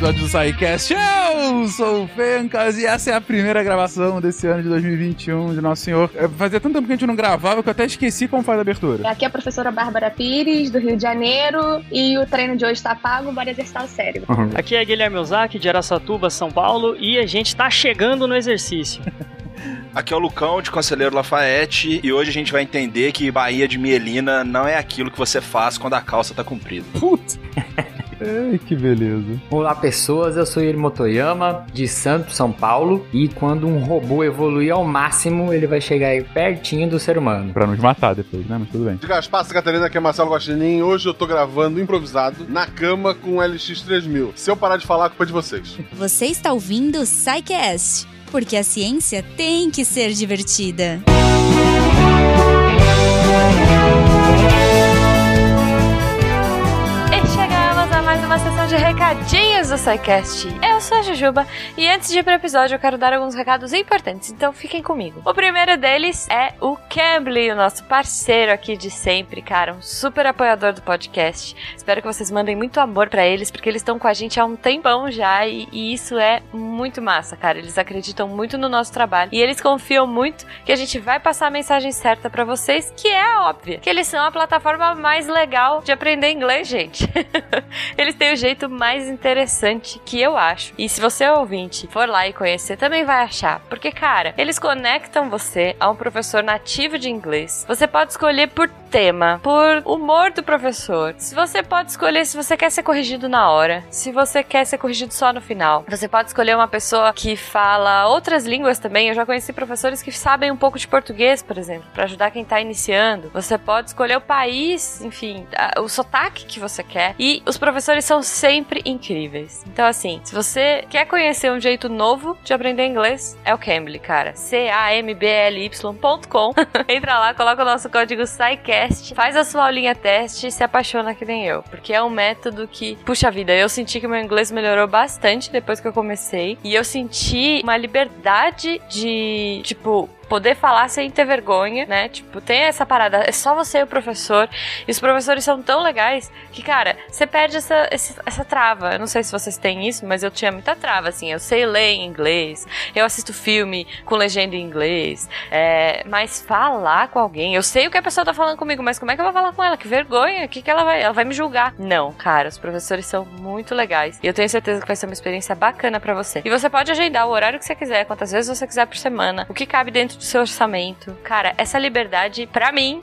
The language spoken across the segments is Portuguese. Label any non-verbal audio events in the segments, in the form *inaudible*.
episódio do SciCast. Eu sou o Fencas e essa é a primeira gravação desse ano de 2021 de Nosso Senhor. É, fazia tanto tempo que a gente não gravava que eu até esqueci como faz a abertura. Aqui é a professora Bárbara Pires, do Rio de Janeiro, e o treino de hoje está pago, bora exercitar o cérebro. Uhum. Aqui é Guilherme Ozaki, de Aracatuba, São Paulo, e a gente tá chegando no exercício. *laughs* Aqui é o Lucão, de Conselheiro Lafayette, e hoje a gente vai entender que Bahia de Mielina não é aquilo que você faz quando a calça tá comprida. Puta! *laughs* Ai, que beleza. Olá, pessoas. Eu sou Yuri Motoyama, de Santos, São Paulo. E quando um robô evoluir ao máximo, ele vai chegar aí pertinho do ser humano. Pra nos matar depois, né? Mas tudo bem. De Gaspar, Catarina, aqui é Marcelo Guaxinim. Hoje eu tô gravando improvisado na cama com o LX3000. Se eu parar de falar, a culpa é de vocês. Você está ouvindo o Psycast, porque a ciência tem que ser divertida. mais de recadinhos do SciCast. Eu sou a Jujuba e antes de ir pro episódio eu quero dar alguns recados importantes, então fiquem comigo. O primeiro deles é o Cambly, o nosso parceiro aqui de sempre, cara, um super apoiador do podcast. Espero que vocês mandem muito amor para eles, porque eles estão com a gente há um tempão já e, e isso é muito massa, cara. Eles acreditam muito no nosso trabalho e eles confiam muito que a gente vai passar a mensagem certa para vocês, que é óbvia, que eles são a plataforma mais legal de aprender inglês, gente. *laughs* eles têm o jeito mais interessante que eu acho. E se você é ouvinte for lá e conhecer, também vai achar. Porque, cara, eles conectam você a um professor nativo de inglês. Você pode escolher por tema, por humor do professor. Se você pode escolher se você quer ser corrigido na hora, se você quer ser corrigido só no final. Você pode escolher uma pessoa que fala outras línguas também. Eu já conheci professores que sabem um pouco de português, por exemplo, para ajudar quem tá iniciando. Você pode escolher o país, enfim, o sotaque que você quer. E os professores são incríveis. Então, assim, se você quer conhecer um jeito novo de aprender inglês, é o Cambly, cara. C-A-M-B-L-Y.com. *laughs* Entra lá, coloca o nosso código SciCast, faz a sua aulinha teste e se apaixona que nem eu. Porque é um método que, puxa vida, eu senti que meu inglês melhorou bastante depois que eu comecei. E eu senti uma liberdade de, tipo, poder falar sem ter vergonha, né? Tipo, tem essa parada, é só você e o professor. E os professores são tão legais que, cara, você perde essa, essa trava. Eu não sei se vocês têm isso, mas eu tinha muita trava, assim. Eu sei ler em inglês, eu assisto filme com legenda em inglês, é, mas falar com alguém, eu sei o que a pessoa tá falando comigo, mas como é que eu vou falar com ela? Que vergonha, o que, que ela vai. Ela vai me julgar. Não, cara, os professores são muito legais. E eu tenho certeza que vai ser uma experiência bacana para você. E você pode agendar o horário que você quiser, quantas vezes você quiser por semana, o que cabe dentro do seu orçamento. Cara, essa liberdade, para mim,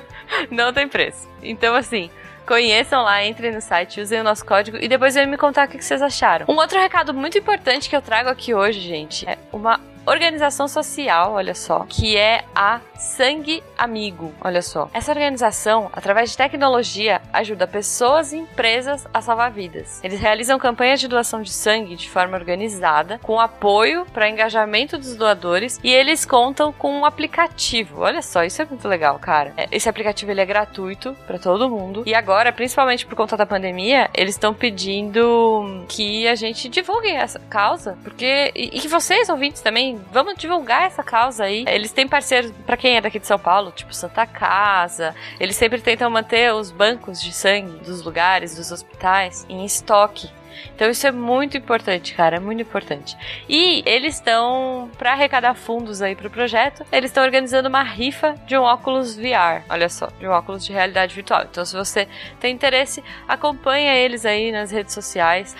*laughs* não tem preço. Então, assim, Conheçam lá, entrem no site, usem o nosso código e depois venham me contar o que vocês acharam. Um outro recado muito importante que eu trago aqui hoje, gente, é uma organização social, olha só, que é a Sangue Amigo, olha só. Essa organização, através de tecnologia, ajuda pessoas e empresas a salvar vidas. Eles realizam campanhas de doação de sangue de forma organizada, com apoio para engajamento dos doadores e eles contam com um aplicativo. Olha só, isso é muito legal, cara. É, esse aplicativo ele é gratuito para todo mundo e agora, principalmente por conta da pandemia, eles estão pedindo que a gente divulgue essa causa, porque e que vocês ouvintes também vamos divulgar essa causa aí. Eles têm parceiros, para quem é daqui de São Paulo, tipo Santa Casa. Eles sempre tentam manter os bancos de sangue dos lugares, dos hospitais, em estoque. Então isso é muito importante, cara, muito importante. E eles estão para arrecadar fundos aí pro projeto, eles estão organizando uma rifa de um óculos VR, olha só, de um óculos de realidade virtual. Então se você tem interesse, acompanha eles aí nas redes sociais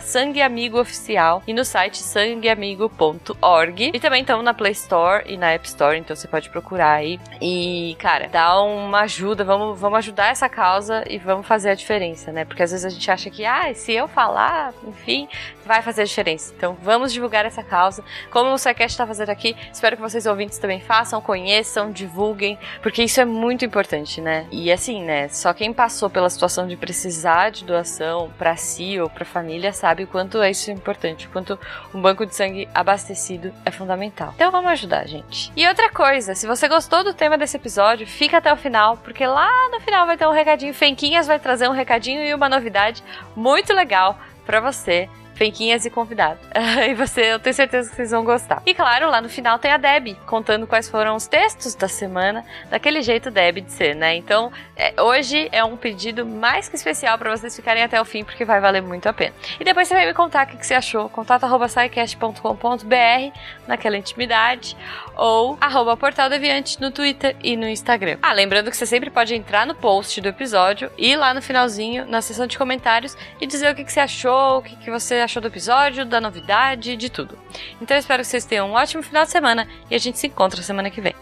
@sangueamigooficial e no site sangueamigo.org. E também estão na Play Store e na App Store, então você pode procurar aí. E, cara, dá uma ajuda, vamos, vamos ajudar essa causa e vamos fazer a diferença, né? Porque às vezes a gente acha que, ah, se eu falar falar, enfim, vai fazer diferença. Então vamos divulgar essa causa. Como o SciCast está fazendo aqui, espero que vocês ouvintes também façam, conheçam, divulguem, porque isso é muito importante, né? E assim, né? Só quem passou pela situação de precisar de doação para si ou para família sabe o quanto é isso importante, o quanto um banco de sangue abastecido é fundamental. Então vamos ajudar, gente. E outra coisa, se você gostou do tema desse episódio, fica até o final, porque lá no final vai ter um recadinho. Fenquinhas vai trazer um recadinho e uma novidade muito legal para você Fenquinhas e convidado. *laughs* e você, eu tenho certeza que vocês vão gostar. E claro, lá no final tem a Deb, contando quais foram os textos da semana, daquele jeito Deb de ser, né? Então, é, hoje é um pedido mais que especial para vocês ficarem até o fim, porque vai valer muito a pena. E depois você vai me contar o que, que você achou. contato.sicast.com.br naquela intimidade ou arroba Portal Deviante no Twitter e no Instagram. Ah, lembrando que você sempre pode entrar no post do episódio e lá no finalzinho, na seção de comentários, e dizer o que, que você achou, o que, que você achou do episódio, da novidade, de tudo. Então eu espero que vocês tenham um ótimo final de semana e a gente se encontra semana que vem.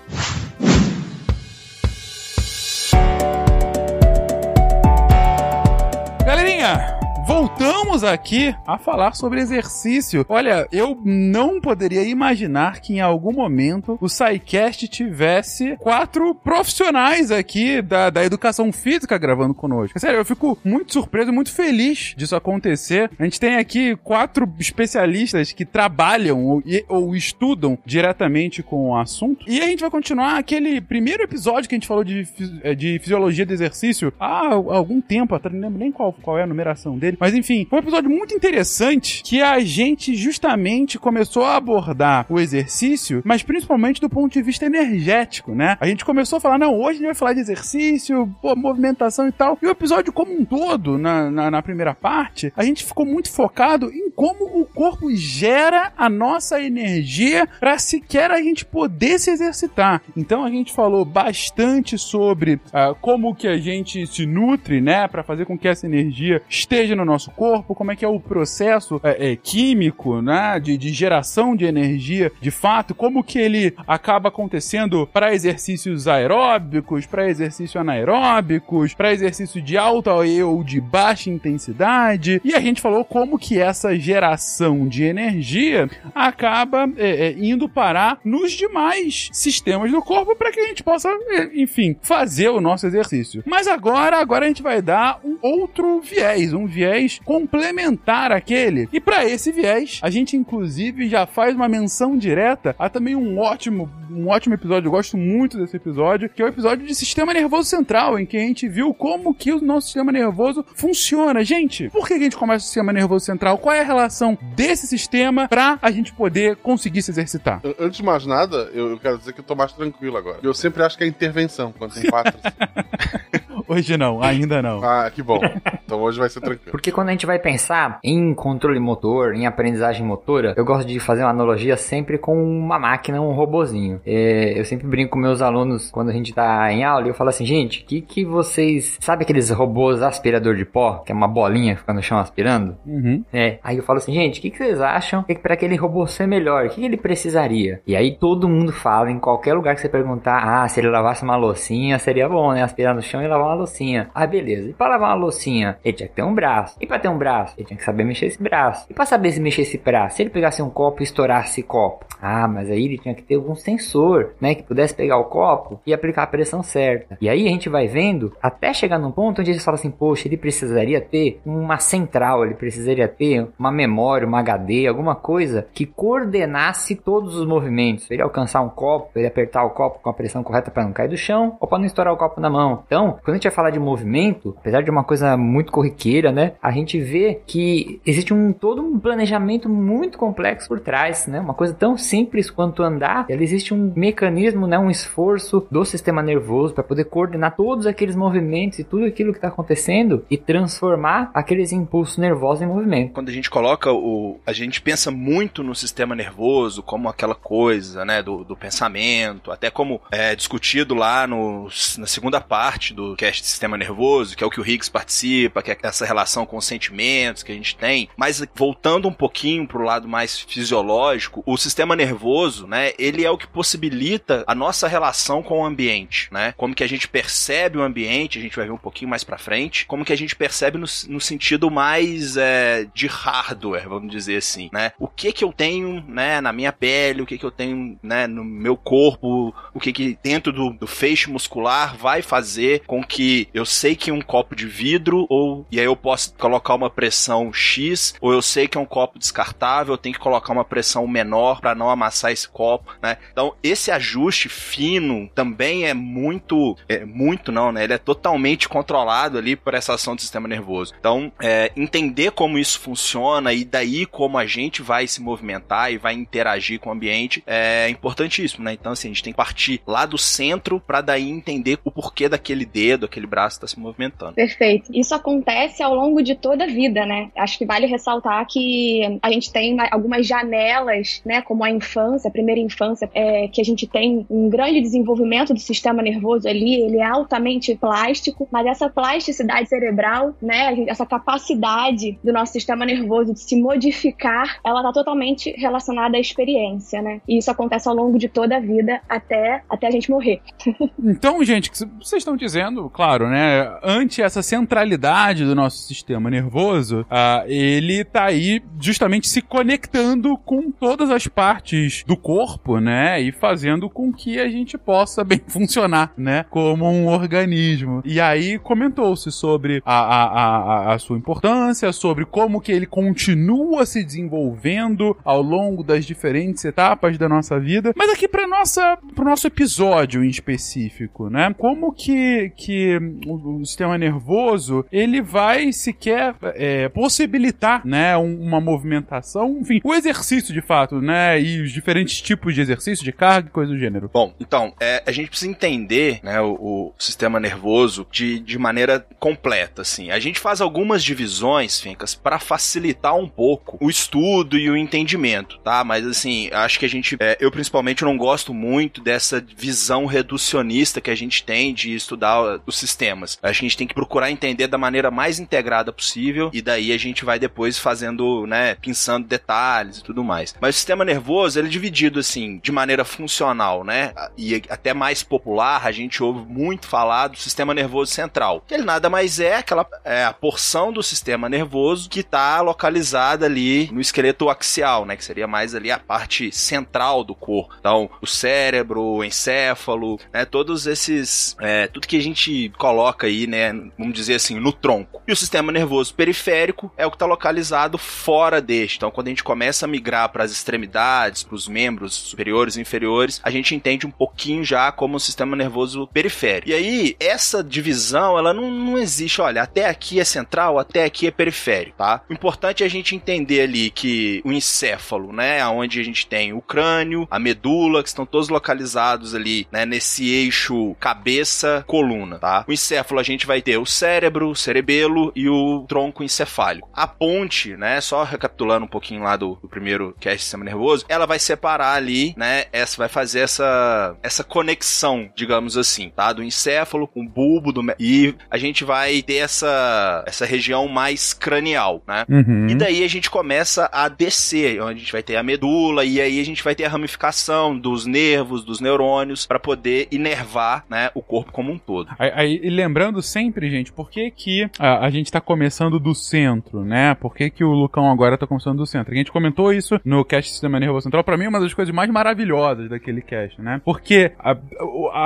Galerinha, voltamos aqui a falar sobre exercício. Olha, eu não poderia imaginar que em algum momento o SciCast tivesse quatro profissionais aqui da, da educação física gravando conosco. Sério, eu fico muito surpreso, muito feliz disso acontecer. A gente tem aqui quatro especialistas que trabalham ou, ou estudam diretamente com o assunto. E a gente vai continuar aquele primeiro episódio que a gente falou de, eh, de fisiologia do exercício há algum tempo não lembro nem qual, qual é a numeração dele. Mas enfim, foi um episódio muito interessante que a gente justamente começou a abordar o exercício, mas principalmente do ponto de vista energético, né? A gente começou a falar, não, hoje a gente vai falar de exercício, pô, movimentação e tal. E o episódio como um todo, na, na, na primeira parte, a gente ficou muito focado em como o corpo gera a nossa energia para sequer a gente poder se exercitar. Então a gente falou bastante sobre ah, como que a gente se nutre, né, para fazer com que essa energia esteja no nosso corpo, como é que é o processo é, é, químico, né, de, de geração de energia, de fato, como que ele acaba acontecendo para exercícios aeróbicos, para exercícios anaeróbicos, para exercício de alta ou de baixa intensidade. E a gente falou como que essa geração de energia acaba é, é, indo parar nos demais sistemas do corpo para que a gente possa, é, enfim, fazer o nosso exercício. Mas agora, agora a gente vai dar um outro viés, um viés complementar àquele. E para esse viés, a gente inclusive já faz uma menção direta a também um ótimo, um ótimo episódio. Eu gosto muito desse episódio, que é o episódio de sistema nervoso central, em que a gente viu como que o nosso sistema nervoso funciona. Gente, por que a gente começa o sistema nervoso central? Qual é a relação desse sistema para a gente poder conseguir se exercitar? An- Antes de mais nada, eu, eu quero dizer que eu tô mais tranquilo agora. Eu sempre acho que é intervenção, quando tem quatro. *laughs* Hoje não, ainda não. ah, que bom. Então hoje vai ser tranquilo. Porque quando a gente vai pensar em controle motor, em aprendizagem motora, eu gosto de fazer uma analogia sempre com uma máquina, um robozinho. É, eu sempre brinco com meus alunos quando a gente tá em aula e eu falo assim, gente, o que, que vocês. Sabe aqueles robôs aspirador de pó, que é uma bolinha que fica no chão aspirando? Uhum. É. Aí eu falo assim, gente, o que, que vocês acham que para aquele robô ser melhor, o que, que ele precisaria? E aí todo mundo fala, em qualquer lugar que você perguntar, ah, se ele lavasse uma loucinha, seria bom, né? Aspirar no chão e lavar uma loucinha. Ah, beleza. E pra lavar uma loucinha, ele tinha que ter um braço. E pra ter um braço, ele tinha que saber mexer esse braço. E pra saber se mexer esse braço, se ele pegasse um copo e estourasse esse copo. Ah, mas aí ele tinha que ter algum sensor, né? Que pudesse pegar o copo e aplicar a pressão certa. E aí a gente vai vendo até chegar num ponto onde eles falam assim, poxa, ele precisaria ter uma central, ele precisaria ter uma memória, uma HD, alguma coisa que coordenasse todos os movimentos. Ele alcançar um copo, ele apertar o copo com a pressão correta para não cair do chão, ou para não estourar o copo na mão. Então, quando a gente vai falar de movimento, apesar de uma coisa muito corriqueira, né? A gente vê que existe um todo um planejamento muito complexo por trás, né? Uma coisa tão simples quanto andar, ela existe um mecanismo, né? Um esforço do sistema nervoso para poder coordenar todos aqueles movimentos e tudo aquilo que está acontecendo e transformar aqueles impulsos nervosos em movimento. Quando a gente coloca o. A gente pensa muito no sistema nervoso como aquela coisa, né? Do, do pensamento, até como é discutido lá no, na segunda parte do sistema nervoso, que é o que o Higgs participa, que é essa relação com os sentimentos que a gente tem. Mas voltando um pouquinho pro lado mais fisiológico, o sistema nervoso, né? Ele é o que possibilita a nossa relação com o ambiente, né? Como que a gente percebe o ambiente, a gente vai ver um pouquinho mais pra frente, como que a gente percebe no, no sentido mais é, de hardware, vamos dizer assim, né? O que que eu tenho, né, na minha pele, o que que eu tenho, né, no meu corpo, o que que dentro do, do feixe muscular vai fazer com que eu sei que um copo de vidro ou e aí eu posso colocar uma pressão X, ou eu sei que é um copo descartável, eu tenho que colocar uma pressão menor para não amassar esse copo, né? Então, esse ajuste fino também é muito, é, muito não, né? Ele é totalmente controlado ali por essa ação do sistema nervoso. Então, é, entender como isso funciona e daí como a gente vai se movimentar e vai interagir com o ambiente é importantíssimo, né? Então, assim, a gente tem que partir lá do centro para daí entender o porquê daquele dedo, aquele braço está se movimentando. Perfeito. Isso acontece ao longo de toda a vida, né? Acho que vale ressaltar que a gente tem algumas janelas, né, como a infância, a primeira infância, é, que a gente tem um grande desenvolvimento do sistema nervoso ali, ele é altamente plástico, mas essa plasticidade cerebral, né, essa capacidade do nosso sistema nervoso de se modificar, ela está totalmente relacionada à experiência, né? E isso acontece ao longo de toda a vida até, até a gente morrer. *laughs* então, gente, vocês estão dizendo, claro, né, ante essa centralidade do nosso sistema nervoso, uh, ele tá aí justamente se conectando com todas as partes do corpo, né, e fazendo com que a gente possa bem *laughs* funcionar, né, como um organismo. E aí comentou-se sobre a, a, a, a sua importância, sobre como que ele continua se desenvolvendo ao longo das diferentes etapas da nossa vida. Mas aqui para nossa, pro nosso episódio em específico, né, como que, que o, o sistema nervoso ele vai sequer é, possibilitar, né, uma movimentação, enfim, o exercício de fato, né, e os diferentes tipos de exercício, de carga e coisa do gênero. Bom, então, é, a gente precisa entender, né, o, o, sistema nervoso de, de maneira completa, assim. A gente faz algumas divisões, Fincas, para facilitar um pouco o estudo e o entendimento, tá? Mas, assim, acho que a gente, é, eu principalmente não gosto muito dessa visão reducionista que a gente tem de estudar os sistemas. A gente tem que procurar entender da maneira mais integrada possível e daí a gente vai depois fazendo, né, pensando detalhes e tudo mais. Mas o sistema nervoso, ele é dividido assim, de maneira funcional, né? E até mais popular, a gente ouve muito falar do sistema nervoso central. Que ele nada mais é aquela é a porção do sistema nervoso que está localizada ali no esqueleto axial, né, que seria mais ali a parte central do corpo. Então, o cérebro, o encéfalo, né, todos esses, é, tudo que a gente coloca aí, né, vamos dizer assim, no tronco. E o sistema nervoso periférico é o que está localizado fora deste. Então, quando a gente começa a migrar para as extremidades, para os membros superiores e inferiores, a gente entende um pouquinho já como o sistema nervoso periférico. E aí, essa divisão, ela não, não existe, olha, até aqui é central, até aqui é periférico, tá? O importante é a gente entender ali que o encéfalo, né, onde a gente tem o crânio, a medula, que estão todos localizados ali, né, nesse eixo cabeça-coluna, tá? O encéfalo a gente vai ter o cérebro, o cerebelo e o tronco encefálico. A ponte, né, só recapitulando um pouquinho lá do, do primeiro cast sistema nervoso, ela vai separar ali, né, essa vai fazer essa essa conexão, digamos assim, tá? Do encéfalo com o bulbo do e a gente vai ter essa essa região mais cranial, né? Uhum. E daí a gente começa a descer, onde a gente vai ter a medula e aí a gente vai ter a ramificação dos nervos, dos neurônios para poder inervar, né, o corpo como um todo. Aí, aí, e lembrando sempre, gente, por que que a, a gente tá começando do centro, né? Por que que o Lucão agora tá começando do centro? A gente comentou isso no cast Sistema Nervoso Central, para mim é uma das coisas mais maravilhosas daquele cast, né? Porque a,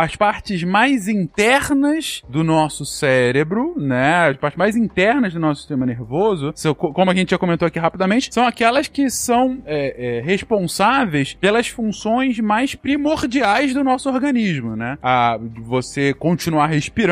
as partes mais internas do nosso cérebro, né? As partes mais internas do nosso sistema nervoso, como a gente já comentou aqui rapidamente, são aquelas que são é, é, responsáveis pelas funções mais primordiais do nosso organismo, né? A você continuar respirando,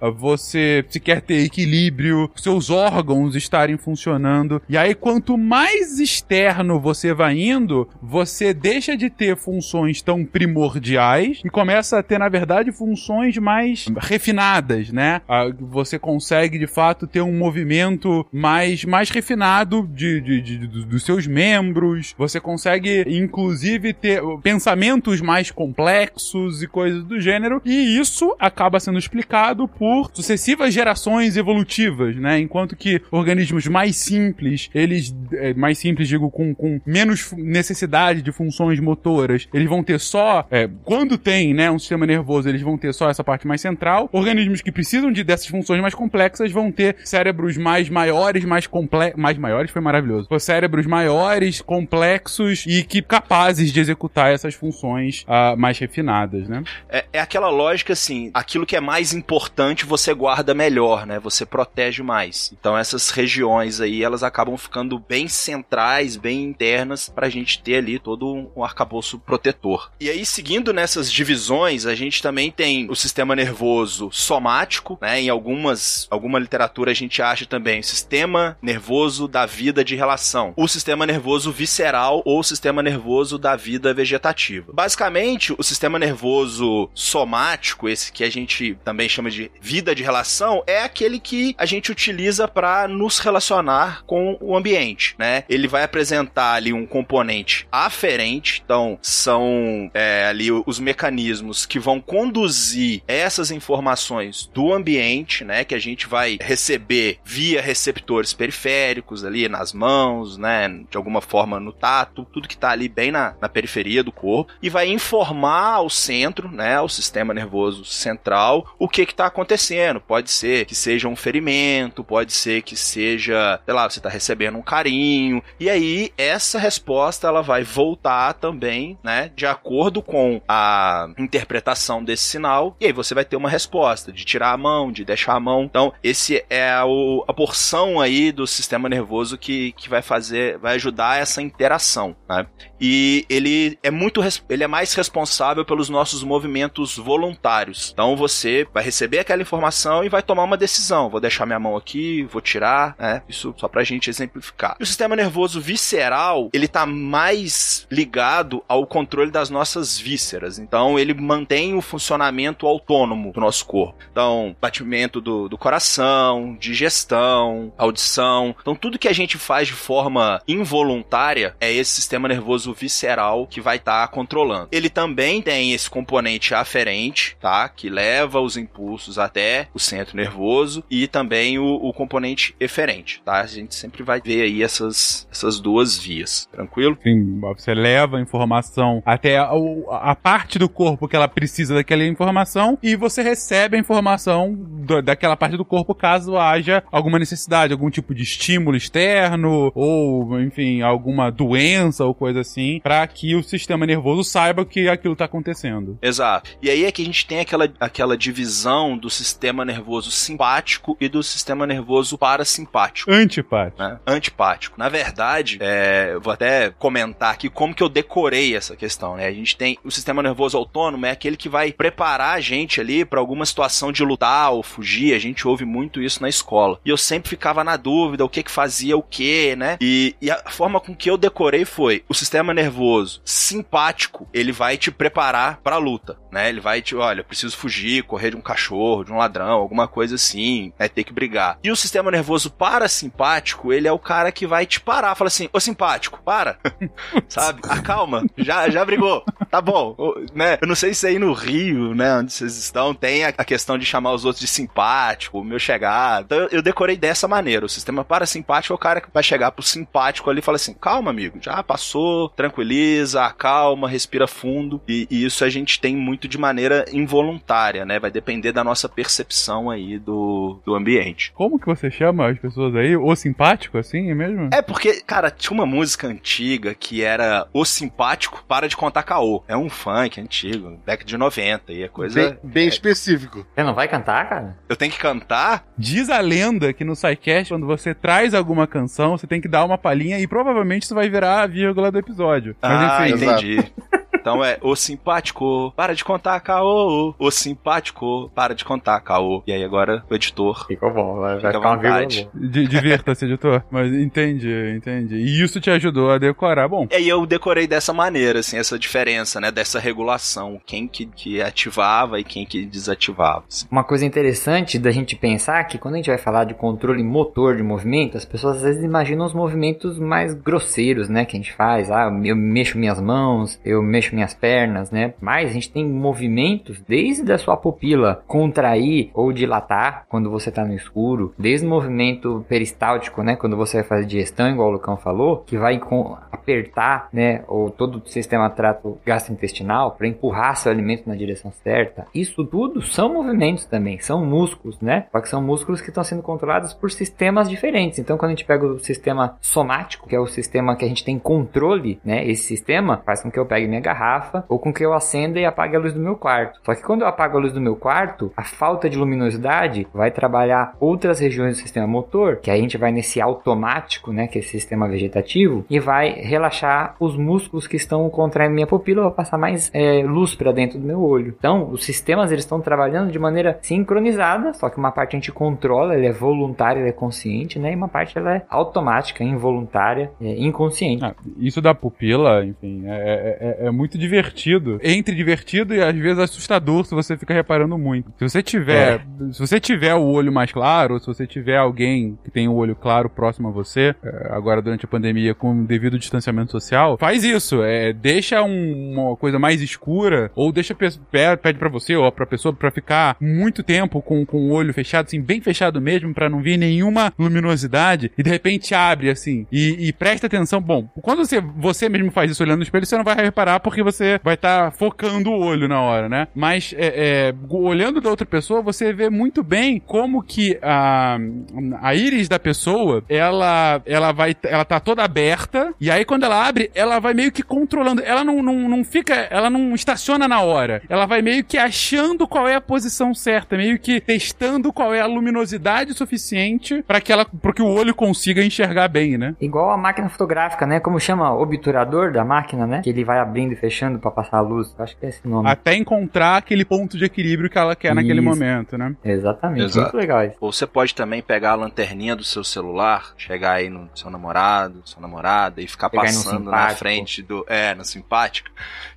a você se quer ter equilíbrio, seus órgãos estarem funcionando. E aí, quanto mais externo você vai indo, você deixa de ter funções tão primordiais e começa a ter, na verdade, funções mais refinadas, né? Você consegue, de fato, ter um movimento mais, mais refinado de, de, de dos seus membros. Você consegue, inclusive, ter pensamentos mais complexos e coisas do gênero. E isso acaba sendo explicado por sucessivas gerações evolutivas, né? Enquanto que organismos mais simples, eles, é, mais simples, digo, com, com menos necessidade de funções motoras, eles vão ter só, é, quando tem, né, um sistema nervoso, eles vão ter só essa parte mais central. Organismos que precisam de dessas funções mais complexas vão ter cérebros mais maiores, mais complexos, mais maiores foi maravilhoso. Cérebros maiores, complexos e que capazes de executar essas funções uh, mais refinadas, né? É, é aquela lógica assim, aquilo que é mais importante você guarda melhor, né? Você protege mais. Então essas regiões aí, elas acabam ficando bem centrais, bem internas pra gente ter ali todo um, arcabouço protetor. E aí, seguindo nessas divisões, a gente também tem o sistema nervoso somático, né? Em algumas, alguma literatura a gente acha também o sistema nervoso da vida de relação, o sistema nervoso visceral ou o sistema nervoso da vida vegetativa. Basicamente, o sistema nervoso somático, esse que a gente também chama de vida de relação, é aquele que a gente utiliza para nos relacionar com o ambiente, né? Ele vai apresentar ali um componente aferente, então são é, ali os mecanismos que vão conduzir essas informações do ambiente, né? Que a gente vai receber via receptores periféricos ali nas mãos, né? De alguma forma no tato, tudo que tá ali bem na, na periferia do corpo e vai informar ao centro, né? Ao sistema nervoso central o que que tá acontecendo. Pode ser que seja um ferimento, pode ser que seja, sei lá, você tá recebendo um carinho. E aí essa resposta ela vai voltar também, né, de acordo com a interpretação desse sinal. E aí você vai ter uma resposta de tirar a mão, de deixar a mão. Então, esse é a, a porção aí do sistema nervoso que, que vai fazer, vai ajudar essa interação, né? E ele é muito, ele é mais responsável pelos nossos movimentos voluntários. Então você vai receber aquela informação e vai tomar uma decisão. Vou deixar minha mão aqui, vou tirar, né? Isso só pra gente exemplificar. E o sistema nervoso visceral, ele tá mais ligado ao controle das nossas vísceras. Então ele mantém o funcionamento autônomo do nosso corpo. Então, batimento do, do coração, digestão, audição. Então tudo que a gente faz de forma involuntária é esse sistema nervoso visceral que vai estar tá controlando. Ele também tem esse componente aferente, tá? Que leva os impulsos até o centro nervoso e também o, o componente eferente, tá? A gente sempre vai ver aí essas, essas duas vias, tranquilo? Sim, você leva a informação até a, a parte do corpo que ela precisa daquela informação e você recebe a informação do, daquela parte do corpo caso haja alguma necessidade, algum tipo de estímulo externo ou, enfim, alguma doença ou coisa assim, para que o sistema nervoso saiba que aquilo está acontecendo. Exato. E aí é que a gente tem aquela, aquela divisão do sistema nervoso simpático e do sistema nervoso parasimpático. Antipático. Né? Antipático. Na verdade, é, vou até comentar aqui como que eu decorei essa questão, né? A gente tem o sistema nervoso autônomo é aquele que vai preparar a gente ali para alguma situação de lutar ou fugir. A gente ouve muito isso na escola. E eu sempre ficava na dúvida o que que fazia o que, né? E, e a forma com que eu decorei foi o sistema nervoso simpático, ele vai te preparar para a luta, né? Ele vai te, olha, preciso fugir, correr de um cachorro, de um ladrão, alguma coisa assim, né? Ter que brigar. E o sistema nervoso parasimpático, ele é o cara que vai te parar, fala assim: "Ô simpático, para". *laughs* Sabe? Acalma. Já já brigou. Tá bom, né? Eu não sei se aí no Rio, né, onde vocês estão, tem a, questão de chamar os outros de simpático, meu chegado. Então eu decorei dessa maneira. O sistema parasimpático é o cara que vai chegar pro simpático ali e fala assim: "Calma, amigo, já passou, tranquiliza, acalma, respira fundo". E, e isso a gente tem muito de maneira involuntária, né? Vai depender da nossa percepção aí do, do ambiente. Como que você chama as pessoas aí? O simpático, assim, é mesmo? É porque, cara, tinha uma música antiga que era O Simpático Para de Contar Caô. É um funk antigo, década de 90, e é coisa... Bem, bem é... específico. Você não vai cantar, cara? Eu tenho que cantar? Diz a lenda que no SciCast, quando você traz alguma canção, você tem que dar uma palhinha e provavelmente isso vai virar a vírgula do episódio. Mas, ah, enfim, entendi. *laughs* Então é o simpático, para de contar caô. O simpático, para de contar caô. E aí agora o editor. Ficou bom, vai, fica ficar vontade. Divirta-se, editor. Mas entendi, entendi. E isso te ajudou a decorar, bom. E aí eu decorei dessa maneira, assim, essa diferença, né? Dessa regulação. Quem que, que ativava e quem que desativava. Assim. Uma coisa interessante da gente pensar que quando a gente vai falar de controle motor de movimento, as pessoas às vezes imaginam os movimentos mais grosseiros, né? Que a gente faz. Ah, eu mexo minhas mãos, eu mexo minhas pernas, né? Mas a gente tem movimentos desde a sua pupila contrair ou dilatar quando você está no escuro, desde o movimento peristáltico, né? Quando você vai fazer digestão, igual o Lucão falou, que vai apertar, né? Ou todo o sistema trato gastrointestinal para empurrar seu alimento na direção certa. Isso tudo são movimentos também, são músculos, né? Só que são músculos que estão sendo controlados por sistemas diferentes. Então, quando a gente pega o sistema somático, que é o sistema que a gente tem controle, né? Esse sistema faz com que eu pegue minha garrafa garrafa, ou com que eu acenda e apague a luz do meu quarto. Só que quando eu apago a luz do meu quarto, a falta de luminosidade vai trabalhar outras regiões do sistema motor, que a gente vai nesse automático, né, que é esse sistema vegetativo, e vai relaxar os músculos que estão contraindo minha pupila, vai passar mais é, luz para dentro do meu olho. Então, os sistemas eles estão trabalhando de maneira sincronizada, só que uma parte a gente controla, ele é voluntário, ele é consciente, né, e uma parte ela é automática, involuntária, é, inconsciente. Ah, isso da pupila, enfim, é, é, é, muito divertido. Entre divertido e às vezes assustador se você fica reparando muito. Se você tiver, é. se você tiver o olho mais claro, ou se você tiver alguém que tem o olho claro próximo a você, é, agora durante a pandemia com devido distanciamento social, faz isso. É, deixa um, uma coisa mais escura ou deixa pede para você ou para pessoa para ficar muito tempo com, com o olho fechado, assim, bem fechado mesmo, para não vir nenhuma luminosidade e de repente abre assim e, e presta atenção. Bom, quando você você mesmo faz isso olhando no espelho, você não vai reparar porque você vai estar tá focando o olho na hora, né? Mas é, é, olhando da outra pessoa, você vê muito bem como que a, a íris da pessoa, ela, ela vai, ela tá toda aberta, e aí quando ela abre, ela vai meio que controlando, ela não, não, não fica, ela não estaciona na hora, ela vai meio que achando qual é a posição certa, meio que testando qual é a luminosidade suficiente para que ela, para que o olho consiga enxergar bem, né? Igual a máquina fotográfica, né? Como chama? Obturador da máquina, né? Que ele vai abrindo e fechando para passar a luz. Eu acho que é esse nome. Até encontrar aquele ponto de equilíbrio que ela quer isso. naquele momento, né? Exatamente. Exato. Muito legal isso. Ou você pode também pegar a lanterninha do seu celular, chegar aí no seu namorado, sua namorada e ficar passando na frente do. É, no simpático.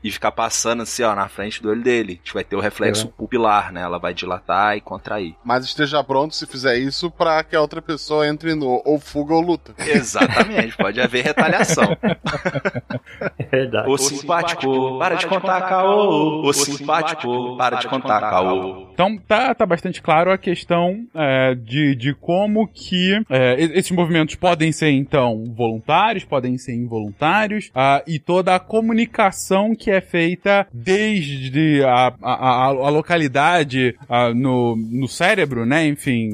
E ficar passando assim, ó, na frente do olho dele. A gente vai ter o reflexo é. pupilar, né? Ela vai dilatar e contrair. Mas esteja pronto se fizer isso para que a outra pessoa entre no ou fuga ou luta. Exatamente, pode haver retaliação. *laughs* É verdade. O simpático, para de contar caô. O simpático, para de contar caô. Então tá, tá bastante claro a questão é, de, de como que é, esses movimentos podem ser, então, voluntários, podem ser involuntários, uh, e toda a comunicação que é feita desde a, a, a localidade uh, no, no cérebro, né? Enfim,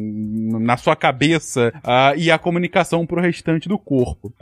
na sua cabeça, uh, e a comunicação pro restante do corpo.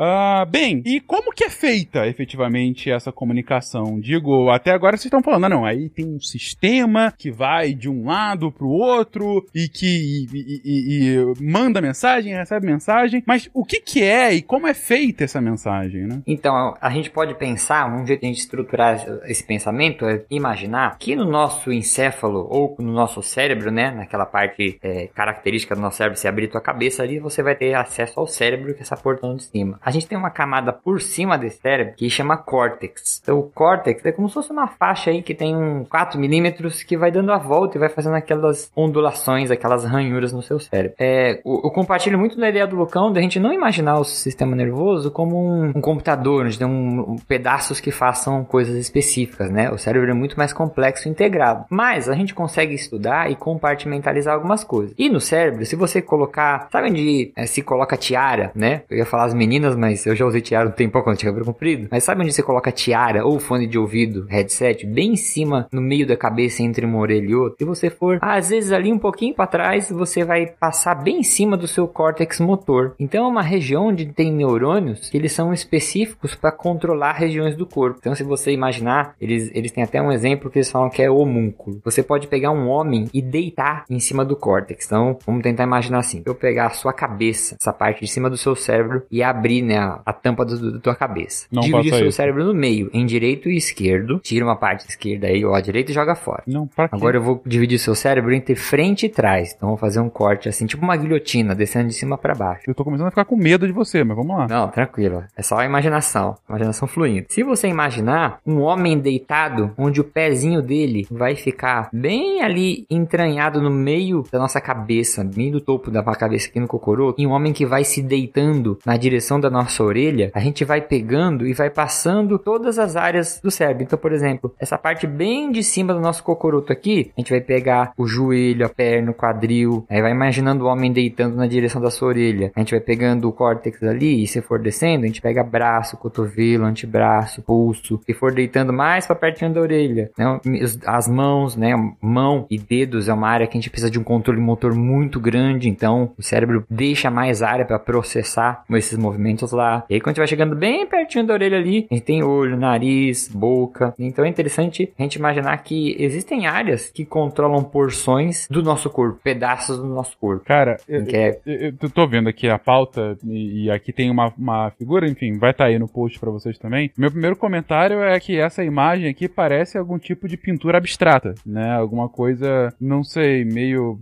bem, e como que é feita efetivamente essa comunicação? Digo, até agora vocês estão falando, ah, não, aí tem um sistema que vai de um lado pro outro e que e, e, e manda mensagem, recebe mensagem, mas o que que é e como é feita essa mensagem, né? Então, a gente pode pensar, um jeito de a gente estruturar esse pensamento é imaginar que no nosso encéfalo ou no nosso cérebro, né, naquela parte é, característica do nosso cérebro, se abrir tua cabeça ali, você vai ter acesso ao cérebro que é essa portão de cima. A gente tem uma camada por cima desse cérebro que chama córtex. Então, o córtex é como se fosse uma faixa aí que tem um 4 milímetros que vai dando a volta e vai fazendo aquelas ondulações, aquelas ranhuras no seu cérebro. É, eu, eu compartilho muito da ideia do Lucão a gente não imaginar o sistema nervoso como um, um computador, onde tem um, um, pedaços que façam coisas específicas, né? O cérebro é muito mais complexo e integrado. Mas a gente consegue estudar e compartimentalizar algumas coisas. E no cérebro, se você colocar, sabe onde é, se coloca tiara, né? Eu ia falar as meninas, mas eu já usei tiara um tempo quando tinha cabelo comprido. Mas sabe onde você coloca tiara ou fone de ouvido, headset, bem em cima, no meio da cabeça, entre uma orelha e outra? Se você for, às vezes ali um pouquinho para trás, você vai passar bem em cima do seu córtex motor. Então é uma região onde tem neurônios que eles são específicos para controlar regiões do corpo. Então se você imaginar, eles, eles têm até um exemplo que eles falam que é homúnculo. Você pode pegar um homem e deitar em cima do córtex. Então vamos tentar imaginar assim. Eu pegar a sua cabeça, essa parte de cima do seu cérebro e abrir né, a, a tampa da tua cabeça. Não Dividir o seu isso. cérebro no meio, em direito e esquerdo. Tira uma parte esquerda aí ou a direita e joga fora. Não, Agora eu vou dividir o seu cérebro entre frente e trás. Então vou fazer um corte assim, tipo uma guilhotina, descendo de cima para baixo. Eu tô começando a ficar com medo de você, mas vamos lá. Não, tranquilo. É só a imaginação. Imaginação fluindo. Se você imaginar um homem deitado, onde o pezinho dele vai ficar bem ali entranhado no meio da nossa cabeça, bem do topo da cabeça aqui no cocorô, e um homem que vai se deitando na direção da nossa orelha, a gente vai pegando e vai passando todas as áreas do cérebro. Então, por exemplo, essa parte bem de cima do nosso cocoroto aqui, a gente vai pegar o joelho, a perna, o quadril, aí vai imaginando o homem deitando na direção da sua orelha. A gente vai pegando o córtex ali e se for descendo, a gente pega braço, cotovelo, antebraço, pulso, e for deitando mais para pertinho da orelha. Né? As mãos, né? Mão e dedos é uma área que a gente precisa de um controle motor muito grande, então o cérebro deixa mais área para processar esses movimentos lá. E aí quando a gente vai chegando bem pertinho da orelha ali, a gente tem olho, nariz, nariz, boca. Então é interessante a gente imaginar que existem áreas que controlam porções do nosso corpo, pedaços do nosso corpo. Cara, eu, é- eu, eu tô vendo aqui a pauta e, e aqui tem uma, uma figura, enfim, vai estar aí no post pra vocês também. Meu primeiro comentário é que essa imagem aqui parece algum tipo de pintura abstrata, né? Alguma coisa, não sei, meio.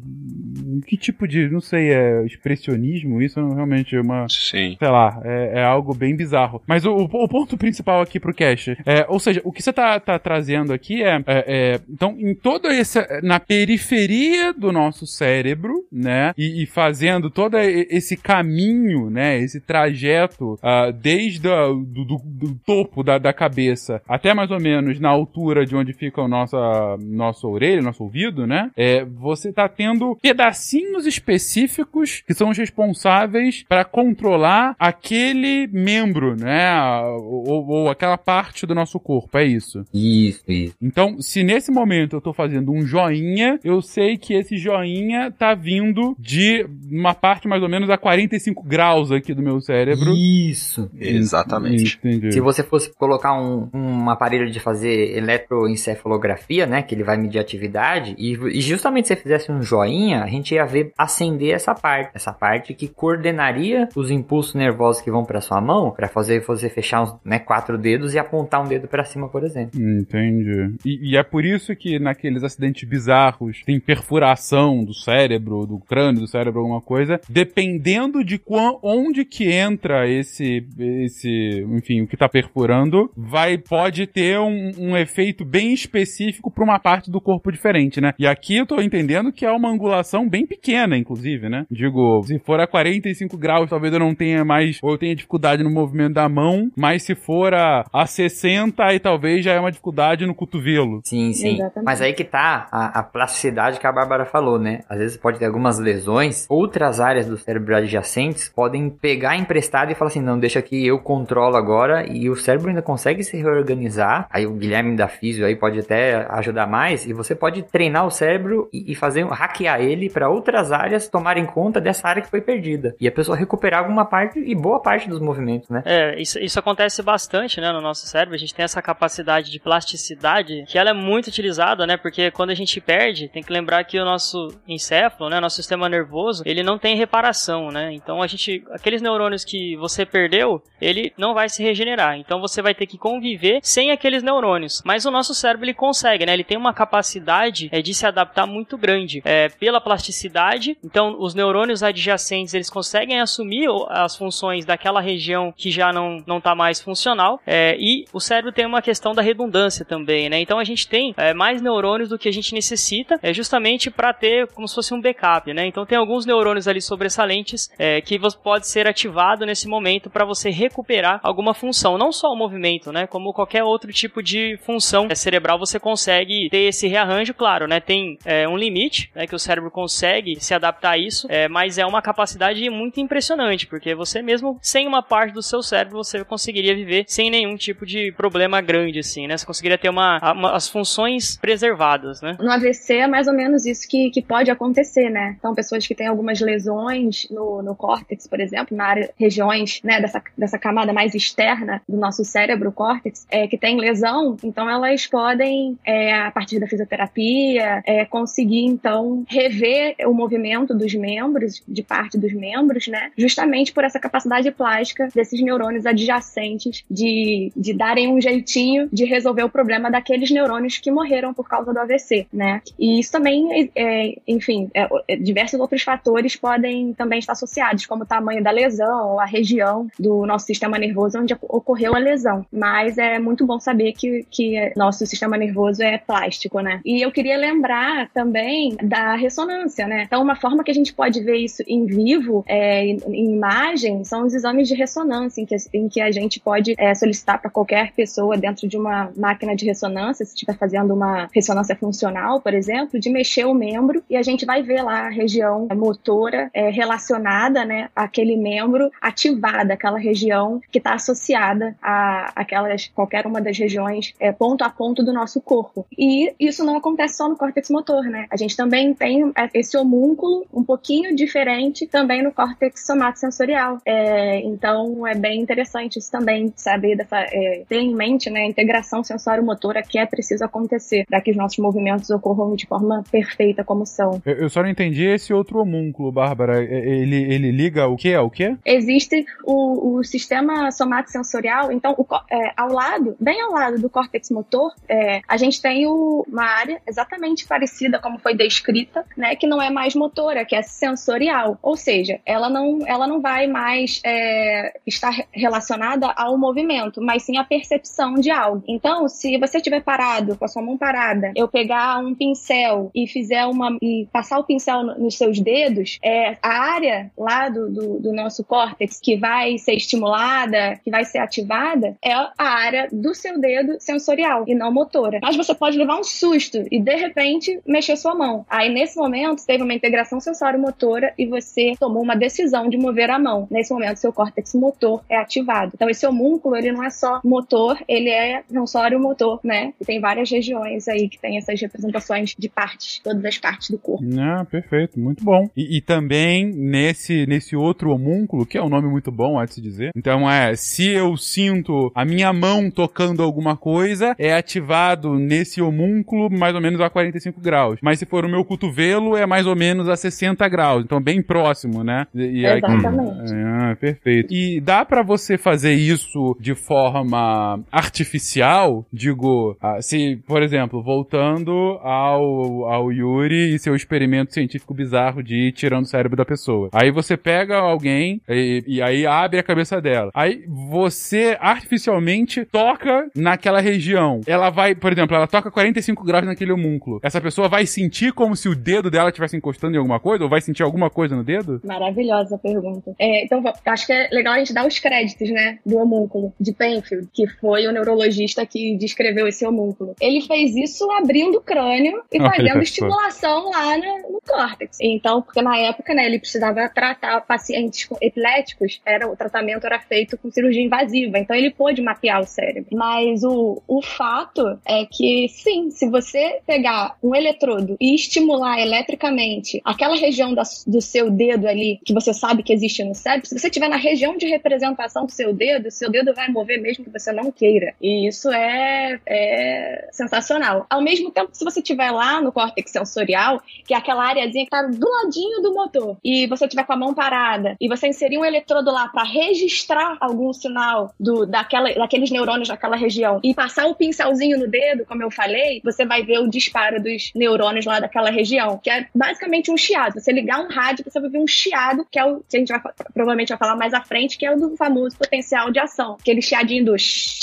Que tipo de. Não sei, é expressionismo? Isso é realmente uma. Sim. Sei lá, é, é algo bem bizarro. Mas o, o ponto principal aqui pro Cash é, ou seja, o que você tá, tá trazendo aqui é, é, é, então, em todo esse, na periferia do nosso cérebro, né, e, e fazendo todo esse caminho, né, esse trajeto, ah, desde a, do, do- do topo da, da cabeça até mais ou menos na altura de onde fica o nosso, nosso orelha, nosso ouvido, né, é, você tá tendo pedacinhos específicos que são os responsáveis para controlar aquele membro, né? Ou, ou aquela parte do nosso corpo, é isso. Isso, isso. Então, se nesse momento eu tô fazendo um joinha, eu sei que esse joinha tá vindo de uma parte mais ou menos a 45 graus aqui do meu cérebro. Isso. Exatamente. Entendi. Se você fosse colocar um, um aparelho de fazer eletroencefalografia, né, que ele vai medir atividade, e, e justamente se você fizesse um joinha, a gente ia ver acender essa parte, essa parte que coordenaria os impulsos nervosos que vão para sua mão, para fazer você fechar uns, né, quatro dedos e apontar um dedo para cima, por exemplo. Entendi. E, e é por isso que naqueles acidentes bizarros tem perfuração do cérebro, do crânio do cérebro, alguma coisa. Dependendo de quan, onde que entra esse, esse, enfim, o que tá perfurando, vai, pode ter um, um efeito bem específico para uma parte do corpo diferente, né? E aqui eu tô entendendo que é uma angulação bem pequena, inclusive, né? Digo, se for a 45 graus, talvez eu não tenha mais, ou eu tenha dificuldade no movimento da mão, mas se for a, a 60, aí talvez já é uma dificuldade no cotovelo. Sim, sim. Exatamente. Mas aí que tá a, a plasticidade que a Bárbara falou, né? Às vezes pode ter algumas lesões, outras áreas do cérebro adjacentes podem pegar emprestado e falar assim, não, deixa que eu controlo agora e o cérebro ainda consegue se reorganizar. Aí o Guilherme da Físio aí pode até ajudar mais e você pode treinar o cérebro e, e fazer hackear ele para outras áreas tomarem conta dessa área que foi perdida e a pessoa recuperar alguma parte e boa parte dos movimentos, né? É, isso, isso acontece bastante, né, no nosso cérebro. A gente tem essa capacidade de plasticidade que ela é muito utilizada, né, porque quando a gente perde, tem que lembrar que o nosso encéfalo, né, nosso sistema nervoso, ele não tem reparação, né. Então a gente, aqueles neurônios que você perdeu, ele não vai se regenerar. Então você vai ter que conviver sem aqueles neurônios. Mas o nosso cérebro ele consegue, né, ele tem uma capacidade é, de se adaptar muito grande é, pela plasticidade. Então os neurônios adjacentes eles conseguem assumir as funções daquela região que já não não está mais funcional. É, e o cérebro tem uma questão da redundância também, né? Então a gente tem é, mais neurônios do que a gente necessita, é justamente para ter como se fosse um backup, né? Então tem alguns neurônios ali sobressalentes é, que você pode ser ativado nesse momento para você recuperar alguma função, não só o movimento, né? Como qualquer outro tipo de função é, cerebral você consegue ter esse rearranjo, claro, né? Tem é, um limite, né? Que o cérebro consegue se adaptar a isso, é, mas é uma capacidade muito impressionante, porque você mesmo sem uma parte do seu cérebro você conseguiria viver sem nenhum tipo de problema grande, assim, né? Você conseguiria ter uma, uma- as funções preservadas, né? No AVC é mais ou menos isso que, que pode acontecer, né? Então, pessoas que têm algumas lesões no, no córtex, por exemplo, na área, regiões, né, dessa, dessa camada mais externa do nosso cérebro, o córtex, é, que tem lesão, então elas podem, é, a partir da fisioterapia, é, conseguir, então, rever o movimento dos membros, de parte dos membros, né? Justamente por essa capacidade plástica desses neurônios adjacentes de, de darem um jeitinho de resolver o problema daqueles neurônios que morreram por causa do AVC, né? E isso também, é, enfim, é, é, diversos outros fatores podem também estar associados, como o tamanho da lesão ou a região do nosso sistema nervoso onde ocorreu a lesão. Mas é muito bom saber que, que nosso sistema nervoso é plástico, né? E eu queria lembrar também da ressonância, né? Então, uma forma que a gente pode ver isso em vivo, é, em, em imagem, são os exames de ressonância, em que, em que a gente pode é, solicitar para qualquer pessoa dentro de uma máquina de ressonância, se estiver fazendo uma ressonância funcional, por exemplo, de mexer o membro e a gente vai ver lá a região motora é, relacionada, né, àquele membro ativada, aquela região que está associada a aquelas qualquer uma das regiões é, ponto a ponto do nosso corpo. E isso não acontece só no córtex motor, né? A gente também tem esse homúnculo um pouquinho diferente também no córtex somatosensorial. É, então é bem interessante isso também, saber dessa, é, ter em mente né, a integração sensório-motora que é preciso acontecer para que os nossos movimentos ocorram de forma perfeita como são. Eu, eu só não entendi esse outro homúnculo, Bárbara. Ele, ele liga o que? O que? Existe o, o sistema somatosensorial, então o, é, ao lado, bem ao lado do córtex motor, é, a gente tem o, uma área exatamente parecida como foi descrita, né, que não é mais motora, que é sensorial, ou seja, ela não, ela não vai mais é, estar relacionada ao movimento, mas sim à percepção de algo. Então, se você estiver parado, com a sua mão parada, eu pegar um pincel e fizer uma e passar o pincel nos seus dedos, é a área lá do, do, do nosso córtex que vai ser estimulada, que vai ser ativada, é a área do seu dedo sensorial e não motora. Mas você pode levar um susto e de repente mexer sua mão. Aí nesse momento teve uma integração sensório-motora e você tomou uma decisão de mover a mão. Nesse momento seu córtex motor é ativado. Então esse homúnculo ele não é só motor, ele é sensório-motor, né? E tem várias regiões aí que tem essas representações de partes, todas as partes do corpo. Ah, perfeito, muito bom. E, e também nesse, nesse outro homúnculo, que é um nome muito bom, há de se dizer. Então é, se eu sinto a minha mão tocando alguma coisa, é ativado nesse homúnculo mais ou menos a 45 graus. Mas se for o meu cotovelo, é mais ou menos a 60 graus. Então bem próximo, né? E, e aí- Exatamente. ah, perfeito. E dá pra você fazer isso de forma artificial? Digo, ah, se, por exemplo, voltando ao, ao Yuri e seu experimento científico bizarro de ir tirando o cérebro da pessoa. Aí você pega alguém e, e aí abre a cabeça dela. Aí você artificialmente toca naquela região. Ela vai, por exemplo, ela toca 45 graus naquele homúnculo. Essa pessoa vai sentir como se o dedo dela estivesse encostando em alguma coisa? Ou vai sentir alguma coisa no dedo? Maravilhosa pergunta. É, então, acho que é legal a gente dar os créditos, né, do homúnculo de Penfield, que foi o neurologista que descreveu esse homúnculo. Ele fez isso abrindo o crânio e fazendo estimulação lá no, no córtex. Então, porque na época, né, ele precisava tratar pacientes com epiléticos, era, o tratamento era feito com cirurgia invasiva, então ele pôde mapear o cérebro. Mas o, o fato é que, sim, se você pegar um eletrodo e estimular eletricamente aquela região da- do seu dedo ali, que você sabe que existe no cérebro, se você estiver na região de representação do seu dedo, seu dedo vai mover mesmo que você não queira. E isso é, é sensacional. Ao mesmo tempo, se você estiver lá no córtex sensorial, que é aquela areazinha que tá do ladinho do motor, e você tiver com a mão parada, e você inserir um eletrodo lá para registrar algum sinal do, daquela, daqueles neurônios daquela região, e passar o pincelzinho no dedo, como eu falei, você vai ver o disparo dos neurônios lá daquela região, que é basicamente um chiado. Você ligar um rádio, você vai ver um chiado, que é o que a gente vai provavelmente vai falar mais à frente, que é o do famoso potencial de ação. Aquele chiadinho do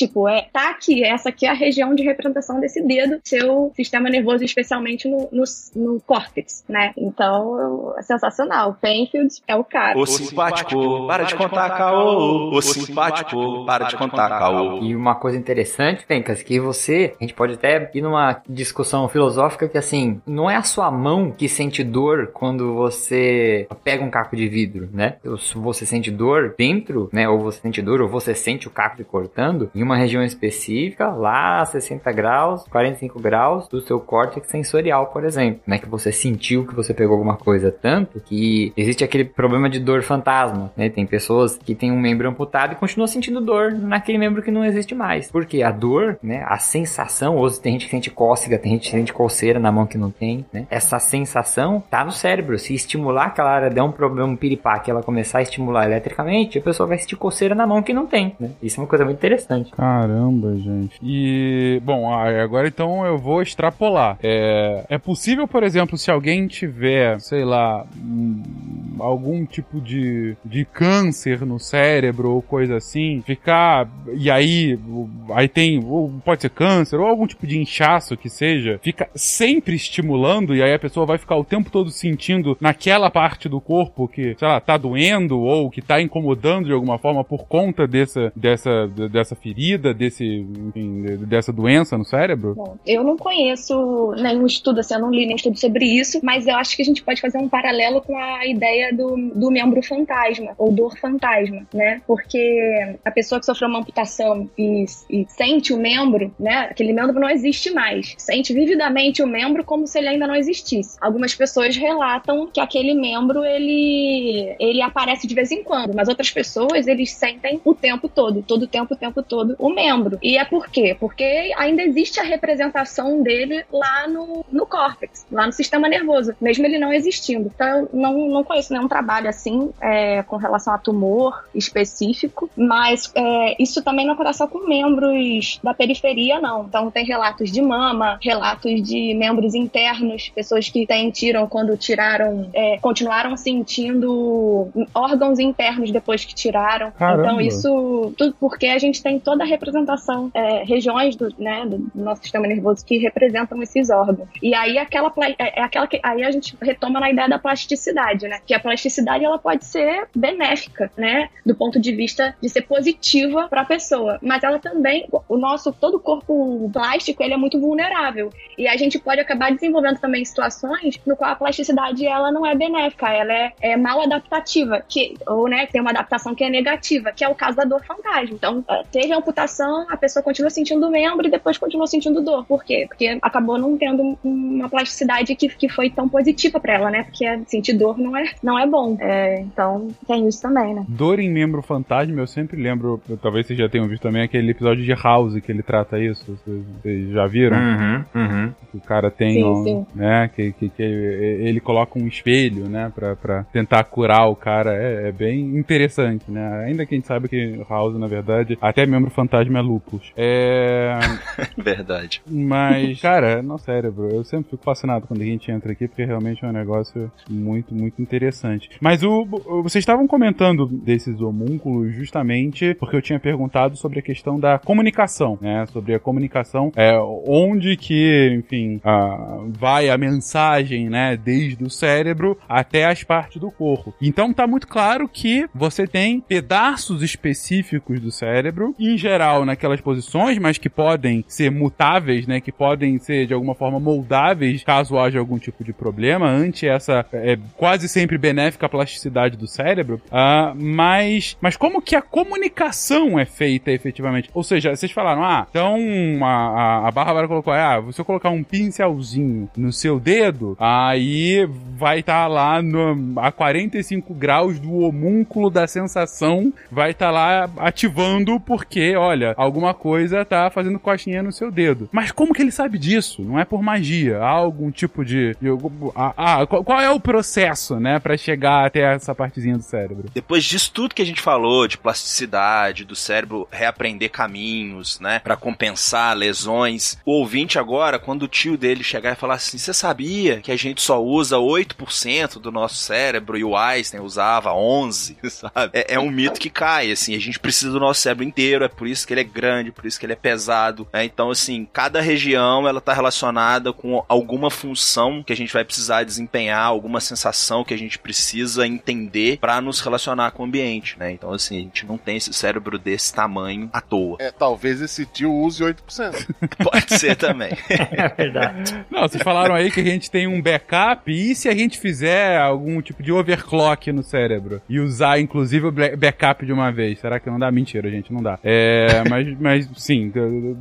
tipo, é, tá aqui, essa aqui é a região de representação desse dedo, seu sistema nervoso, especialmente no, no, no córtex, né? Então, é sensacional. Penfield é o cara. Ô simpático, para de contar caô. Ô simpático, para de contar caô. E uma coisa interessante, Fencas, que você, a gente pode até ir numa discussão filosófica que assim, não é a sua mão que sente dor quando você pega um caco de vidro, né? Você sente dor dentro, né? Ou você sente dor, ou você sente o caco te cortando em uma região específica, lá a 60 graus, 45 graus do seu córtex sensorial, por exemplo, né? Que você sentiu que você pegou alguma coisa tanto que existe aquele problema de dor fantasma, né? Tem pessoas que têm um membro amputado e continuam sentindo dor naquele membro que não existe mais. Porque a dor, né? A sensação, ou tem gente que sente cócega, tem gente que sente coceira na mão que não tem, né? Essa sensação tá no cérebro. Se estimular aquela área, der um problema, um piripá, que ela começar a estimular eletricamente, a pessoa vai sentir coceira na mão que não tem, né? Isso é uma coisa muito interessante. Caramba, gente. E, bom, ah, agora então eu vou extrapolar. É, é possível, por exemplo, se alguém tiver, sei lá, hum, algum tipo de, de câncer no cérebro ou coisa assim, ficar. E aí, aí tem. Pode ser câncer, ou algum tipo de inchaço que seja, fica sempre estimulando, e aí a pessoa vai ficar o tempo todo sentindo naquela parte do corpo que, sei lá, tá doendo ou que tá incomodando de alguma forma por conta dessa, dessa, dessa ferida, desse, enfim, de- dessa doença no cérebro? Bom, eu não conheço nenhum estudo, assim, eu não li nenhum estudo sobre isso, mas eu acho que a gente pode fazer um paralelo com a ideia ideia do, do membro fantasma, ou dor fantasma, né? Porque a pessoa que sofreu uma amputação e, e sente o membro, né? Aquele membro não existe mais. Sente vividamente o membro como se ele ainda não existisse. Algumas pessoas relatam que aquele membro, ele, ele aparece de vez em quando, mas outras pessoas, eles sentem o tempo todo, todo o tempo, o tempo todo, o membro. E é por quê? Porque ainda existe a representação dele lá no, no córtex, lá no sistema nervoso, mesmo ele não existindo. Então, eu não, não conheço nenhum trabalho assim é, com relação a tumor específico, mas é, isso também não acontece só com membros da periferia, não. Então, tem relatos de mama, relatos de membros internos, pessoas que sentiram quando tiraram, é, continuaram sentindo órgãos internos depois que tiraram. Caramba. Então, isso tudo porque a gente tem toda a representação, é, regiões do, né, do nosso sistema nervoso que representam esses órgãos. E aí aquela é, é aquela que aí a gente retoma na ideia da plasticidade, né? Que a plasticidade ela pode ser benéfica, né, do ponto de vista de ser positiva para a pessoa, mas ela também o nosso todo o corpo plástico ele é muito vulnerável e a gente pode acabar desenvolvendo também situações no qual a plasticidade ela não é benéfica, ela é, é mal adaptativa, que ou né, tem uma adaptação que é negativa, que é o caso da dor fantasma. Então, é, teve a amputação, a pessoa continua sentindo membro e depois continua sentindo dor. Por quê? Porque acabou não tendo uma plasticidade que, que foi tão positiva para ela, né? Porque sentir dor não é, não é bom. É, então, tem isso também, né? Dor em membro fantasma, eu sempre lembro, talvez vocês já tenham visto também aquele episódio de House que ele trata isso. Vocês, vocês já viram? Uhum, uhum. Que o cara tem, Sim, um, sim. né? Que, que, que ele coloca um espelho, né? Pra, pra tentar curar o cara. É, é bem interessante, né? Ainda que a gente saiba que House, na verdade, até membro fantasma é lupus. *laughs* É. Verdade. Mas, cara, não, cérebro, eu sempre fico fascinado quando a gente entra aqui, porque realmente é um negócio muito, muito interessante. Mas o- vocês estavam comentando desses homúnculos justamente porque eu tinha perguntado sobre a questão da comunicação, né? Sobre a comunicação, é, onde que, enfim, a- vai a mensagem, né? Desde o cérebro até as partes do corpo. Então tá muito claro que você tem pedaços específicos do cérebro, em geral naquelas posições, mas que podem ser mutáveis, né? Que podem ser de alguma forma moldáveis caso haja algum tipo de problema, ante essa é, quase sempre benéfica plasticidade do cérebro. Ah, mas, mas como que a comunicação é feita efetivamente? Ou seja, vocês falaram, ah, então a, a, a Bárbara colocou, ah, eu colocar um pincelzinho no seu dedo, aí vai estar lá no, a 45 graus do homúnculo da sensação, vai estar lá ativando porque, olha, alguma coisa tá fazendo coxinha no seu dedo. Mas como que ele sabe disso? Não é por magia. Há algum tipo de. ah, ah, qual, é o processo, né, Pra chegar até essa partezinha do cérebro? Depois disso tudo que a gente falou, de plasticidade, do cérebro reaprender caminhos, né, Pra compensar lesões, o ouvinte agora, quando o tio dele chegar e falar assim, você sabia que a gente só usa 8% do nosso cérebro e o Einstein usava 11, *laughs* sabe? É, é um mito que cai, assim, a gente precisa do nosso cérebro inteiro, é por isso que ele é grande, por isso que ele é pesado, né? Então, assim, cada região, ela tá relacionada com alguma função que a gente vai precisar desempenhar, alguma sensação que a gente precisa entender pra nos relacionar com o ambiente, né? Então, assim, a gente não tem esse cérebro desse tamanho à toa. É, talvez esse tio use 8%. *laughs* Pode ser também. É verdade. Não, vocês falaram aí que a gente tem um backup, e se a gente fizer algum tipo de overclock no cérebro e usar, inclusive, o backup de uma vez? Será que não dá? Mentira, gente, não dá. É, mas, mas sim,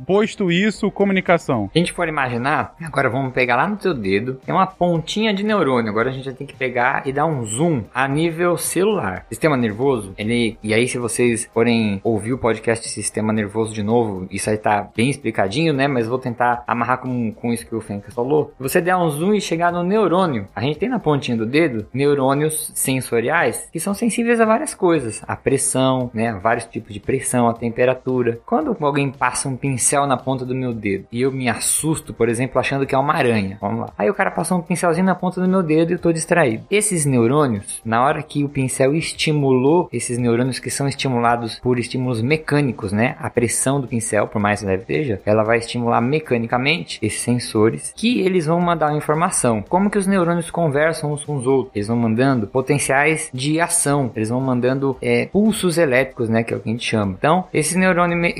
posto isso, comunicação. Se a gente for imaginar, agora vamos pegar lá no seu dedo, tem uma pontinha de neurônio. Agora a gente tem que pegar e dar um zoom a nível celular. Sistema nervoso, ele. E aí, se vocês forem ouvir o podcast Sistema Nervoso de novo, isso aí tá bem explicadinho, né? Mas vou tentar amarrar com, com isso que o Fencas falou. Você der um zoom e chegar no neurônio, a gente tem na pontinha do dedo neurônios sensoriais que são sensíveis a várias coisas. A pressão, né? Vários tipos de pressão, a temperatura. Quando alguém passa um pincel na ponta do meu dedo e eu me assusto, por exemplo, achando que é uma aranha. Vamos lá. Aí o cara passou um pincelzinho na ponta do meu dedo e eu tô distraído. Esses neurônios, na hora que o pincel estimulou esses neurônios que são estimulados por estímulos mecânicos, né? A pressão do pincel, por mais leve seja, ela vai estimular mecanicamente esses sensores que eles vão mandar uma informação. Como que os neurônios conversam uns com os outros? Eles vão mandando potenciais de ação, eles vão mandando é, pulsos elétricos, né, que é o que a gente chama. Então, esse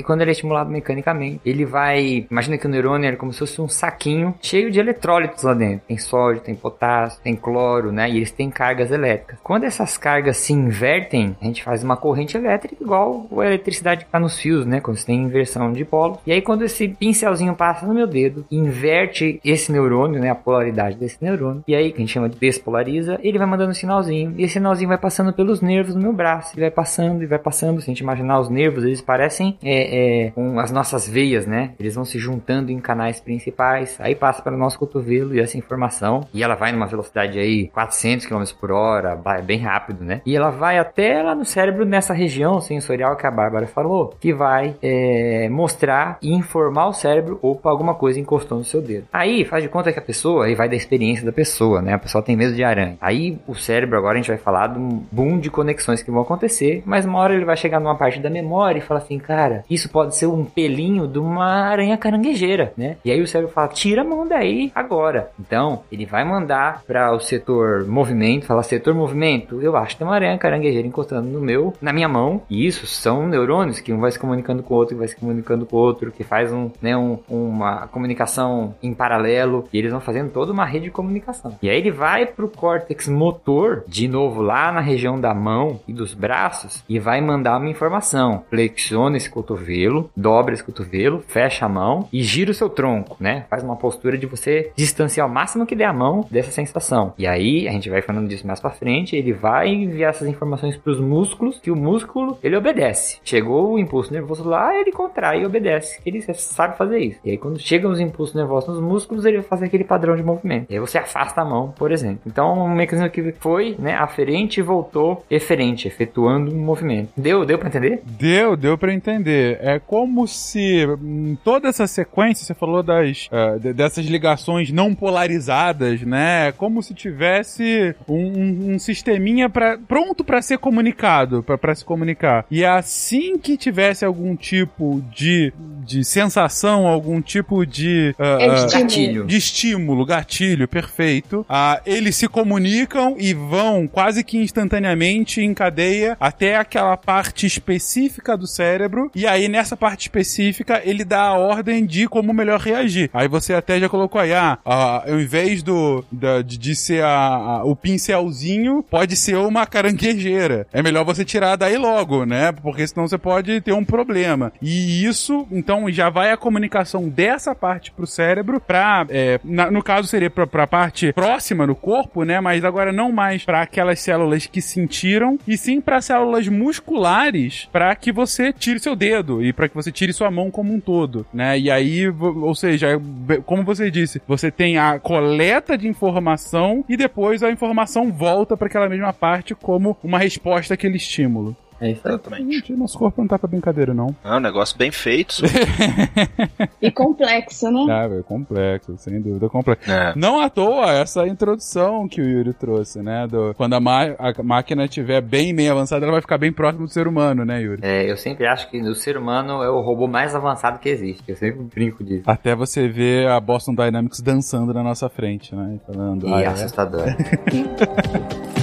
quando ele é estimulado mecanicamente, ele vai, imagina que o neurônio é como se fosse um saquinho cheio de eletrólitos lá dentro. Tem sódio, tem potássio, tem cloro, né, e eles têm cargas elétricas. Quando essas cargas se invertem, a gente faz uma corrente elétrica igual a eletricidade que está nos fios, né, quando você tem inversão de polo. E aí quando esse pincelzinho passa no meu dedo, inverte esse neurônio, né, a polaridade desse neurônio, e aí que a gente chama de despolariza, ele vai mandando um sinalzinho, e esse sinalzinho vai passando pelos nervos do meu braço, e vai passando, e vai passando, se a gente imaginar os nervos, eles parecem é, é, com as nossas veias, né, eles vão se juntando em canais principais, aí passa para o nosso cotovelo e essa informação, e ela vai numa velocidade aí 400 km por hora, vai bem rápido, né, e ela vai até lá no cérebro, nessa região sensorial que a Bárbara falou, que vai é, mostrar e informar o cérebro, opa, alguma coisa encostou no seu dedo. Aí faz de conta que a pessoa, aí vai da experiência da pessoa, né? A pessoa tem medo de aranha. Aí o cérebro, agora a gente vai falar de um boom de conexões que vão acontecer, mas uma hora ele vai chegar numa parte da memória e falar assim, cara, isso pode ser um pelinho de uma aranha caranguejeira, né? E aí o cérebro fala, tira a mão daí agora. Então, ele vai mandar para o setor movimento, falar setor movimento, eu acho que tem uma aranha caranguejeira encostando no meu, na minha mão, e isso são neurônios que um vai se comunicando com o outro, que vai se comunicando com o outro, que faz um, né, um, uma comunicação em paralelo, e eles vão fazendo toda uma rede de comunicação. E aí ele vai pro córtex motor, de novo lá na região da mão e dos braços, e vai mandar uma informação. Flexiona esse cotovelo, dobra esse cotovelo, fecha a mão e gira o seu tronco, né? Faz uma postura de você distanciar o máximo que der a mão dessa sensação. E aí, a gente vai falando disso mais pra frente, ele vai enviar essas informações pros músculos, que o músculo, ele obedece. Chegou o impulso nervoso lá, ele contrai e obedece. Ele sabe fazer isso. E aí, quando chegam os impulsos nervosos nos músculos, ele vai fazer aquele padrão de movimento. E aí você afasta a mão, por exemplo. Então, um mecanismo que foi, né, aferente e voltou eferente, efetuando um movimento. Deu, deu para entender? Deu, deu para entender. É como se em toda essa sequência, você falou das uh, dessas ligações não polarizadas, né? É como se tivesse um, um, um sisteminha pra, pronto para ser comunicado, para se comunicar. E assim que tivesse algum tipo de, de sensação, algum tipo de uh, gatilho. de estímulo, gatilho, perfeito. Uh, eles se comunicam e vão quase que instantaneamente em cadeia até aquela parte específica do cérebro. E aí, nessa parte específica, ele dá a ordem de como melhor reagir. Aí você até já colocou aí, ah, uh, ao invés do, da, de ser a, a, o pincelzinho, pode ser uma caranguejeira. É melhor você tirar daí logo, né? Porque senão você pode ter um problema. E isso, então, já vai a comunicação dessa parte pro cérebro pra, é, na, no caso seria pra, pra parte próxima no corpo, né? Mas agora não mais para aquelas células que sentiram, e sim para células musculares para que você tire seu dedo e para que você tire sua mão como um todo, né? E aí, ou seja, como você disse, você tem a coleta de informação e depois a informação volta para aquela mesma parte como uma resposta àquele estímulo. É isso aí. Exatamente. Nosso corpo não tá pra brincadeira, não. É um negócio bem feito. *laughs* e complexo, né? Ah, é complexo, sem dúvida complexo. É. Não à toa essa introdução que o Yuri trouxe, né? Do, quando a, a máquina estiver bem meio avançada, ela vai ficar bem próximo do ser humano, né, Yuri? É, eu sempre acho que o ser humano é o robô mais avançado que existe. Eu sempre brinco disso. Até você ver a Boston Dynamics dançando na nossa frente, né? Falando, e ah, é? assustador. Bom, *laughs*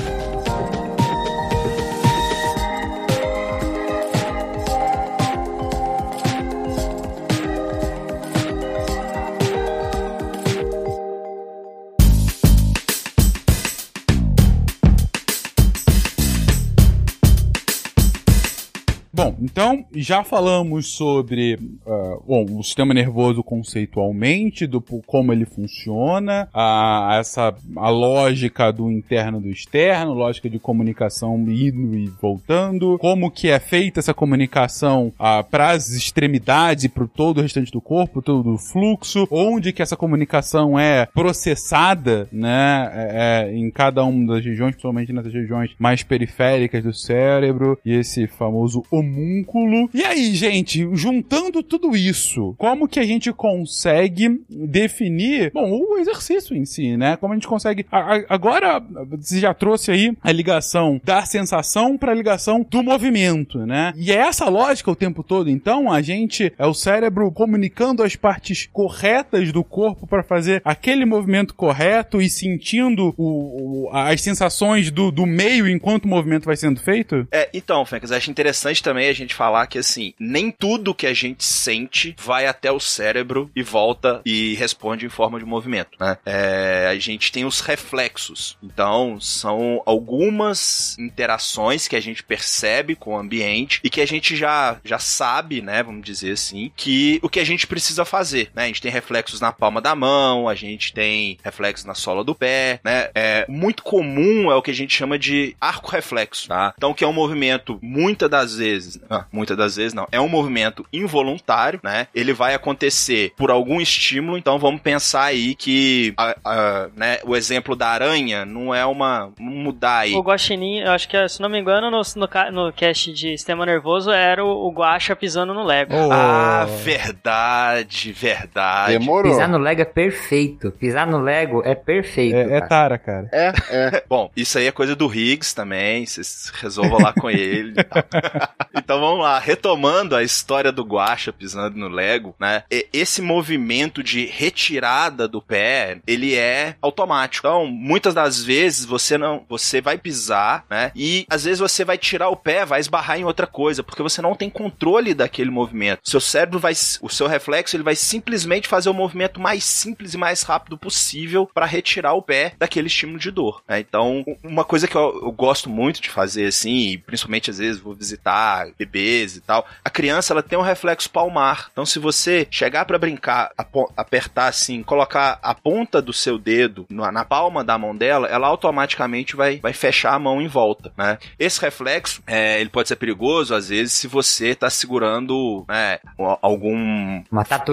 então já falamos sobre uh, bom, o sistema nervoso conceitualmente, do como ele funciona, a, essa, a lógica do interno do externo, lógica de comunicação indo e voltando, como que é feita essa comunicação uh, para as extremidades para todo o restante do corpo, todo o fluxo, onde que essa comunicação é processada, né, é, é, em cada uma das regiões, principalmente nessas regiões mais periféricas do cérebro, e esse famoso homúnculo. E aí, gente, juntando tudo isso, como que a gente consegue definir, bom, o exercício em si, né? Como a gente consegue. a- a- agora, você já trouxe aí a ligação da sensação para a ligação do movimento, né? E é essa lógica o tempo todo, então, a gente é o cérebro comunicando as partes corretas do corpo para fazer aquele movimento correto e sentindo o, o- as sensações do, do meio enquanto o movimento vai sendo feito? É, então, Fencas, acho interessante também a gente falar que, assim, nem tudo que a gente sente vai até o cérebro e volta e responde em forma de movimento, né? É, a gente tem os reflexos. Então, são algumas interações que a gente percebe com o ambiente e que a gente já, já sabe, né, vamos dizer assim, que o que a gente precisa fazer, né? A gente tem reflexos na palma da mão, a gente tem reflexos na sola do pé, né? É muito comum é o que a gente chama de arco reflexo, tá? Então, que é um movimento muitas das vezes, ah, muitas das vezes não, é um movimento involuntário, né? Ele vai acontecer por algum estímulo, então vamos pensar aí que a- a, né, o exemplo da aranha não é uma vamos mudar aí. O guaxinim, eu acho que, se não me engano, no, no, no cast de Sistema Nervoso era o, o Guaxa pisando no Lego. Ah, verdade, verdade. Pisar no Lego é perfeito. Pisar no Lego é perfeito. É, é tara, cara. É, é. *laughs* Bom, isso aí é coisa do Higgs também, vocês resolvam lá com ele. e tal. *laughs* então vamos lá, retomando a história do Guaxa pisando no Lego, né? Esse movimento de retirada do pé, ele é automático. Então, muitas das vezes você não, você vai pisar, né? E às vezes você vai tirar o pé, vai esbarrar em outra coisa, porque você não tem controle daquele movimento. Seu cérebro vai, o seu reflexo, ele vai simplesmente fazer o movimento mais simples e mais rápido possível para retirar o pé daquele estímulo de dor. né? Então, uma coisa que eu, eu gosto muito de fazer assim, principalmente às vezes vou visitar bebês e tal, a criança ela tem um reflexo palmar. Então, se você chegar para brincar, apertar assim, colocar a ponta do seu dedo na, na palma da mão dela, ela automaticamente vai, vai fechar a mão em volta, né? Esse reflexo, é, ele pode ser perigoso às vezes se você tá segurando né, algum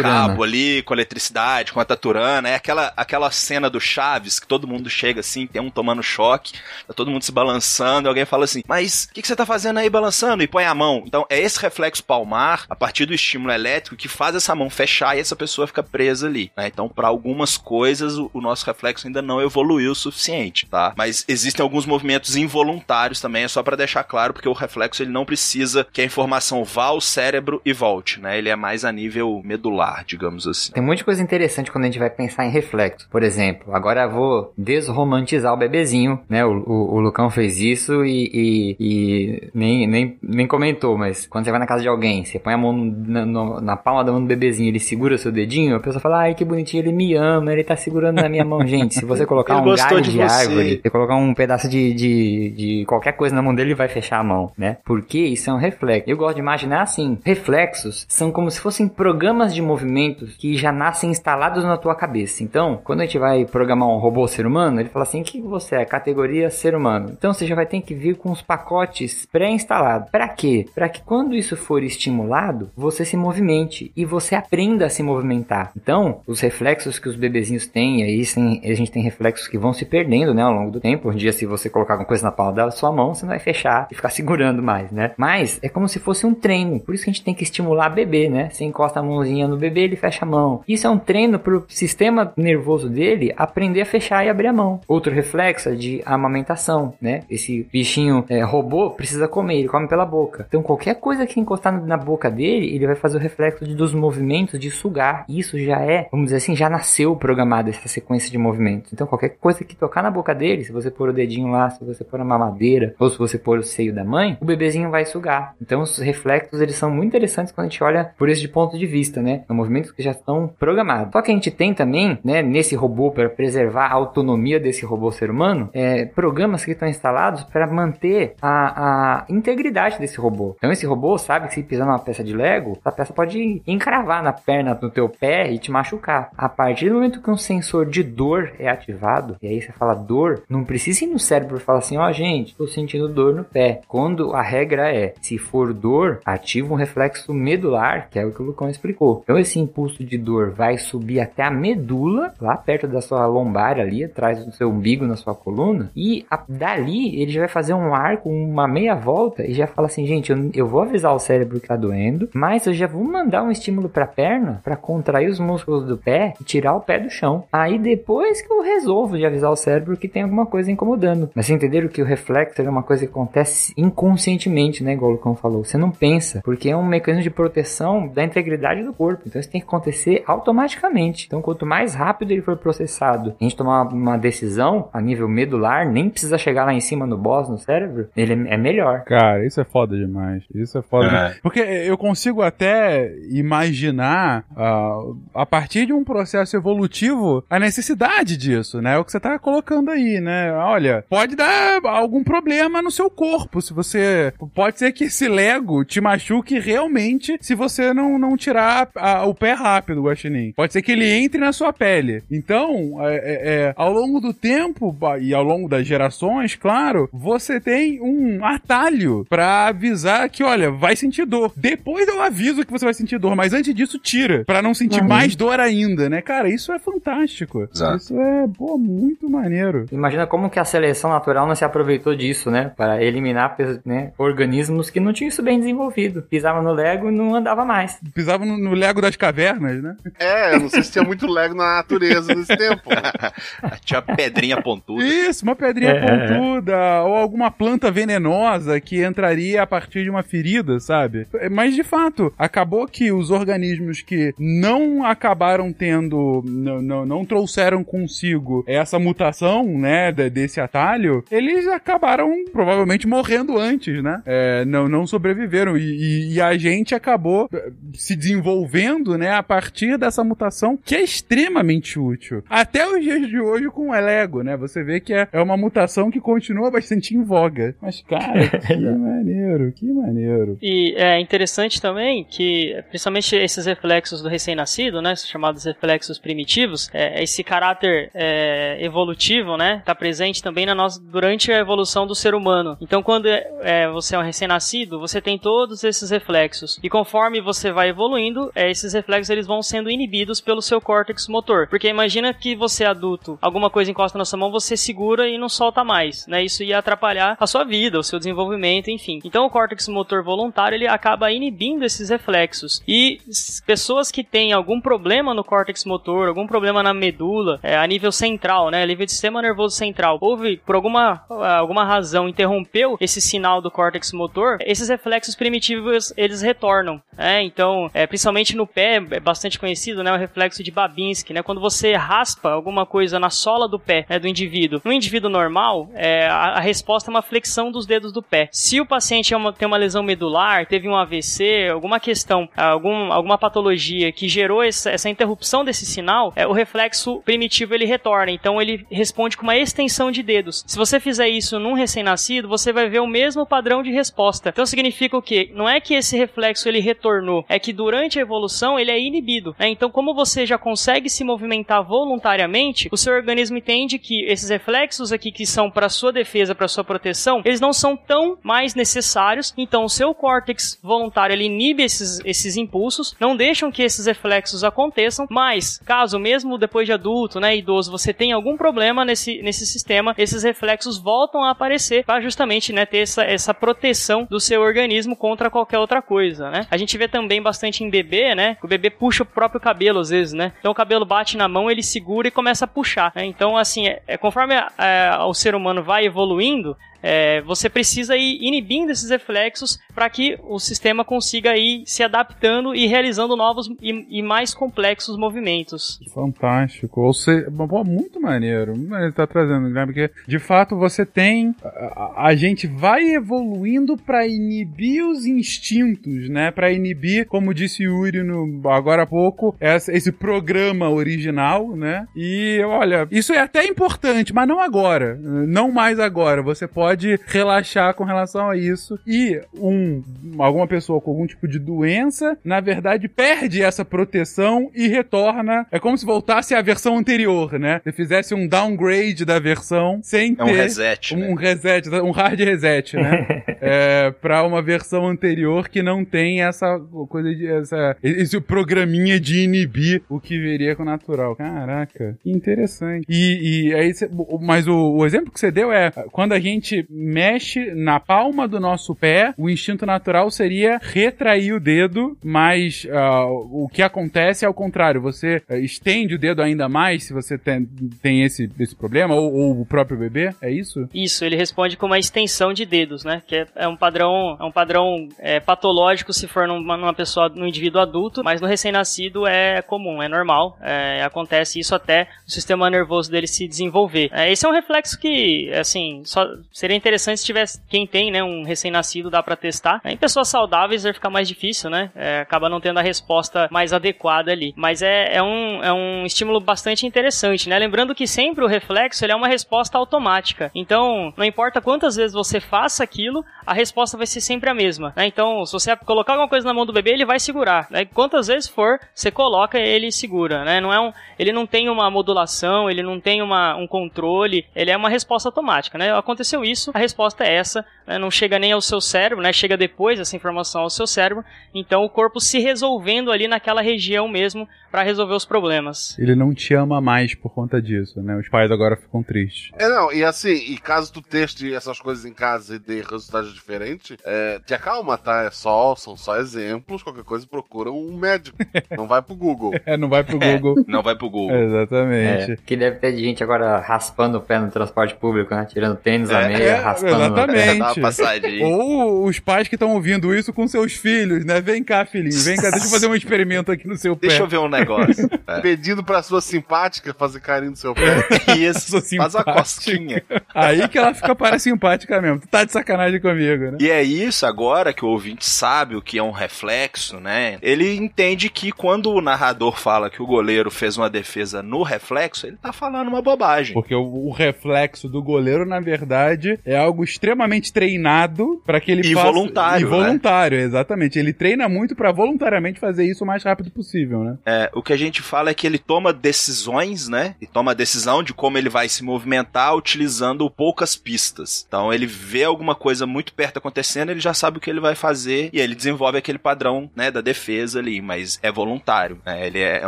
cabo ali com eletricidade, com a taturana, é aquela, aquela cena do Chaves que todo mundo chega assim, tem um tomando choque, tá todo mundo se balançando, e alguém fala assim, mas o que, que você tá fazendo aí balançando? E põe a mão. Então é esse reflexo palmar, a partir do estímulo elétrico, que faz essa mão fechar e essa pessoa fica presa ali. né? Então, para algumas coisas, o, o nosso reflexo ainda não evoluiu o suficiente, tá? Mas existem alguns movimentos involuntários também, é só para deixar claro, porque o reflexo ele não precisa que a informação vá ao cérebro e volte, né? Ele é mais a nível medular, digamos assim. Tem muita coisa interessante quando a gente vai pensar em reflexo. Por exemplo, agora vou desromantizar o bebezinho, né? O, o, o Lucão fez isso e, e- e nem, nem, nem comentou, mas quando você vai na casa de alguém, você põe a mão na, na palma da mão do bebezinho, ele segura seu dedinho, a pessoa fala, ai que bonitinho, ele me ama, ele tá segurando na minha mão. *laughs* Gente, se você colocar um galho de de, árvore, você colocar um pedaço de, de, de qualquer coisa na mão dele, ele vai fechar a mão, né? Porque isso é um reflexo. Eu gosto de imaginar assim, reflexos são como se fossem programas de movimentos que já nascem instalados na tua cabeça. Então, quando a gente vai programar um robô ser humano, ele fala assim, o que você é? Categoria ser humano. Então, você já vai ter que vir com os pacotes pré-instalados. Para quê? Para que quando isso for estimulado, você se movimente e você aprenda a se movimentar. Então, os reflexos que os bebezinhos têm, e aí sim, a gente tem reflexos que vão se perdendo, né, ao longo do tempo. Um dia, se você colocar alguma coisa na palma da sua mão, você não vai fechar e ficar *laughs* segurando mais, né? Mas é como se fosse um treino. Por isso que a gente tem que estimular bebê, né? Você encosta a mãozinha no bebê, ele fecha a mão. Isso é um treino pro sistema nervoso dele aprender a fechar e abrir a mão. Outro reflexo é de amamentação, né? Esse bichinho é, robô precisa comer, ele come pela boca. Então qualquer coisa que encostar na boca dele, ele vai fazer o reflexo de- dos movimentos de sugar. Isso já é, vamos dizer assim, já nasceu programado essa sequência de movimentos. Então qualquer coisa que tocar na boca dele, se você pôr o dedinho lá, se você pôr a mamadeira, ou se você pôr o seio da mãe, o bebezinho vai sugar. Então os reflexos, eles são muito interessantes quando a gente olha por esse ponto de vista, né? São movimentos que já estão programados. Só que a gente tem também, né, nesse robô, para preservar a autonomia desse robô ser humano, é, programas que estão instalados para manter a, a integridade desse robô. Então esse robô sabe que se pisar numa peça de Lego, essa peça pode encravar na perna do teu pé e te machucar. A partir do momento que um sensor de dor é ativado, e aí você fala dor, não precisa ir no cérebro e falar assim, ó gente, tô sentindo dor no pé. Quando a regra é, se for dor, ativa um reflexo medular, que é o que o Lucão explicou. Então esse impulso de dor vai subir até a medula, lá perto da sua lombar ali, atrás do seu umbigo na sua coluna, e a- dali ele já vai fazer um arco, uma meia volta e já fala assim, gente, eu, eu vou avisar o cérebro que tá doendo, mas eu já vou mandar um estímulo pra perna pra contrair os músculos do pé e tirar o pé do chão. Aí depois que eu resolvo de avisar o cérebro que tem alguma coisa incomodando. Mas vocês entenderam que o reflexo é uma coisa que acontece inconscientemente, né? Igual o Lucão falou. Você não pensa, porque é um mecanismo de proteção da integridade do corpo. Então isso tem que acontecer automaticamente. Então quanto mais rápido ele for processado, a gente tomar uma decisão a nível medular, nem precisa chegar lá em cima no boss, no cérebro, ele é melhor. Cara, isso é foda demais. Isso é foda É. demais. Porque eu consigo até imaginar, ah, a partir de um processo evolutivo, a necessidade disso, né? É o que você tá colocando aí, né? Olha, pode dar algum problema no seu corpo. Se você. Pode ser que esse Lego te machuque realmente se você não, não tirar a- o pé rápido, Guaxinim. Pode ser que ele entre na sua pele. Então, é, é, é, ao longo do tempo e ao longo das gerações, claro, você tem um atalho pra avisar que, olha, vai sentir dor. Depois eu aviso que você vai sentir dor, mas antes disso, tira. Pra não sentir Uhum. mais dor ainda, né? Cara, isso é fantástico. Exato. Isso é, pô, muito maneiro. Imagina como que a seleção natural não se aproveitou disso, né? Para eliminar né, organismos que não tinham isso bem desenvolvido. Pisava no Lego e não andava mais. Pisava no, no Lego das cavernas, né? É, eu não sei se tinha muito Lego na natureza nesse tempo. *laughs* Tinha pedrinha pontuda. Isso, uma pedrinha É, é, é. pontuda, ou alguma planta venenosa que entraria a partir de uma ferida, sabe? Mas de fato, acabou que os organismos que não acabaram tendo, não, não, não trouxeram consigo essa mutação, né, de- desse atalho, eles acabaram provavelmente morrendo antes, né? É, não, não sobreviveram. E, e- e a gente acabou eh, se desenvolvendo, né, a partir dessa mutação que é extremamente útil. Até os dias de hoje com o Lego, né? Você vê que é, é uma mutação que continua bastante em voga. Mas, cara, *laughs* que maneiro, que maneiro. E é interessante também que, principalmente esses reflexos do recém-nascido, né, chamados reflexos primitivos, é, esse caráter é, evolutivo, né, tá presente também na nossa, durante a evolução do ser humano. Então, quando é, é, você é um recém-nascido, você tem todos esses reflexos. E conforme você vai evoluindo, é, esses reflexos eles vão sendo inibidos pelo seu córtex motor. Porque imagina que você é adulto, alguma coisa encosta na sua mão, você segura e não solta mais, né? Isso ia atrapalhar a sua vida, o seu desenvolvimento, enfim. Então o córtex motor voluntário ele acaba inibindo esses reflexos. E pessoas que têm algum problema no córtex motor, algum problema na medula, é, a nível central, né? A nível do sistema nervoso central, houve por alguma, alguma razão interrompeu esse sinal do córtex motor, esses reflexos primitivos eles retornam. né? Então, é, principalmente no pé, é bastante conhecido, né? O reflexo de Babinski, né? Quando você raspa alguma coisa na sola do pé né, do indivíduo. No indivíduo normal, é, a, a resposta é uma flexão dos dedos do pé. Se o paciente é uma- tem uma lesão medular, teve um AVC, alguma questão, algum, alguma patologia que gerou essa, essa interrupção desse sinal, é, o reflexo primitivo ele retorna. Então ele responde com uma extensão de dedos. Se você fizer isso num recém-nascido, você vai ver o mesmo padrão de resposta. Então significa o quê? Não é que esse reflexo ele retornou, é que durante a evolução ele é inibido. né? Então, como você já consegue se movimentar voluntariamente, o seu organismo entende que esses reflexos aqui que são para sua defesa, para sua proteção, eles não são tão mais necessários. Então, o seu córtex voluntário ele inibe esses, esses impulsos, não deixam que esses reflexos aconteçam. Mas, caso mesmo depois de adulto, né, idoso, você tenha algum problema nesse, nesse sistema, esses reflexos voltam a aparecer para justamente né, ter essa, essa proteção do seu organismo contra qualquer outra coisa, né? A gente vê também bastante em bebê, né? O bebê puxa o próprio cabelo às vezes, né? Então o cabelo bate na mão, ele segura e começa a puxar. né? Então, assim, é, é conforme a- o ser humano vai evoluindo, é, você precisa ir inibindo esses reflexos para que o sistema consiga ir se adaptando e realizando novos e, e mais complexos movimentos. Fantástico. Ou seja, pô, muito maneiro. Muito maneiro tá trazendo, né? Porque, de fato, você tem. A, a- gente vai evoluindo pra inibir os instintos, né? Pra inibir, como disse Yuri no, agora há pouco, essa- esse programa original, né? E olha, isso é até importante, mas não agora. Não mais agora. Você pode relaxar com relação a isso. E um, alguma pessoa com algum tipo de doença, na verdade, perde essa proteção e retorna. É como se voltasse à versão anterior, né? Se fizesse um downgrade da versão sem É um ter reset, um né? reset, um hard reset, né? *laughs* é, pra uma versão anterior que não tem essa coisa de. Essa, esse programinha de inibir o que viria com o natural. Caraca, que interessante. E, e aí, cê, mas o, o exemplo que você deu é quando a gente mexe na palma do nosso pé, o instinto natural seria retrair o dedo, mas uh, o que acontece é ao contrário. Você uh, estende o dedo ainda mais se você tem, tem esse, esse problema, ou, ou, o próprio bebê, é isso? Isso, ele responde com uma extensão de dedos, né? Que é, é um padrão, é um padrão é, patológico se for numa, numa, pessoa, num indivíduo adulto, mas no recém-nascido é comum, é normal. É, acontece isso até o sistema nervoso dele se desenvolver. É, esse é um reflexo que, assim, só seria interessante se tivesse quem tem, né, um recém-nascido, dá para testar. Em pessoas saudáveis vai ficar mais difícil, né? É, acaba não tendo a resposta mais adequada ali. Mas é, é, um, é um estímulo bastante interessante, né? Lembrando que sempre o reflexo ele é uma resposta automática. Então, não importa quantas vezes você faça aquilo, a resposta vai ser sempre a mesma. Né? Então, se você colocar alguma coisa na mão do bebê, ele vai segurar. Né? Quantas vezes for, você coloca ele segura. Né? Não é um, ele não tem uma modulação, ele não tem uma, um controle, ele é uma resposta automática. Né? Aconteceu isso, a resposta é essa. Né? Não chega nem ao seu cérebro, né? chega depois essa informação ao seu cérebro. Então, o corpo se resolvendo ali naquela região mesmo para resolver os problemas. Ele não te ama mais por conta disso, né? Os pais agora ficam tristes. É, não, e assim, e caso tu teste essas coisas em casa e dê resultados diferentes, é, te acalma, tá? É só, são só exemplos, qualquer coisa procura um médico. *laughs* não vai pro Google. *laughs* É, não vai pro Google. É, não vai pro Google. exatamente. É, que deve ter gente agora raspando o pé no transporte público, né? Tirando tênis à meia, é, raspando exatamente. Ou os pais que estão ouvindo isso com seus filhos, né? Vem cá, filhinho, vem cá, deixa eu fazer um experimento aqui no seu pé. Deixa eu ver um negócio. *laughs* É. Pedindo pra sua simpática fazer carinho no seu pé. Isso, *laughs* faz uma cosquinha. Aí que ela fica para simpática mesmo. Tu tá de sacanagem comigo, né? E é isso agora que o ouvinte sabe o que é um reflexo, né? Ele entende que quando o narrador fala que o goleiro fez uma defesa no reflexo, ele tá falando uma bobagem. Porque o, o reflexo do goleiro, na verdade, é algo extremamente treinado para que ele e faça... voluntário. E voluntário, né? exatamente. Ele treina muito para voluntariamente fazer isso o mais rápido possível, né? É, o que a gente fala é que ele toma decisões, né? E toma a decisão de como ele vai se movimentar utilizando poucas pistas. Então ele vê alguma coisa muito perto acontecendo, ele já sabe o que ele vai fazer e ele desenvolve aquele padrão, né, da defesa ali, mas é voluntário, né? Ele é, é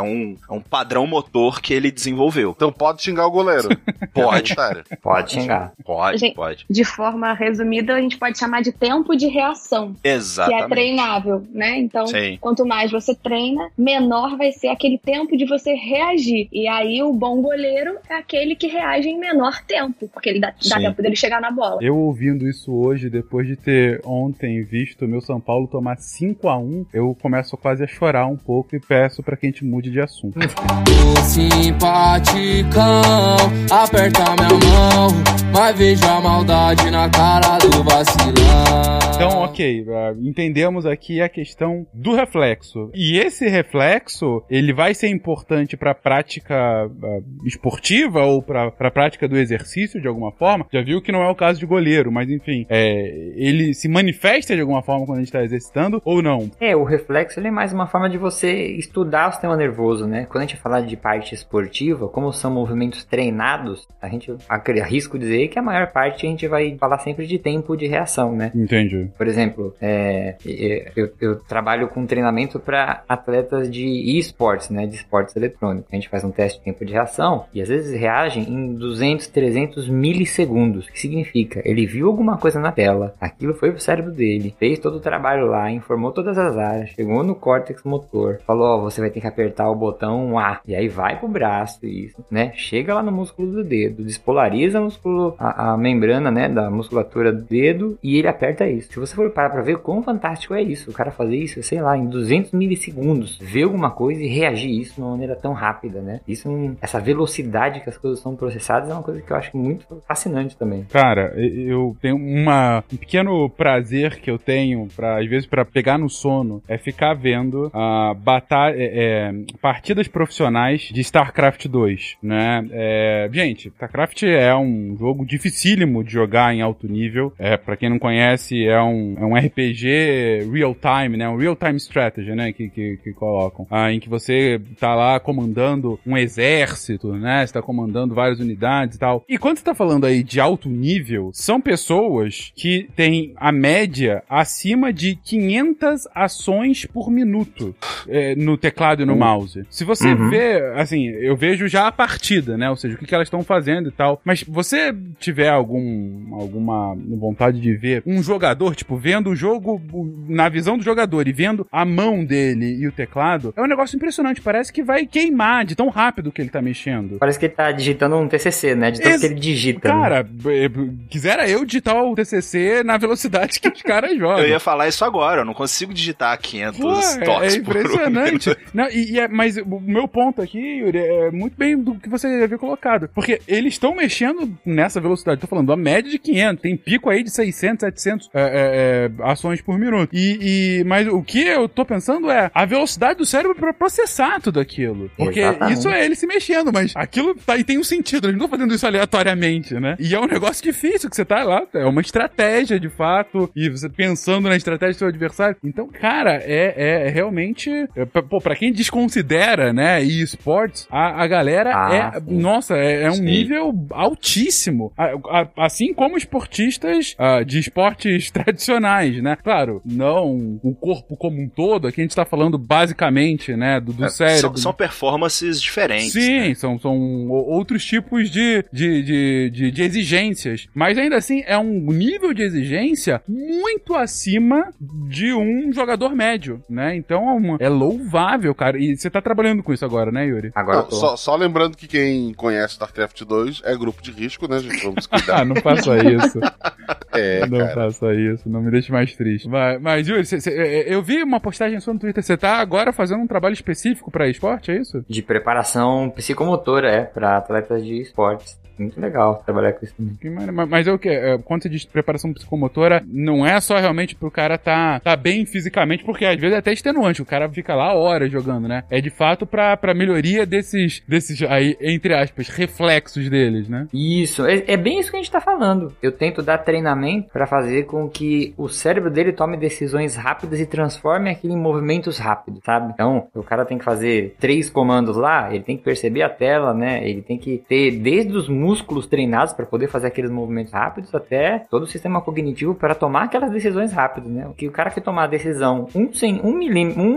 um, é um padrão motor que ele desenvolveu. Então pode xingar o goleiro. *laughs* pode. pode xingar. Pode, gente, pode. De forma resumida, a gente pode chamar de tempo de reação. Exatamente. Que é treinável, né? Então, Sim. quanto mais você treina, menor vai ser aquele tempo de você reagir. E aí o bom goleiro é aquele que reage em menor tempo, porque ele dá, dá tempo dele chegar na bola. Eu ouvindo isso hoje, depois de ter ontem visto o meu São Paulo tomar 5 a 1 eu começo quase a chorar um pouco e peço para que a gente mude de assunto. simpaticão, aperta minha mão, mas veja a maldade na cara do vacilão. Então, ok, uh, entendemos aqui a questão do reflexo. E esse reflexo, ele vai ser importante para a prática uh, esportiva ou para a prática do exercício de alguma forma. Já viu que não é o caso de goleiro, mas enfim, é, ele se manifesta de alguma forma quando a gente está exercitando ou não? É, o reflexo ele é mais uma forma de você estudar o sistema nervoso, né? Quando a gente fala de parte esportiva, como são movimentos treinados, a gente arrisco dizer que a maior parte a gente vai falar sempre de tempo de reação, né? Entendi. Por exemplo, é, eu, eu, trabalho com treinamento para atletas de esportes, né, de esportes eletrônicos. A gente faz um teste de tempo de reação e às vezes reagem em 200, 300 milissegundos. O que significa? Ele viu alguma coisa na tela, aquilo foi pro cérebro dele, fez todo o trabalho lá, informou todas as áreas, chegou no córtex motor, falou: Ó, oh, você vai ter que apertar o botão A, e aí vai pro braço, isso, né? Chega lá no músculo do dedo, despolariza músculo, a, a membrana, né, da musculatura do dedo e ele aperta isso. Se você for parar pra ver quão fantástico é isso, o cara fazer isso, sei lá, em 200 milissegundos, ver alguma coisa e reagir isso de uma maneira tão rápida, né? Isso, essa velocidade que as coisas são processadas é uma coisa que eu acho muito fascinante também. Cara, eu tenho uma, um pequeno prazer que eu tenho, às vezes, para pegar no sono, é ficar vendo uh, batalha, é, é, partidas profissionais de StarCraft 2, né? É, gente, StarCraft é um jogo dificílimo de jogar em alto nível. É, para quem não conhece, é um, é um RPG real time, né? Um real time strategy, né? Que, que, que colocam. Ah, em que você tá lá comandando um exército, né? Você tá comandando várias unidades e tal. E quando você tá falando aí de alto nível, são pessoas que têm a média acima de 500 ações por minuto é, no teclado e no mouse. Se você Uhum. vê, assim, eu vejo já a partida, né? Ou seja, o que, que elas estão fazendo e tal. Mas você tiver algum, alguma vontade de ver um jogador, tipo, vendo o jogo na visão do jogador e vendo a mão dele e o teclado, é um negócio impressionante. Parece que vai queimar de tão rápido que ele tá mexendo. Parece que ele tá digitando um TCC, né? De tanto Ex- que ele digita. né? Cara, b- quisera eu digitar o TCC na velocidade que os caras *laughs* jogam. Eu ia falar isso agora, eu não consigo digitar 500 Pô, é- toques é por impressionante. *laughs* Não, e, e é- mas o meu ponto aqui, Yuri, é muito bem do que você havia colocado. Porque eles estão mexendo nessa velocidade. Tô falando, a média de 500. Tem pico aí de 600, 700 é, é, é, ações por minuto. E, e- mas o que eu tô pensando é a velocidade do cérebro pra processar tudo aquilo. Porque Exatamente. isso é ele se mexendo, mas aquilo tá, e tem um sentido. Eles não estão fazendo isso aleatoriamente, né? E é um negócio difícil que você tá lá. É uma estratégia, de fato. E você pensando na estratégia do seu adversário. Então, cara, é, é realmente. é, pô, pra quem desconsidera, né, esportes, a, a galera Ah, é. sim. Nossa, é, é um Sim. nível altíssimo. A- a- assim como esportistas ah, de esportes *laughs* tradicionais, né? Claro, não o corpo como um todo. Aqui a gente tá falando basicamente, né, do, do É, cérebro. São, são performances diferentes. Sim, né? são, são outros tipos de, de, de, de, de exigências. Mas ainda assim, é um nível de exigência muito acima de um jogador médio, né? Então é, uma- é louvável, cara. E você tá trabalhando com isso agora, né, Yuri? Agora eu Não, tô. só, só lembrando que quem conhece StarCraft 2 é grupo de risco, né, gente? Vamos *laughs* cuidar. Ah, não faça isso. é, não cara. faça isso, não me deixe mais triste. Mas, mas Yuri, cê- cê- é, eu vi uma postagem sua no Twitter. Você tá agora fazendo um trabalho específico pra esporte, é isso? De preparação psicomotora, é, pra atletas de esportes. Muito legal trabalhar com isso também. Mas, mas é o que? Quando você diz preparação psicomotora, não é só realmente pro cara tá, tá bem fisicamente, porque às vezes é até extenuante, o cara fica lá horas jogando, né? É de fato pra, pra melhoria desses, desses aí, entre aspas, reflexos deles, né? Isso, é, é bem isso que a gente tá falando. Eu tento dar treinamento pra fazer com que o cérebro dele tome decisões rápidas e transforme aquilo em movimentos rápidos, sabe? Então, o cara tem que fazer três comandos lá, ele tem que perceber a tela, né? Ele tem que ter desde os músculos treinados pra poder fazer aqueles movimentos rápidos até todo o sistema cognitivo para tomar aquelas decisões rápidas, né? O que o cara que tomar a decisão um, sem, um,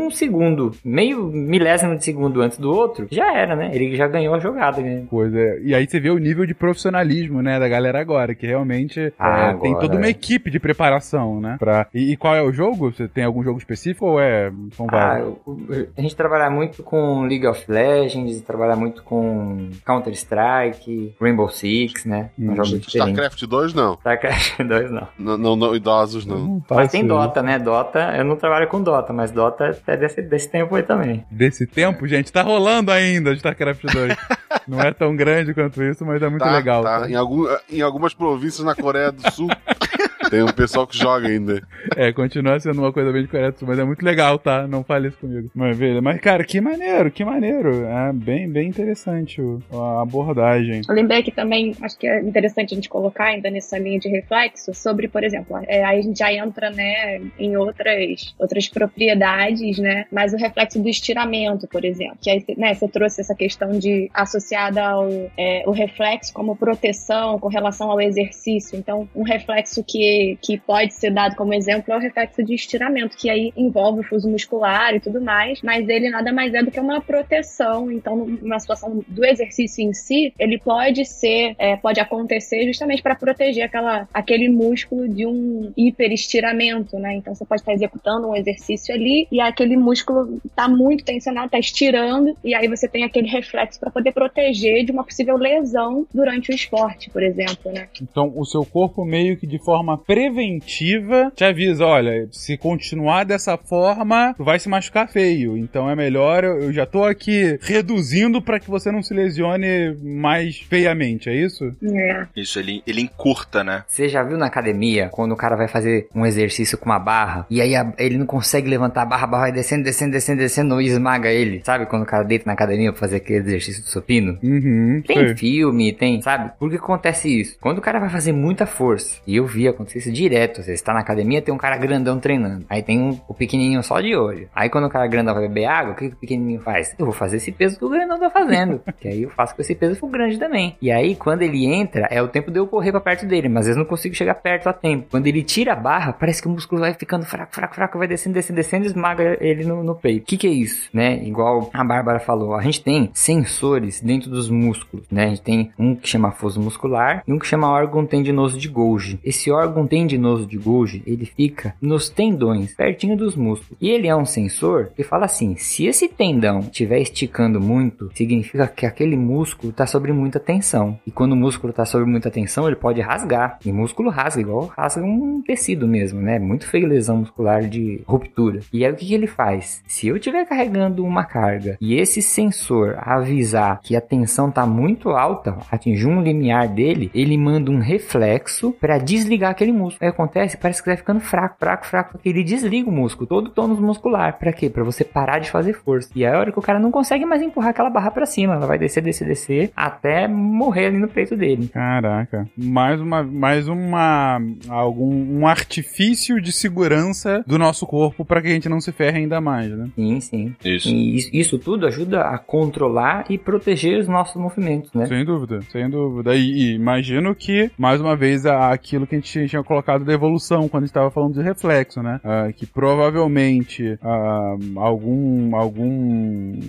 um segundo, meio milésimo de segundo antes do outro, já era, né? Ele já ganhou a jogada, né? Coisa. E aí você vê o nível de profissionalismo, né, da galera agora, que realmente Ah, é, tem agora, toda uma é. equipe de preparação, né? Pra... E, e qual é o jogo? Você tem algum jogo específico ou é. São Ah, vários? a gente trabalha muito com League of Legends, trabalha muito com Counter-Strike, Rainbow Six, né? Hum, Um jogo diferente. StarCraft 2 não. StarCraft *laughs* 2 não. Não, não, não, idosos não. Não Mas tem. Dota, né? Dota, eu não trabalho com Dota, mas Dota é desse, desse tempo aí também. Desse tempo, gente, tá rolando ainda StarCraft 2. *laughs* Não é tão grande quanto isso, mas é muito Tá, legal. tá. tá? Em, algum, em algumas províncias na Coreia do Sul *laughs* tem um pessoal que joga ainda. É, continua sendo uma coisa bem correta, mas é muito legal, tá? Não fale isso comigo. Mas, velho, mas cara, que maneiro, que maneiro. É bem, bem interessante o- a abordagem. Eu lembrei que também acho que é interessante a gente colocar ainda nessa linha de reflexo sobre, por exemplo, é, aí a gente já entra né, em outras, outras propriedades, né? Mas o reflexo do estiramento, por exemplo. Que aí né, você trouxe essa questão de associada ao é, o reflexo como proteção com relação ao exercício. Então, um reflexo que, que pode ser dado como exemplo é o reflexo de estiramento, que aí envolve o fuso muscular e tudo mais, mas ele nada mais é do que uma proteção. Então, numa situação do exercício em si, ele pode ser, é, pode acontecer justamente para proteger aquela, aquele músculo de um hiperestiramento, né? Então, você pode estar executando um exercício ali e aquele músculo está muito tensionado, está estirando, e aí você tem aquele reflexo para poder proteger de uma possível lesão durante o esporte, por exemplo, né? Então, o seu corpo meio que de forma preventiva te avisa, olha, se continuar dessa forma, tu vai se machucar feio. Então é melhor, eu eu já tô aqui reduzindo pra que você não se lesione mais feiamente, é isso? É. Isso, ele, ele encurta, né? Você já viu na academia, quando o cara vai fazer um exercício com uma barra, e aí a- ele não consegue levantar a barra, a barra vai descendo, descendo, descendo, descendo, e esmaga ele. Sabe quando o cara deita na academia pra fazer aquele exercício do supino? Uhum, Tem sei. filme, tem, sabe? Por que acontece isso? Quando o cara vai fazer muita força, e eu vi acontecer isso direto, você está na academia, tem um cara grandão treinando, aí tem um, o pequenininho só de olho. Aí quando o cara grandão vai beber água, o que, que o pequenininho faz? Eu vou fazer esse peso que o grandão tá fazendo, *laughs* que aí eu faço com esse peso pro grande também. E aí quando ele entra, é o tempo de eu correr pra perto dele, mas às vezes não consigo chegar perto a tempo. Quando ele tira a barra, parece que o músculo vai ficando fraco, fraco, fraco, vai descendo, descendo, descendo, e esmaga ele no, no peito. O que que é isso, né? Igual a Bárbara falou, a gente tem sensores dentro dos músculos, né? A gente tem um que chama foso muscular e um que chama órgão tendinoso de Golgi. Esse órgão tendinoso de Golgi, ele fica nos tendões, pertinho dos músculos. E ele é um sensor que fala assim, se esse tendão estiver esticando muito, significa que aquele músculo está sob muita tensão. E quando o músculo está sob muita tensão, ele pode rasgar. E músculo rasga, igual rasga um tecido mesmo, né? Muito feio lesão muscular de ruptura. E aí o que, que ele faz? Se eu estiver carregando uma carga e esse sensor avisar que a tensão está muito alta, atingir um limiar dele, ele manda um reflexo para desligar aquele músculo. Aí acontece, parece que vai ficando fraco, fraco, fraco, porque ele desliga o músculo, todo o tônus muscular. Para quê? Para você parar de fazer força. E aí a hora que o cara não consegue mais empurrar aquela barra para cima, ela vai descer, descer, descer até morrer ali no peito dele. Caraca. Mais uma, mais uma, algum, um artifício de segurança do nosso corpo pra que a gente não se ferre ainda mais, né? Sim, sim. Isso. E isso, isso tudo ajuda a controlar e proteger os nossos movimentos, né? Sem dúvida, sem dúvida. E, e imagino que, mais uma vez, aquilo que a gente tinha colocado da evolução, quando estava falando de reflexo, né? Ah, que provavelmente ah, algum, algum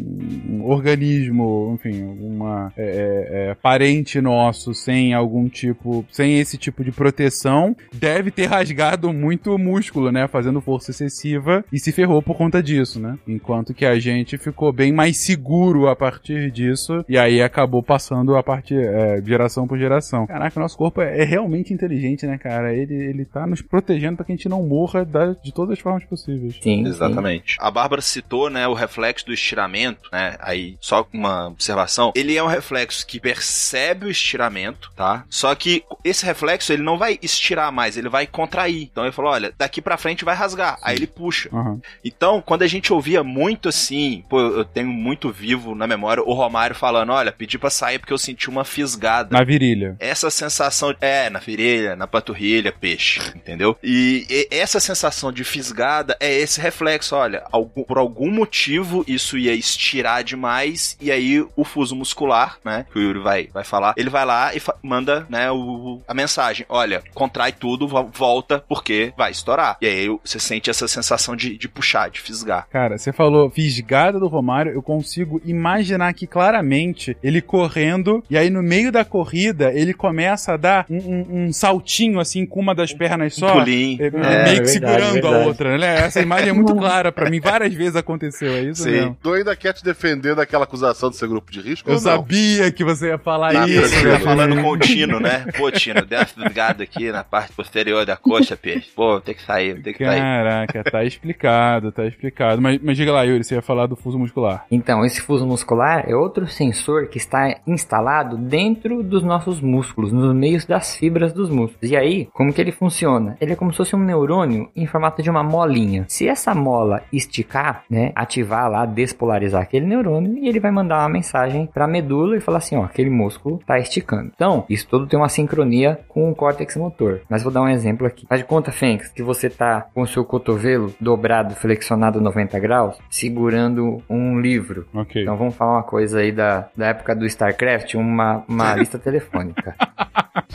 organismo, enfim, alguma é, é, é, parente nosso sem algum tipo, sem esse tipo de proteção, deve ter rasgado muito músculo, né? Fazendo força excessiva e se ferrou por conta disso, né? Enquanto que a gente ficou bem mais seguro a partir disso e aí acabou passando a partir é, geração por geração. Caraca, nosso corpo é, é realmente inteligente, né, cara? Ele, ele tá nos protegendo para que a gente não morra da- de todas as formas possíveis. Sim, Exatamente. A Bárbara citou, né, o reflexo do estiramento, né? Aí, só uma observação. Ele é um reflexo que percebe o estiramento, tá? Só que esse reflexo, ele não vai estirar mais, ele vai contrair. Então ele falou, olha, daqui pra frente vai rasgar. Aí ele puxa. Aham. Então, quando a gente ouvia muito assim, pô, eu tenho muito vivo na memória o Romário falando, olha, pedi pra sair porque eu senti uma fisgada. Na virilha. Essa sensação, é, na virilha, na panturrilha, peixe, entendeu? E, essa sensação de fisgada é esse reflexo, olha, por algum motivo isso ia estirar demais e aí o fuso muscular, né, que o Yuri vai, vai falar, ele vai lá e manda, né, o, a mensagem, olha, contrai tudo, vo- volta porque vai estourar. E aí você sente essa sensação de, de puxar, de fisgar. Cara, você falou fisgada do Romário, eu consigo imaginar aqui claramente ele correndo, e aí no meio da corrida ele começa a dar um, um- um saltinho assim com uma das pernas só. pulinho. é, É, meio que verdade, segurando a verdade. outra, né? Essa imagem é muito *laughs* clara pra mim, várias vezes aconteceu, é isso Sim. mesmo. Tu ainda quer te defender daquela acusação de ser grupo de risco Eu ou não? sabia que você ia falar Tá isso. tranquilo. Tá falando com o Tino, né? Pô, Tino, deu uma fisgada aqui na parte posterior da coxa, peixe. Pô, tem que sair, tem que sair. Caraca, tá explicado, tá explicado. Mas, mas diga lá, Yuri, você ia falar do fuso muscular. Então, esse fuso muscular é outro sensor que está instalado dentro dos nossos músculos, nos meios das fibras dos músculos. E aí, como que ele funciona? Ele é como se fosse um neurônio em formato de uma molinha. Se essa mola esticar, né, ativar lá, despolarizar aquele neurônio, e ele vai mandar uma mensagem para a medula e falar assim, ó, aquele músculo está esticando. Então, isso tudo tem uma sincronia com o córtex motor. Mas vou dar um exemplo aqui. Faz de conta, Fênix, que você tá com o seu cotovelo dobrado, flexionado 90 graus, segurando um livro. Ok. Então vamos falar uma coisa aí da, da época do StarCraft, uma, uma lista *laughs* telefônica.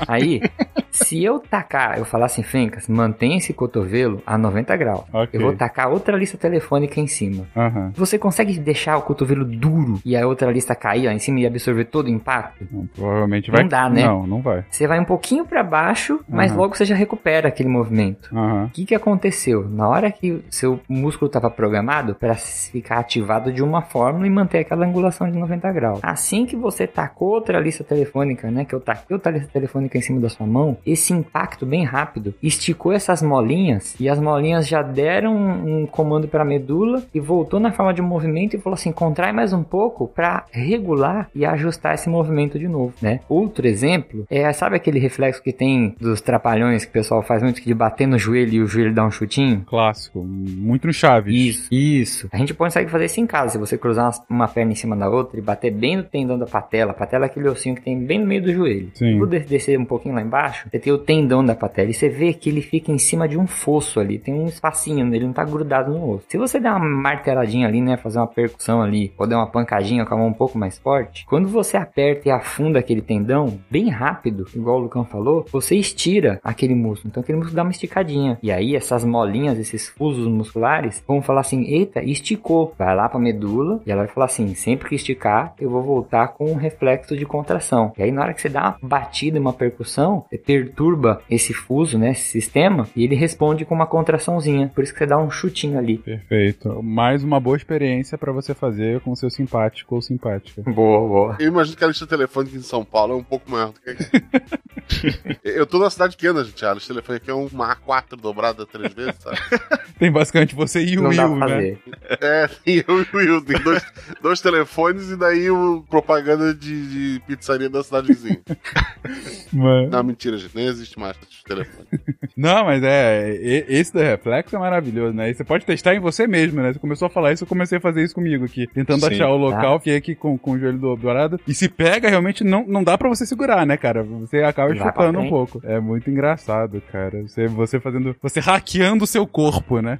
Aí, se eu tacar, eu falar assim, Fencas, mantém esse cotovelo a 90 graus. Ok. Eu vou tacar outra lista telefônica em cima. Aham. Você consegue deixar o cotovelo duro e a outra lista cair lá em cima e absorver todo o impacto? Não, Provavelmente vai. Não dá, né? Não, não vai. Você vai um pouquinho para baixo, mas Aham. logo você já recupera aquele movimento. O que, que aconteceu? Na hora que seu músculo estava programado para ficar ativado de uma forma e manter aquela angulação de 90 graus. Assim que você tacou outra lista telefônica, né? Que eu taquei outra lista telefônica em cima da sua mão, esse impacto bem rápido esticou essas molinhas e as molinhas já deram um comando para a medula e voltou na forma de movimento e falou assim: contrai mais um pouco para regular e ajustar esse movimento de novo, né? Outro exemplo é, sabe aquele reflexo que tem dos trapalhões que o pessoal faz muito de bater no joelho e o joelho dá um chutinho? Clássico, muito no Chaves. Isso, isso. A gente consegue fazer isso em casa. Se você cruzar uma perna em cima da outra e bater bem no tendão da patela, a patela é aquele ossinho que tem bem no meio do joelho. Sim. Vou descer um pouquinho lá embaixo, você tem o tendão da patela e você vê que ele fica em cima de um fosso ali, tem um espacinho, ele não tá grudado no osso. Se você der uma marteladinha ali, né, fazer uma percussão ali, ou der uma pancadinha com a mão um pouco mais forte, quando você aperta e afunda aquele tendão bem rápido, igual o Lucão falou, você estira aquele músculo. Então aquele músculo dá uma esticadinha. E aí essas molinhas, esses fusos musculares, vão falar assim: "Eita, esticou". Vai lá para medula e ela vai falar assim: "Sempre que esticar, eu vou voltar com um reflexo de contração". E aí na hora que você dá uma batida, uma percussão, você perturba esse fuso, né, esse sistema, e ele responde com uma contraçãozinha. Por isso que você dá um chutinho ali. Perfeito. Mais uma boa experiência para você fazer com seu simpático ou simpática. Boa, boa. Eu imagino que a lista telefônica em São Paulo é um pouco maior do que aqui. *laughs* eu tô numa cidade pequena, gente. A lista telefônica aqui é uma A4 dobrada três vezes, sabe? *laughs* Tem basicamente você e o Não dá Will, pra né? fazer. É, e eu e o Will. Tem dois, dois telefones e daí o propaganda de, de pizzaria da cidade vizinha. *laughs* Mano. Não, mentira, gente. Nem existe mais telefone. *laughs* Não, mas é, esse da Reflexo é maravilhoso, né? E você pode testar em você mesmo, né? Você começou a falar isso, eu comecei a fazer isso comigo aqui. Tentando Sim. achar o local, fiquei aqui com, com o joelho do- dourado. E se pega, realmente não, não dá pra você segurar, né, cara? Você acaba Vai chutando um pouco. É muito engraçado, cara. Você, você fazendo. Você hackeando o seu corpo, né?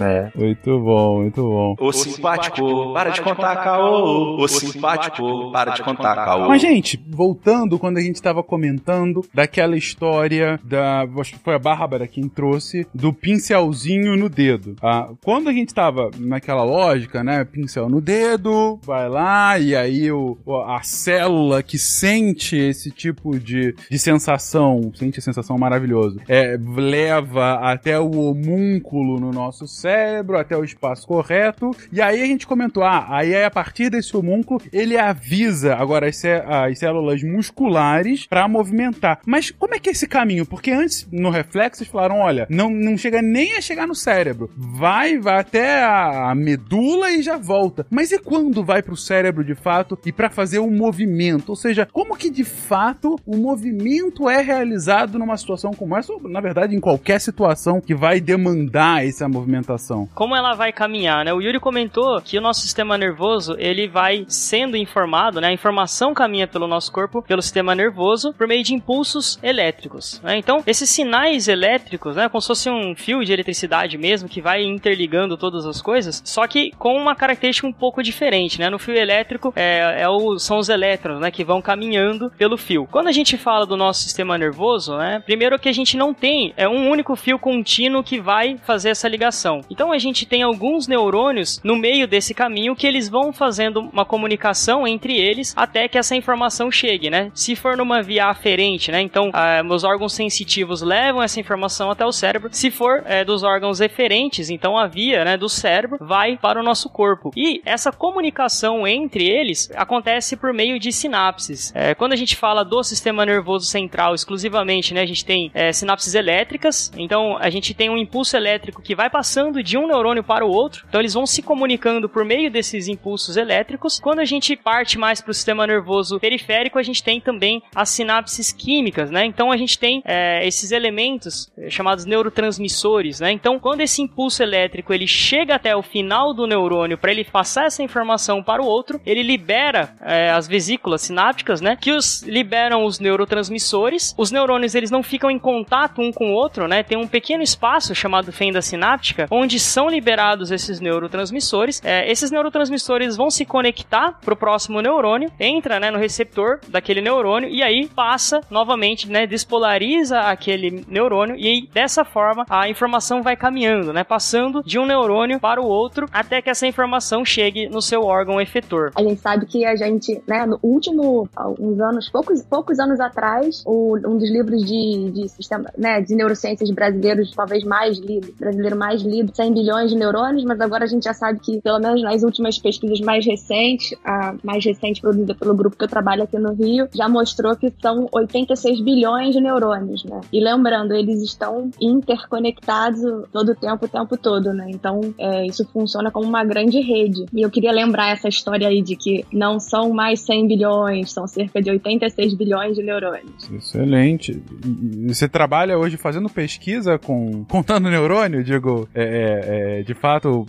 É. *laughs* Muito bom, muito bom. Ô simpático, para de contar caô. Ô simpático, para de contar caô. Mas, gente, voltando quando a gente tava comentando daquela história da. Acho que foi a Bárbara quem trouxe, do pincelzinho no dedo. Ah, quando a gente tava naquela lógica, né? Pincel no dedo, vai lá, e aí o, a célula que sente esse tipo de, de sensação, sente a sensação maravilhosa, é, leva até o homúnculo no nosso cérebro, até o espaço correto, e aí a gente comentou, ah, aí a partir desse homúnculo, ele avisa agora as, as células musculares pra movimentar. Mas como é que é esse caminho? Porque antes, no reflexo, eles falaram, olha, não, não chega nem a chegar no cérebro. Vai, vai até a, a medula e já volta. Mas e quando vai pro cérebro de fato e pra fazer o movimento? Ou seja, como que de fato o movimento é realizado numa situação como essa? Ou, na verdade, em qualquer situação que vai demandar essa movimentação. como ela vai caminhar, né? O Yuri comentou que o nosso sistema nervoso, ele vai sendo informado, né? A informação caminha pelo nosso corpo, pelo sistema nervoso, por meio de impulsos elétricos, né? Então, esses sinais elétricos, né? Como se fosse um fio de eletricidade mesmo, que vai interligando todas as coisas, só que com uma característica um pouco diferente, né? No fio elétrico, é, é o- são os elétrons, né? Que vão caminhando pelo fio. Quando a gente fala do nosso sistema nervoso, né? Primeiro que a gente não tem é um único fio contínuo que vai fazer essa ligação. Então a gente tem alguns neurônios no meio desse caminho que eles vão fazendo uma comunicação entre eles até que essa informação chegue, né? Se for numa via aferente, né? Então ah, meus órgãos sensitivos levam essa informação até o cérebro. Se for eh, dos órgãos eferentes, então a via, né, do cérebro vai para o nosso corpo. E essa comunicação entre eles acontece por meio de sinapses. Eh, quando a gente fala do sistema nervoso central exclusivamente, né, a gente tem eh, sinapses elétricas. Então a gente tem um impulso elétrico que vai passando de um neurônio para o outro. Então eles vão se comunicando por meio desses impulsos elétricos. Quando a gente parte mais para o sistema nervoso periférico, a gente tem também as sinapses químicas, né? Então a gente tem eh, esses elementos eh, chamados neurotransmissores, né? Então quando esse impulso elétrico ele chega até o final do neurônio para ele passar essa informação para o outro, ele libera eh, as vesículas sinápticas, né? Que os liberam os neurotransmissores. Os neurônios eles não ficam em contato um com o outro, né? Tem um pequeno espaço chamado fenda sináptica onde são liberados esses neurotransmissores. Eh, esses neurotransmissores vão se conectar pro próximo neurônio, entra, né, no receptor daquele neurônio e aí passa novamente, né, despolariza aquele neurônio e aí, dessa forma a informação vai caminhando, né, passando de um neurônio para o outro até que essa informação chegue no seu órgão efetor. A gente sabe que a gente, né, no último, uns anos, poucos, poucos anos atrás, o- um dos livros de, de sistema, né, de neurociências brasileiros, talvez mais lido, brasileiro mais lido, 100 bilhões de neurônios, mas agora a gente já sabe que, pelo menos nas últimas pesquisas mais recentes, a mais recente produzida pelo grupo que eu trabalho aqui no Rio, já mostrou que são 86 bilhões de neurônios, né? E lembrando, eles estão interconectados todo o tempo, o tempo todo, né? Então, é, isso funciona como uma grande rede. E eu queria lembrar essa história aí de que não são mais 100 bilhões, são cerca de 86 bilhões de neurônios. Excelente. E você trabalha hoje fazendo pesquisa com *laughs* contando neurônio, digo, é, é, é, de fato,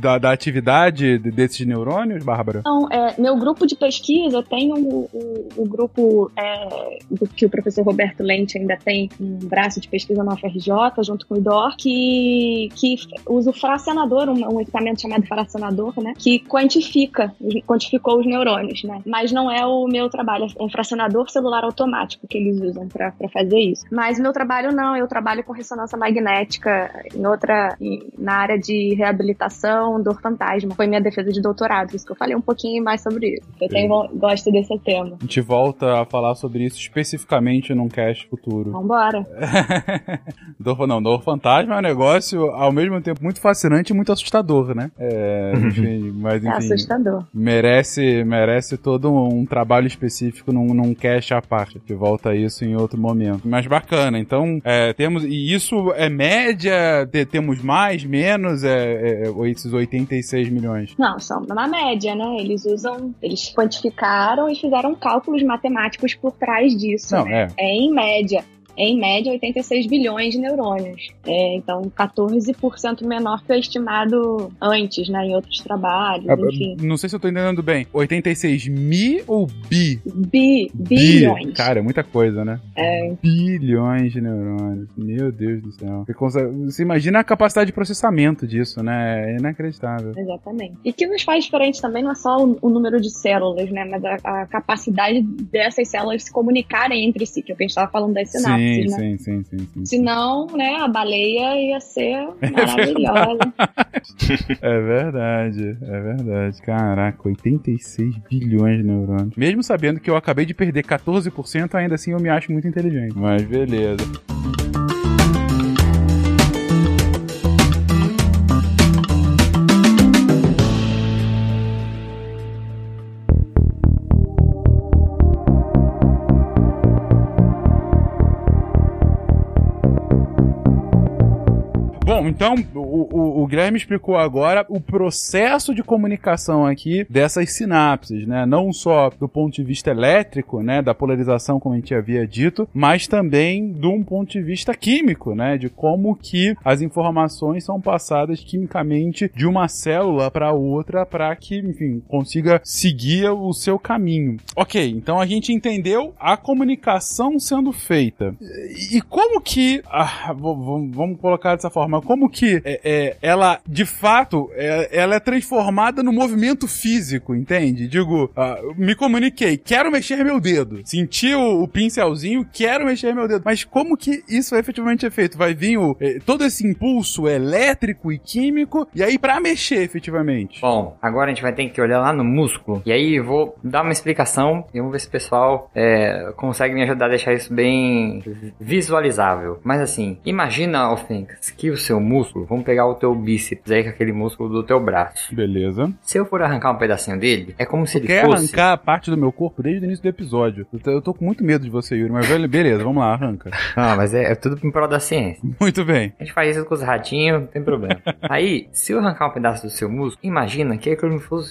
da, da atividade desses neurônios, Bárbara? Então, é, meu grupo de pesquisa tem o um, um, um grupo é, que o professor Roberto Lente ainda tem um braço de pesquisa na UFRJ, junto com o IDOR, que, que usa o fracionador, um, um equipamento chamado fracionador, né, que quantifica, quantificou os neurônios, né, mas não é o meu trabalho, é um fracionador celular automático que eles usam para fazer isso. Mas o meu trabalho não, eu trabalho com ressonância magnética em outra, na área de reabilitação, dor fantasma. Foi minha defesa de doutorado, isso que eu falei um pouquinho mais sobre isso. Eu tenho, gosto desse tema. A gente volta a falar sobre isso especificamente num cast futuro. Vambora. *laughs* dor, não, dor fantasma é um negócio ao mesmo tempo muito fascinante e muito assustador, né? É, enfim, *laughs* mas É enfim. assustador. Merece, merece todo um trabalho específico num, num cast à parte. Que volta a isso em outro momento. Mas bacana. Então, é, temos. E isso é média? Te- temos mais, menos? É, é, esses 86 milhões? Não, são uma média, né? Eles usam, eles quantificaram e fizeram cálculos matemáticos por trás disso. Não, né? é. é em média. Em média, 86 bilhões de neurônios. É, então, 14% menor que o estimado antes, né? Em outros trabalhos, Ah, enfim. Não sei se eu tô entendendo bem. 86 mi ou bi? Bi, Bi. bilhões. Cara, é muita coisa, né? É, Bilhões de neurônios. Meu Deus do céu. Você, consegue- você imagina a capacidade de processamento disso, né? É inacreditável. exatamente. E que nos faz diferente também não é só o, o número de células, né? Mas a, a capacidade dessas células se comunicarem entre si, que é o que a gente tava falando das sinapses, Sim, né? sim, sim, sim, sim. Senão, né, a baleia ia ser *laughs* maravilhosa. *laughs* É verdade, é verdade. Caraca, 86 bilhões de neurônios. Mesmo sabendo que eu acabei de perder 14%, ainda assim eu me acho muito inteligente. Mas beleza. Então o, o, o Guilherme explicou agora o processo de comunicação aqui dessas sinapses, né? Não só do ponto de vista elétrico, né? Da polarização, como a gente havia dito, mas também de um ponto de vista químico, né? De como que as informações são passadas quimicamente de uma célula para outra para que, enfim, consiga seguir o seu caminho. Ok, então a gente entendeu a comunicação sendo feita. E, como que. ah, vamos colocar dessa forma. Como que é, é, ela, de fato, é- ela é transformada no movimento físico, entende? Digo, ah, me comuniquei, quero mexer meu dedo. Senti o, o pincelzinho, quero mexer meu dedo. Mas como que isso efetivamente é feito? Vai vir o, eh, todo esse impulso elétrico e químico, e aí pra mexer efetivamente. Bom, agora a gente vai ter que olhar lá no músculo. E aí vou dar uma explicação e vamos ver se o pessoal é, consegue me ajudar a deixar isso bem visualizável. Mas assim, imagina, Ofenx, que o seu músculo, vamos pegar o teu bíceps aí, com aquele músculo do teu braço. Beleza. Se eu for arrancar um pedacinho dele, é como se ele Quer fosse... arrancar parte do meu corpo desde o início do episódio. Eu tô, eu tô com muito medo de você, Yuri, mas beleza, vamos lá, arranca. *laughs* Ah, mas é, é tudo em prol da ciência. Muito bem. A gente faz isso com os ratinhos, não tem problema. *laughs* Aí, se eu arrancar um pedaço do seu músculo, imagina que é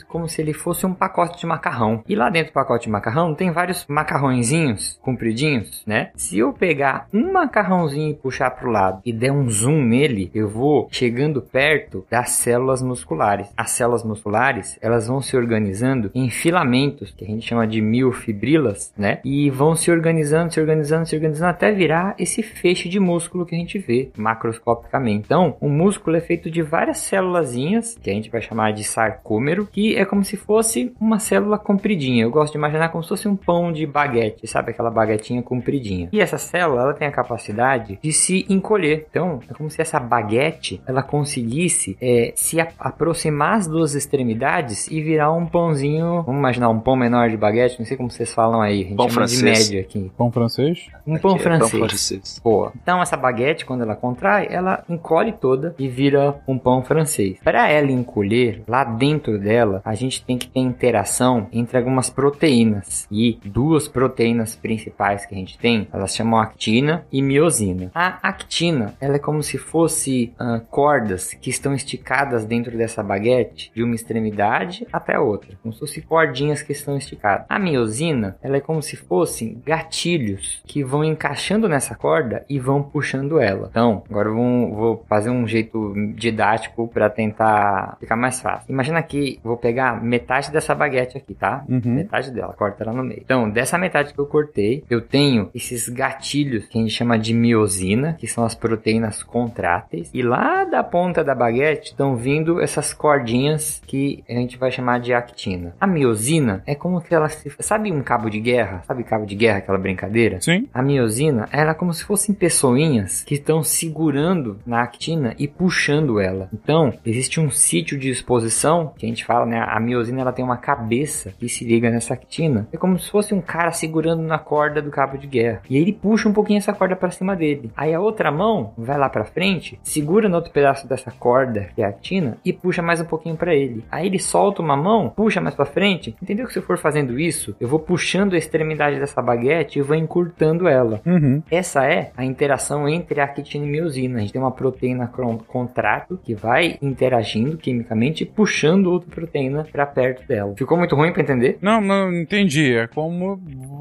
como se ele fosse um pacote de macarrão. E lá dentro do pacote de macarrão tem vários macarrõezinhos compridinhos, né? Se eu pegar um macarrãozinho e puxar pro lado e der um zoom nele, eu vou chegando perto das células musculares. As células musculares, elas vão se organizando em filamentos, que a gente chama de miofibrilas, né? E vão se organizando, se organizando, se organizando até virar esse feixe de músculo que a gente vê macroscopicamente. Então, o músculo é feito de várias célulazinhas, que a gente vai chamar de sarcômero, que é como se fosse uma célula compridinha. Eu gosto de imaginar como se fosse um pão de baguete, sabe aquela baguetinha compridinha. E essa célula, ela tem a capacidade de se encolher. Então, é como se essa baguete baguete ela conseguisse é, se a- aproximar as duas extremidades e virar um pãozinho. Vamos imaginar um pão menor de baguete, não sei como vocês falam aí. A gente Pão chama de francês. médio aqui. Pão francês? Um pão É, francês. francês. Boa. Então essa baguete, quando ela contrai, ela encolhe toda e vira um pão francês. Para ela encolher, lá dentro dela, a gente tem que ter interação entre algumas proteínas. E duas proteínas principais que a gente tem, elas chamam actina e miosina. A actina, ela é como se fosse ah, cordas que estão esticadas dentro dessa baguete de uma extremidade até a outra, como se fossem cordinhas que estão esticadas. A miosina, ela é como se fossem gatilhos que vão encaixando nessa corda e vão puxando ela. Então, agora eu vou, vou fazer um jeito didático para tentar ficar mais fácil. Imagina que vou pegar metade dessa baguete aqui, tá? Uhum. Metade dela, corta ela no meio. Então, dessa metade que eu cortei, eu tenho esses gatilhos que a gente chama de miosina, que são as proteínas contráteis, e lá da ponta da baguete estão vindo essas cordinhas que a gente vai chamar de actina. A miosina é como que ela se. Sabe um cabo de guerra? Sabe cabo de guerra, aquela brincadeira? Sim. A miosina, ela é como se fossem pessoinhas que estão segurando na actina e puxando ela. Então, existe um sítio de exposição, que a gente fala, né? A miosina ela tem uma cabeça que se liga nessa actina. É como se fosse um cara segurando na corda do cabo de guerra. E aí ele puxa um pouquinho essa corda para cima dele. Aí a outra mão vai lá para frente, segura no outro pedaço dessa corda, que é a actina, e puxa mais um pouquinho para ele. Aí ele solta uma mão, puxa mais para frente. Entendeu que se eu for fazendo isso, eu vou puxando a extremidade dessa baguete e vou encurtando ela. Uhum. Essa é a interação entre a actina e miosina. A gente tem uma proteína contrátil que vai interagindo quimicamente e puxando outra proteína para perto dela. Ficou muito ruim para entender? Não, não entendi. É como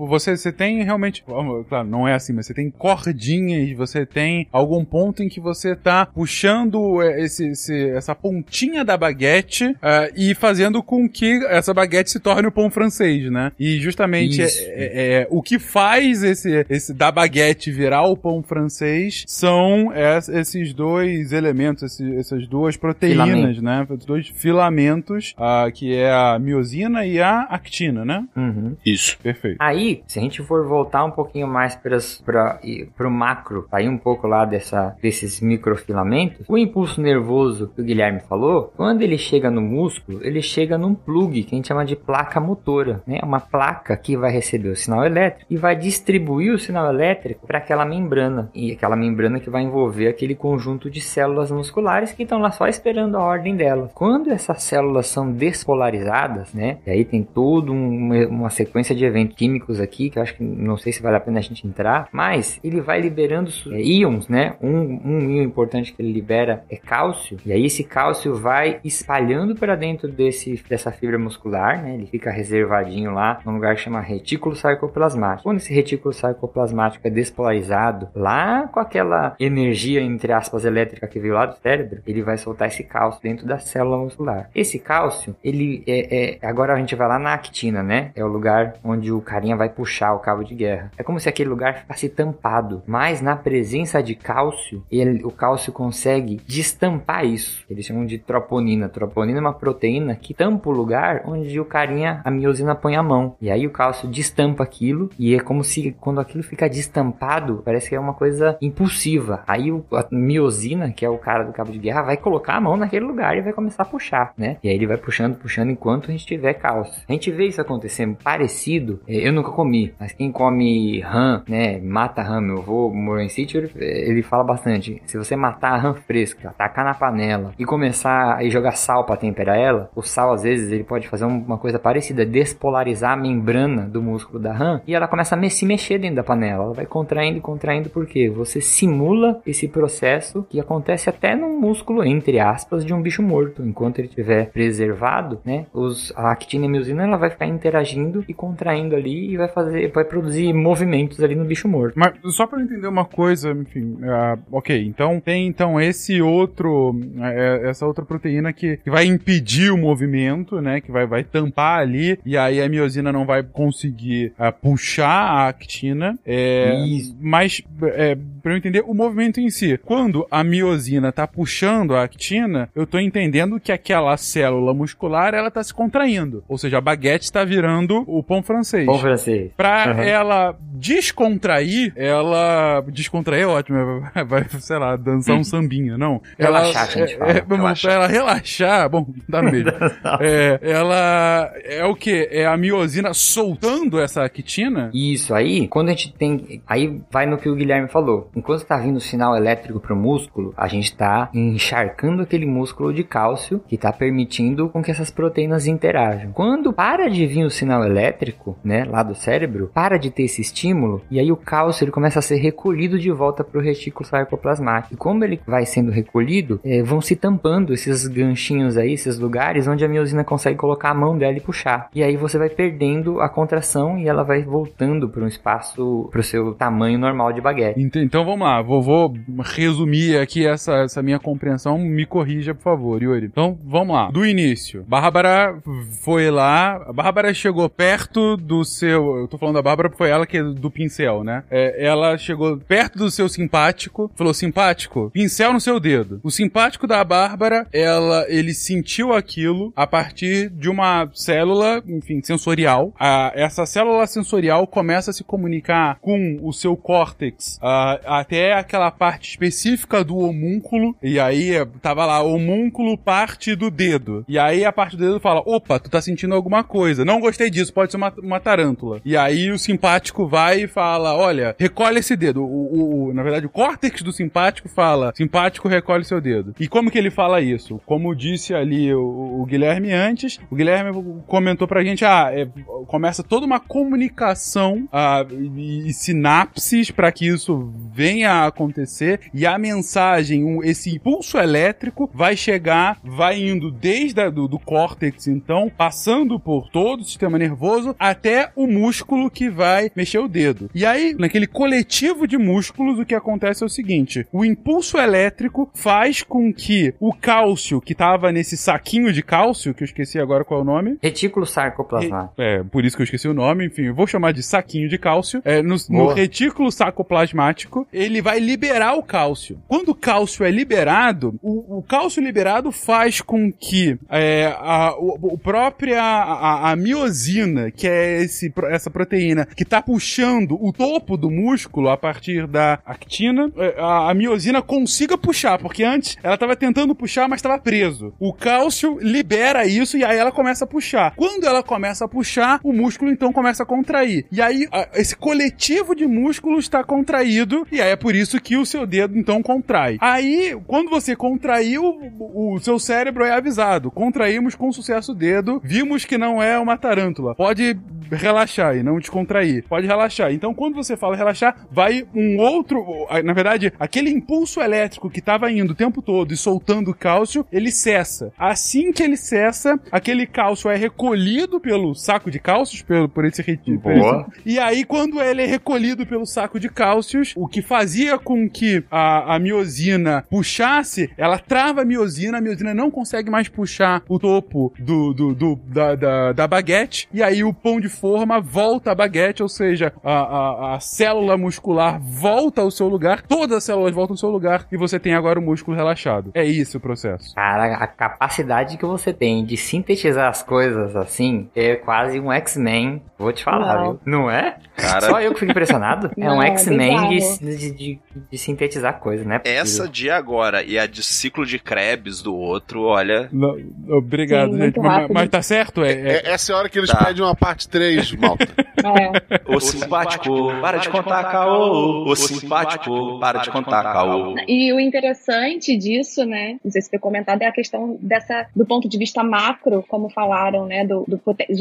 você, você tem realmente. Claro, não é assim, mas você tem cordinhas, você tem algum ponto em que você tá puxando é, esse, esse- essa pontinha da baguete ah, e fazendo com que essa baguete se torne o pão francês, né? E justamente é, é- é- o que faz esse, esse da baguete virar o pão francês são es- esses dois elementos, esse- essas duas proteínas, Filamento. né? Os dois filamentos, ah, que é a miosina e a actina, né? Uhum. Isso. Perfeito. Aí, se a gente for voltar um pouquinho mais para o macro, sair um pouco lá dessa, desses microfilamentos, o impulso nervoso que o Guilherme falou, quando ele chega no músculo, ele chega num plug que a gente chama de placa motora, né? Uma placa que vai receber o sinal elétrico e vai distribuir o sinal elétrico para aquela membrana e aquela membrana que vai envolver aquele conjunto de células musculares que estão lá só esperando a ordem dela. Quando essas células são despolarizadas, né? E aí tem toda uma, uma sequência de eventos químicos aqui que eu acho que não sei se vale a pena a gente entrar, mas ele vai liberando é, íons, né? Um, um íon importante que ele libera é cálcio, e aí esse cálcio vai espalhando para dentro desse, dessa fibra muscular, né? Ele fica reservadinho lá num lugar que chama retículo sarcoplasmático. Quando esse retículo sarcoplasmático é despolarizado, lá com aquela energia, entre aspas, elétrica que veio lá do cérebro, ele vai soltar esse cálcio dentro da célula muscular. Esse cálcio, ele é, é- agora a gente vai lá na actina, né? É o lugar onde o carinha vai puxar o cabo de guerra. É como se aquele lugar ficasse tampado, mas na presença de cálcio, ele, o cálcio consegue destampar isso. Eles chamam de troponina. Troponina é uma proteína que tampa o lugar onde o carinha, a miosina põe a mão. E aí o cálcio destampa aquilo e é como se quando aquilo fica destampado, parece que é uma coisa impulsiva. Aí o, a miosina, que é o cara do cabo de guerra, vai colocar a mão naquele lugar e vai começar a puxar, né? E aí ele vai puxando, puxando enquanto a gente tiver cálcio. A gente vê isso acontecendo parecido. eh, Eu nunca comi, mas quem come rã, né? Mata rã, meu avô sítio, ele, ele fala bastante. Se você matar a rã fresca, tacar na panela e começar a jogar sal pra temperar ela, o sal às vezes ele pode fazer uma coisa parecida, despolarizar a membrana do músculo da rã e ela começa a se mexer dentro da panela. Ela vai contraindo e contraindo porque você simula esse processo que acontece até num músculo, entre aspas, de um bicho morto. Enquanto ele estiver preservado, né? Os, a actina e a miosina ela vai ficar interagindo e contraindo ali e vai fazer, vai produzir movimentos ali no bicho morto. Mas só eu entender uma coisa, enfim, ah, ok, então tem então esse outro, é, essa outra proteína que, que vai impedir o movimento, né, que vai, vai tampar ali, e aí a miosina não vai conseguir ah, puxar a actina, é, Isso. mas é, pra eu entender o movimento em si, quando a miosina tá puxando a actina, eu tô entendendo que aquela célula muscular, ela tá se contraindo, ou seja, a baguete está virando o pão francês. Bom francês. Pra Uhum. ela descontrair, ela. Descontrair é ótimo, *laughs* vai, sei lá, dançar dançar um sambinha, não. Relaxar, que a gente fala. É, vamos, Relaxar. ela relaxar, bom, dá *laughs* mesmo. é, ela é o que? É a miosina soltando essa quitina? Isso, aí, quando a gente tem. Aí vai no que o Guilherme falou. Enquanto tá vindo o sinal elétrico pro músculo, a gente tá encharcando aquele músculo de cálcio que tá permitindo com que essas proteínas interajam. Quando para de vir o sinal elétrico, né, lá do cérebro, para de ter esse estímulo, e aí o cálcio ele começa a ser recolhido de volta pro retículo sarcoplasmático. E como ele vai sendo recolhido, eh, vão se tampando esses ganchinhos aí, esses lugares onde a miosina consegue colocar a mão dela e puxar. E aí você vai perdendo a contração e ela vai voltando para um espaço, pro seu tamanho normal de baguete. Ent- Então vamos lá, vou, vou resumir aqui essa, essa minha compreensão. Me corrija, por favor, Yuri. Então vamos lá. Do início, Bárbara foi lá. A Bárbara chegou perto do seu. Eu tô falando da Bárbara porque foi ela que é do pincel, né? É, ela chegou perto do seu simpático, falou: simpático, pincel no seu dedo. O simpático da Bárbara, ela, ele sentiu aquilo a partir de uma célula, enfim, sensorial. A, essa célula sensorial começa a se comunicar com o seu córtex ah, até aquela parte específica do homúnculo. E aí eh, tava lá, homúnculo parte do dedo. E aí a parte do dedo fala: opa, tu tá sentindo alguma coisa. Não gostei disso, pode ser uma, uma tarântula. E aí o simpático vai e fala: olha, recolhe esse dedo. O, o- o- na verdade, o córtex do simpático fala: simpático, recolhe seu dedo. E como que ele fala isso? Como disse ali o, o Guilherme antes, o Guilherme comentou pra gente: ah, é, começa toda uma comunicação ah, e, e sinapses para que isso venha a acontecer e a mensagem, um- esse impulso elétrico vai chegar, vai indo desde a, do, do córtex, então, passando por todo o sistema nervoso até o músculo que vai mexer o dedo. E aí, naquele coletivo de músculos, o que acontece é o seguinte: o impulso elétrico faz com que o cálcio que tava nesse saquinho de cálcio, que eu esqueci agora qual é o nome, Retículo sarcoplasmático. é, por isso que eu esqueci o nome, enfim, eu vou chamar de saquinho de cálcio. É, no, no retículo sacoplasmático, ele vai liberar o cálcio. Quando o cálcio é liberado, o, o cálcio liberado faz com que é, a, o, o própria a, a miosina, que é esse, essa proteína que tá puxando o topo do músculo a partir da actina, é, a, a miosina consiga puxar, porque antes ela tava tentando puxar, mas estava preso. O cálcio libera isso e aí ela começa a puxar. Quando ela começa a puxar, o músculo então começa a contrair. E aí esse coletivo de músculos está contraído e aí é por isso que o seu dedo então contrai. Aí, quando você contraiu, o, seu cérebro é avisado. Contraímos com sucesso o dedo, vimos que não é uma tarântula. Pode relaxar e não descontrair. Pode relaxar. Então, quando você fala relaxar, vai um outro. Na verdade, aquele impulso elétrico que estava indo o tempo todo e soltando cálcio, ele cessa. Assim que ele cessa, aquele cálcio é recolhido pelo saco de cálcios, pelo, por esse. Boa. E aí, quando ele é recolhido pelo saco de cálcios, o que fazia com que a, a miosina puxasse, ela trava a miosina, a miosina não consegue mais puxar o topo do, do, do- da, da, da baguete, e aí o pão de forma volta à baguete, ou seja, a, a, a célula muscular volta ao seu lugar, todas as células voltam ao seu lugar, e você tem agora o músculo relaxado. É isso o processo. Cara, a capacidade que você tem de sintetizar as coisas assim é quase um X-Men. Vou te falar, Uau. viu? Não é? Cara, Só eu que fico impressionado. é um Não, é X-Men de, de, de- de sintetizar coisas, né? essa de agora e a de ciclo de Krebs do outro, olha. Não, obrigado, Sim, gente. Mas, mas tá certo? É, é- É, essa é a hora que eles Tá. pedem uma parte 3, malta. *laughs* É. Ô simpático, para de contar caô. Ô simpático, para de contar caô. E o interessante disso, né, não sei se foi comentado, é a questão dessa, do ponto de vista macro, como falaram, né, do, do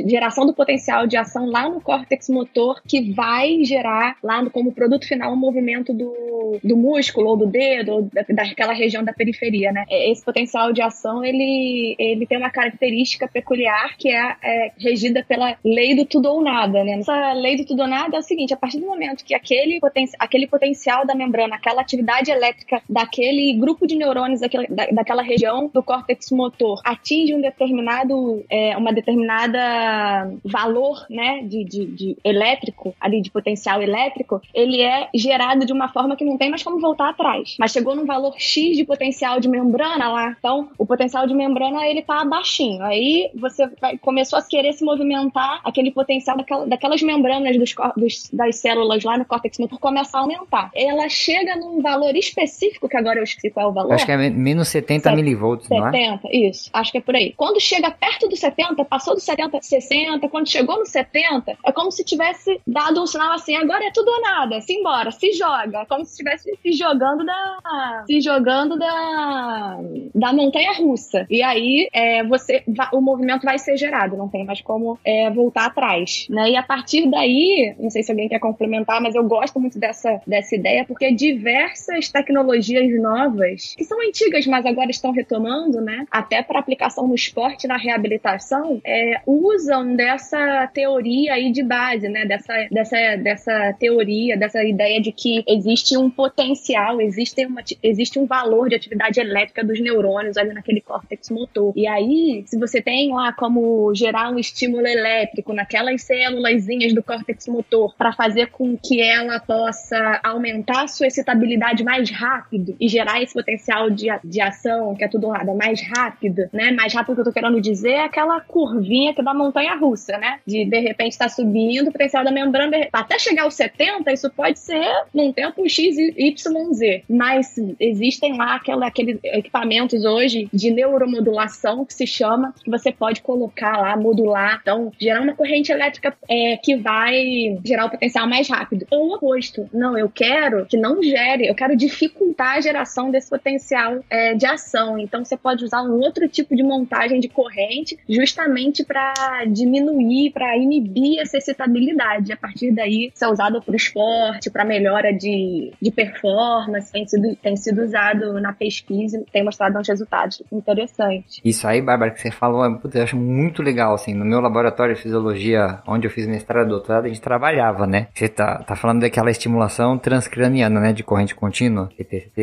geração do potencial de ação lá no córtex motor, que vai gerar lá no, como produto final o movimento do, do músculo ou do dedo, ou da, daquela região da periferia, né. É, Esse potencial de ação, ele, ele tem uma característica peculiar que é, é regida pela lei do tudo ou nada, né. Essa lei do tudo ou nada é o seguinte, a partir do momento que aquele, poten aquele potencial da membrana, aquela atividade elétrica daquele grupo de neurônios daquela, da, daquela região do córtex motor atinge um determinado, é, uma determinada valor, né, de, de, de elétrico, ali de potencial elétrico, ele é gerado de uma forma que não tem mais como voltar atrás. Mas chegou num valor X de potencial de membrana lá, então o potencial de membrana ele tá baixinho. Aí você vai, começou a querer se movimentar, aquele potencial daquela, daquelas membranas dos, dos, das células lá no córtex motor começa a aumentar. Ela chega num valor específico, que agora eu esqueci qual é o valor. Acho que é menos 70 Set- milivolts, não é? 70, isso. Acho que é por aí. Quando chega perto do 70, passou do 70, 60, quando chegou no 70, é como se tivesse dado um sinal assim, agora é tudo ou nada, se embora, se joga. É como se estivesse se jogando da. se jogando da. da montanha russa. E aí é, você o movimento vai ser gerado, não tem mais como é, voltar atrás. Né? E a partir daí, não sei se alguém quer complementar, mas eu gosto muito dessa, dessa ideia, porque diversas tecnologias novas, que são antigas, mas agora estão retomando, né? Até para aplicação no esporte na reabilitação, é, usam dessa teoria aí de base, né? Dessa, dessa, dessa teoria, dessa ideia de que existe um potencial, existe, uma, existe um valor de atividade elétrica dos neurônios ali naquele córtex motor. E aí, se você tem lá como gerar um estímulo elétrico naquelas célulazinhas do córtex motor para fazer com que ela possa aumentar a sua excitabilidade mais rápido e gerar esse potencial de, de ação, que é tudo mais rápido, né? Mais rápido que eu tô querendo dizer é aquela curvinha que é da montanha russa, né? De de repente tá subindo, o potencial da membrana, até chegar aos 70, isso pode ser num tempo X, Y, Z. Mas existem lá aquela, aqueles equipamentos hoje de neuromodulação que se chama, que você pode colocar lá, modular, então gerar uma corrente elétrica é, que vai gerar o potencial mais rápido. Ou o oposto. Não, eu quero que não gere, eu quero dificultar a geração desse potencial é, de ação. Então você pode usar um outro tipo de montagem de corrente justamente para diminuir, para inibir essa excitabilidade. A partir daí, isso é usado para o esporte, para melhora de, de performance, tem sido, tem sido usado na pesquisa tem mostrado uns resultados interessantes. Isso aí, Bárbara, que você falou, eu acho muito legal, assim, no meu laboratório de fisiologia, onde eu fiz mestrado e doutorado, a gente trabalhava, né? Você tá, tá falando daquela estimulação transcraniana, né, de corrente contínua,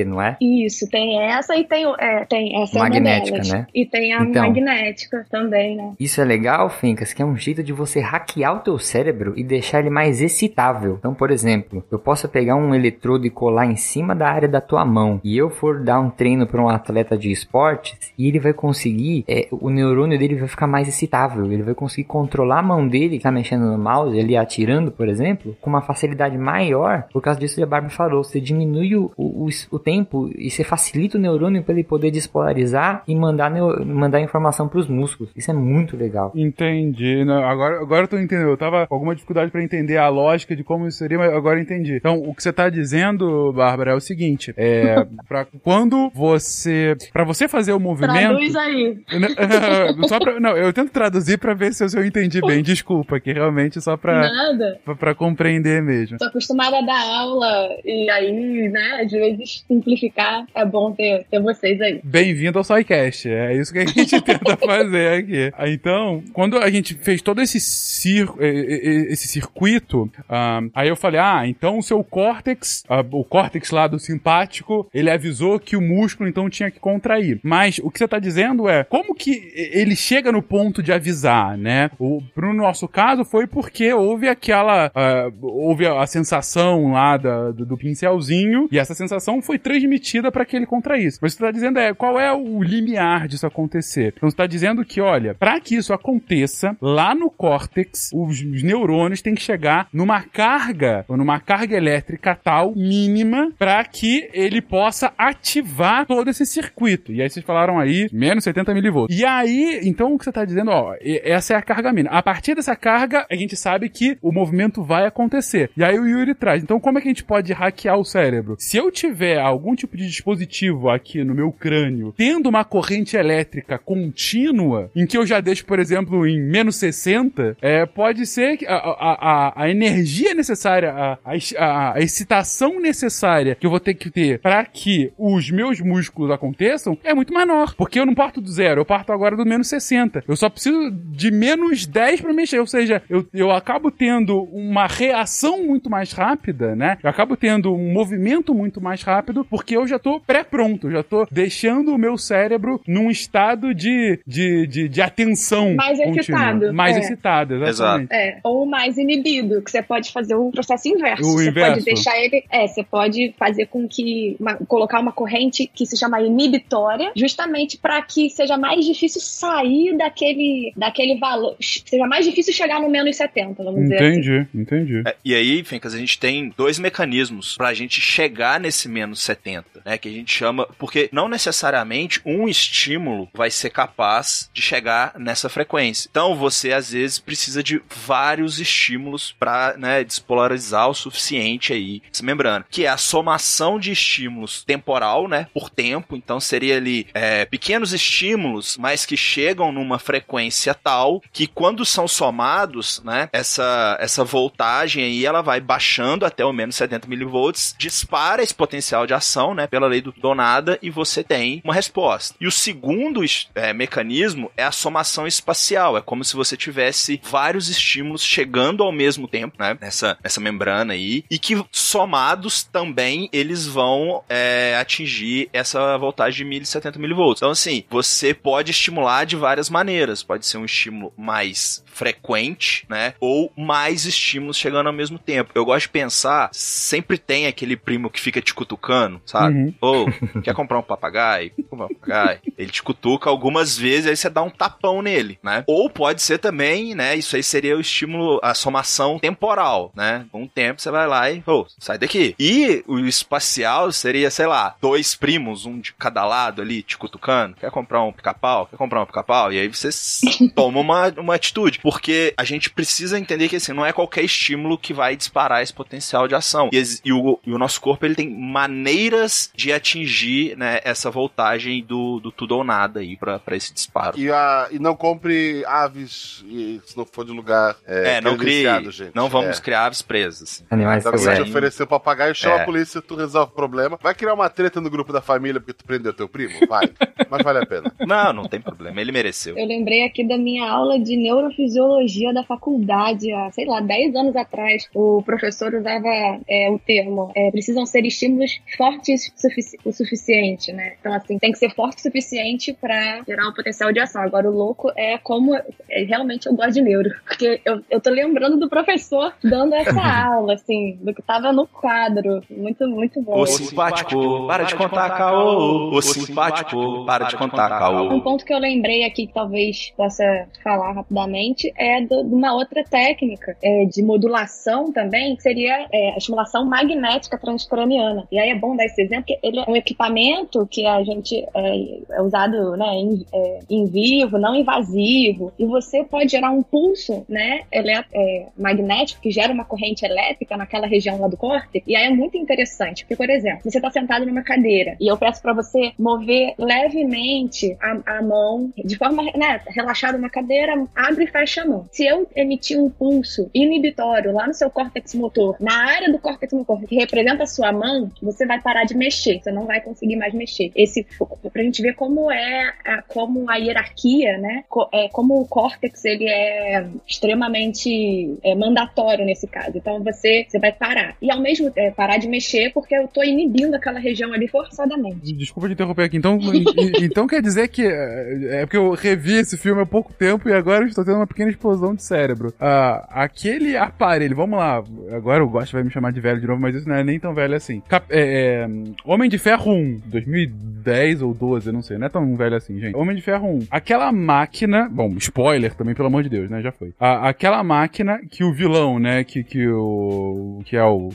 Não é? Isso, tem essa e tem, é, tem essa Magnética, né? E tem a Então. magnética também, né? Isso é legal, Fincas, que é um jeito de você hackear o teu cérebro e deixar ele mais excitável. Então, por exemplo, eu posso pegar um eletrodo e colar em cima da área da tua mão e eu for dar um treino para um atleta de esportes e ele vai conseguir, é, o neurônio dele vai ficar mais excitável, ele vai conseguir controlar a mão dele que tá mexendo no mouse, ali atirando, por exemplo, com uma facilidade maior, por causa disso que a Barbie falou, você diminui o, o, o- tempo e você facilita o neurônio para ele poder despolarizar e mandar, mandar informação para os músculos. Isso é muito legal. Entendi. Não, agora, agora eu tô entendendo. Eu tava com alguma dificuldade pra entender a lógica de como isso seria, mas agora eu entendi. Então, o que você tá dizendo, Bárbara, é o seguinte: é. *laughs* pra quando você. Pra você fazer o movimento. Traduz aí. *laughs* *laughs* só pra, não, eu tento traduzir pra ver se eu, se eu entendi bem. Desculpa, que realmente só pra, Nada. pra, pra compreender mesmo. Tô acostumada a dar aula e aí, né, às vezes simplificar é bom ter, ter vocês aí. Bem-vindo ao SciCast. É isso que a gente *laughs* tenta fazer aqui. Então, quando a gente fez todo esse, cir esse circuito, ah, aí eu falei, ah, então o seu córtex, ah, o córtex lá do simpático, ele avisou que o músculo então tinha que contrair. Mas o que você tá dizendo é, como que ele chega no ponto de avisar, né? O, pro nosso caso foi porque houve aquela, ah, houve a, a sensação lá da- do, do pincelzinho, e essa sensação foi transmitida para que ele contraísse. Mas você tá dizendo é, qual é o limiar disso acontecer? Então você tá dizendo que, olha, para que isso aconteça, lá no córtex, os, os neurônios têm que chegar numa carga, ou numa carga elétrica tal, mínima, para que ele possa ativar todo esse circuito. E aí vocês falaram aí, menos 70 milivolts. E aí, então o que você tá dizendo, ó, essa é a carga mínima. A partir dessa carga, a gente sabe que o movimento vai acontecer. E aí o Yuri traz, então como é que a gente pode hackear o cérebro? Se eu tiver algum tipo de dispositivo aqui no meu crânio, tendo uma corrente elétrica contínua, em que eu já deixo, por exemplo, em menos 60, é, pode ser que a, a, a, energia necessária, a, a- a excitação necessária que eu vou ter que ter para que os meus músculos aconteçam é muito menor. Porque eu não parto do zero, eu parto agora do menos 60. Eu só preciso de menos 10 para mexer. Ou seja, eu, eu acabo tendo uma reação muito mais rápida, né? Eu acabo tendo um movimento muito mais rápido porque eu já tô pré-pronto, já tô deixando o meu cérebro num estado de, de, de, de atenção. Mais contínua. excitado, Mais é. excitado, exatamente. É, ou mais inibido, que você pode fazer o processo inverso. O você inverso? pode deixar ele. É, você pode fazer com que uma- colocar uma corrente que se chama inibitória, justamente para que seja mais difícil sair daquele, daquele valor, seja mais difícil chegar no menos 70, vamos dizer assim. Entendi, entendi. É, e aí, Fencas, a gente tem dois mecanismos pra gente chegar nesse menos 70, né? Que a gente chama. Porque não necessariamente um estímulo vai ser capaz de chegar nessa frequência. Então você, às vezes, precisa de vários estímulos pra né, despolarizar o suficiente aí essa membrana. Que é a somação de estímulos temporal, né? Por tempo. Então seria ali é, pequenos estímulos, mas que chegam numa frequência tal que quando são somados, né? Essa, essa voltagem aí ela vai baixando até o menos 70 milivolts, dispara esse potencial de ação, né? Pela lei do Donada e você tem uma resposta. E o segundo é, mecanismo é a somação espacial. É como se você tivesse vários estímulos chegando ao mesmo tempo, né? Nessa, nessa membrana aí. E que somados também eles vão é, atingir essa voltagem de 1070 milivolts. Então, assim, você pode estimular de várias maneiras. Pode ser um estímulo mais frequente, né? Ou mais estímulos chegando ao mesmo tempo. Eu gosto de pensar, sempre tem aquele primo que fica te cutucando, sabe? Uhum. Ou quer comprar um papagaio? Comprar um papagaio. Ele te cutuca algumas vezes, aí você dá um tapão nele, né? Ou pode ser também, né? Isso aí seria o estímulo, a somação temporal, né? Com o tempo você vai lá e, ô, sai daqui. E o espacial seria, sei lá, dois primos, um de cada lado ali, te cutucando. Quer comprar um pica-pau? Quer comprar um pica-pau? E aí você *laughs* toma uma, uma atitude. Porque a gente precisa entender que, assim, não é qualquer estímulo que vai disparar esse potencial de ação. E, e o, e o nosso corpo, ele tem maneiras de atingir, né, essa voltagem do, do tudo ou nada aí pra, pra esse disparo. E, a, e não compre aves e, se não for de lugar é, É, não crie, gente. não vamos É. criar aves presas. Animais Se alguém te oferecer papagaio, chama É. a polícia, tu resolve o problema. Vai criar uma treta no grupo da família porque tu prendeu teu primo? Vai. *laughs* Mas vale a pena. Não, não tem problema, ele mereceu. Eu lembrei aqui da minha aula de neurofisiologia da faculdade, há, sei lá, 10 anos atrás. O professor usava é, o termo, é, precisam ser estímulos sufici- o suficiente, né? Então, assim, tem que ser forte o suficiente pra gerar um potencial de ação. Agora, o louco é como, é, realmente eu gosto de neuro, *laughs* porque eu, eu tô lembrando do professor dando essa *laughs* aula, assim, do que tava no quadro. Muito, muito bom. Ô simpático, para de contar caô. Ô simpático, para de contar Um caô. ponto que eu lembrei aqui que talvez possa falar rapidamente é de uma outra técnica é, de modulação também, que seria é, a estimulação magnética transcraniana. E aí é bom dar esse exemplo, porque ele é um equipamento que a gente é, é usado né, em, é, em vivo, não invasivo, e você pode gerar um pulso né, ele- é, magnético que gera uma corrente elétrica naquela região lá do córtex. E aí é muito interessante, porque, por exemplo, você está sentado numa cadeira e eu peço para você mover levemente a, a mão de forma né, relaxada na cadeira, abre e fecha a mão. Se eu emitir um pulso inibitório lá no seu córtex motor, na área do córtex motor que representa a sua mão, você vai parar de mexer, você não vai conseguir mais mexer. Esse pra gente ver como é a, como a hierarquia, né? co- é, como o córtex ele é extremamente é, mandatório nesse caso. Então você, você vai parar. E ao mesmo tempo parar de mexer porque eu tô inibindo aquela região ali forçadamente. Desculpa te interromper aqui. Então, então quer dizer que. É é porque eu revi esse filme há pouco tempo e agora eu estou tendo uma pequena explosão de cérebro. Ah, aquele aparelho, vamos lá. Agora o Gosto vai me chamar de velho de novo, mas isso não é nem tão velho assim. Cap- é, é, Homem de Ferro 1, 2010 ou 12, eu não sei. Não é tão velho assim, gente. Homem de Ferro 1. Aquela máquina. Bom, spoiler também, pelo amor de Deus, né? Já foi. A- aquela máquina que o vilão, né? Que, que o. que é o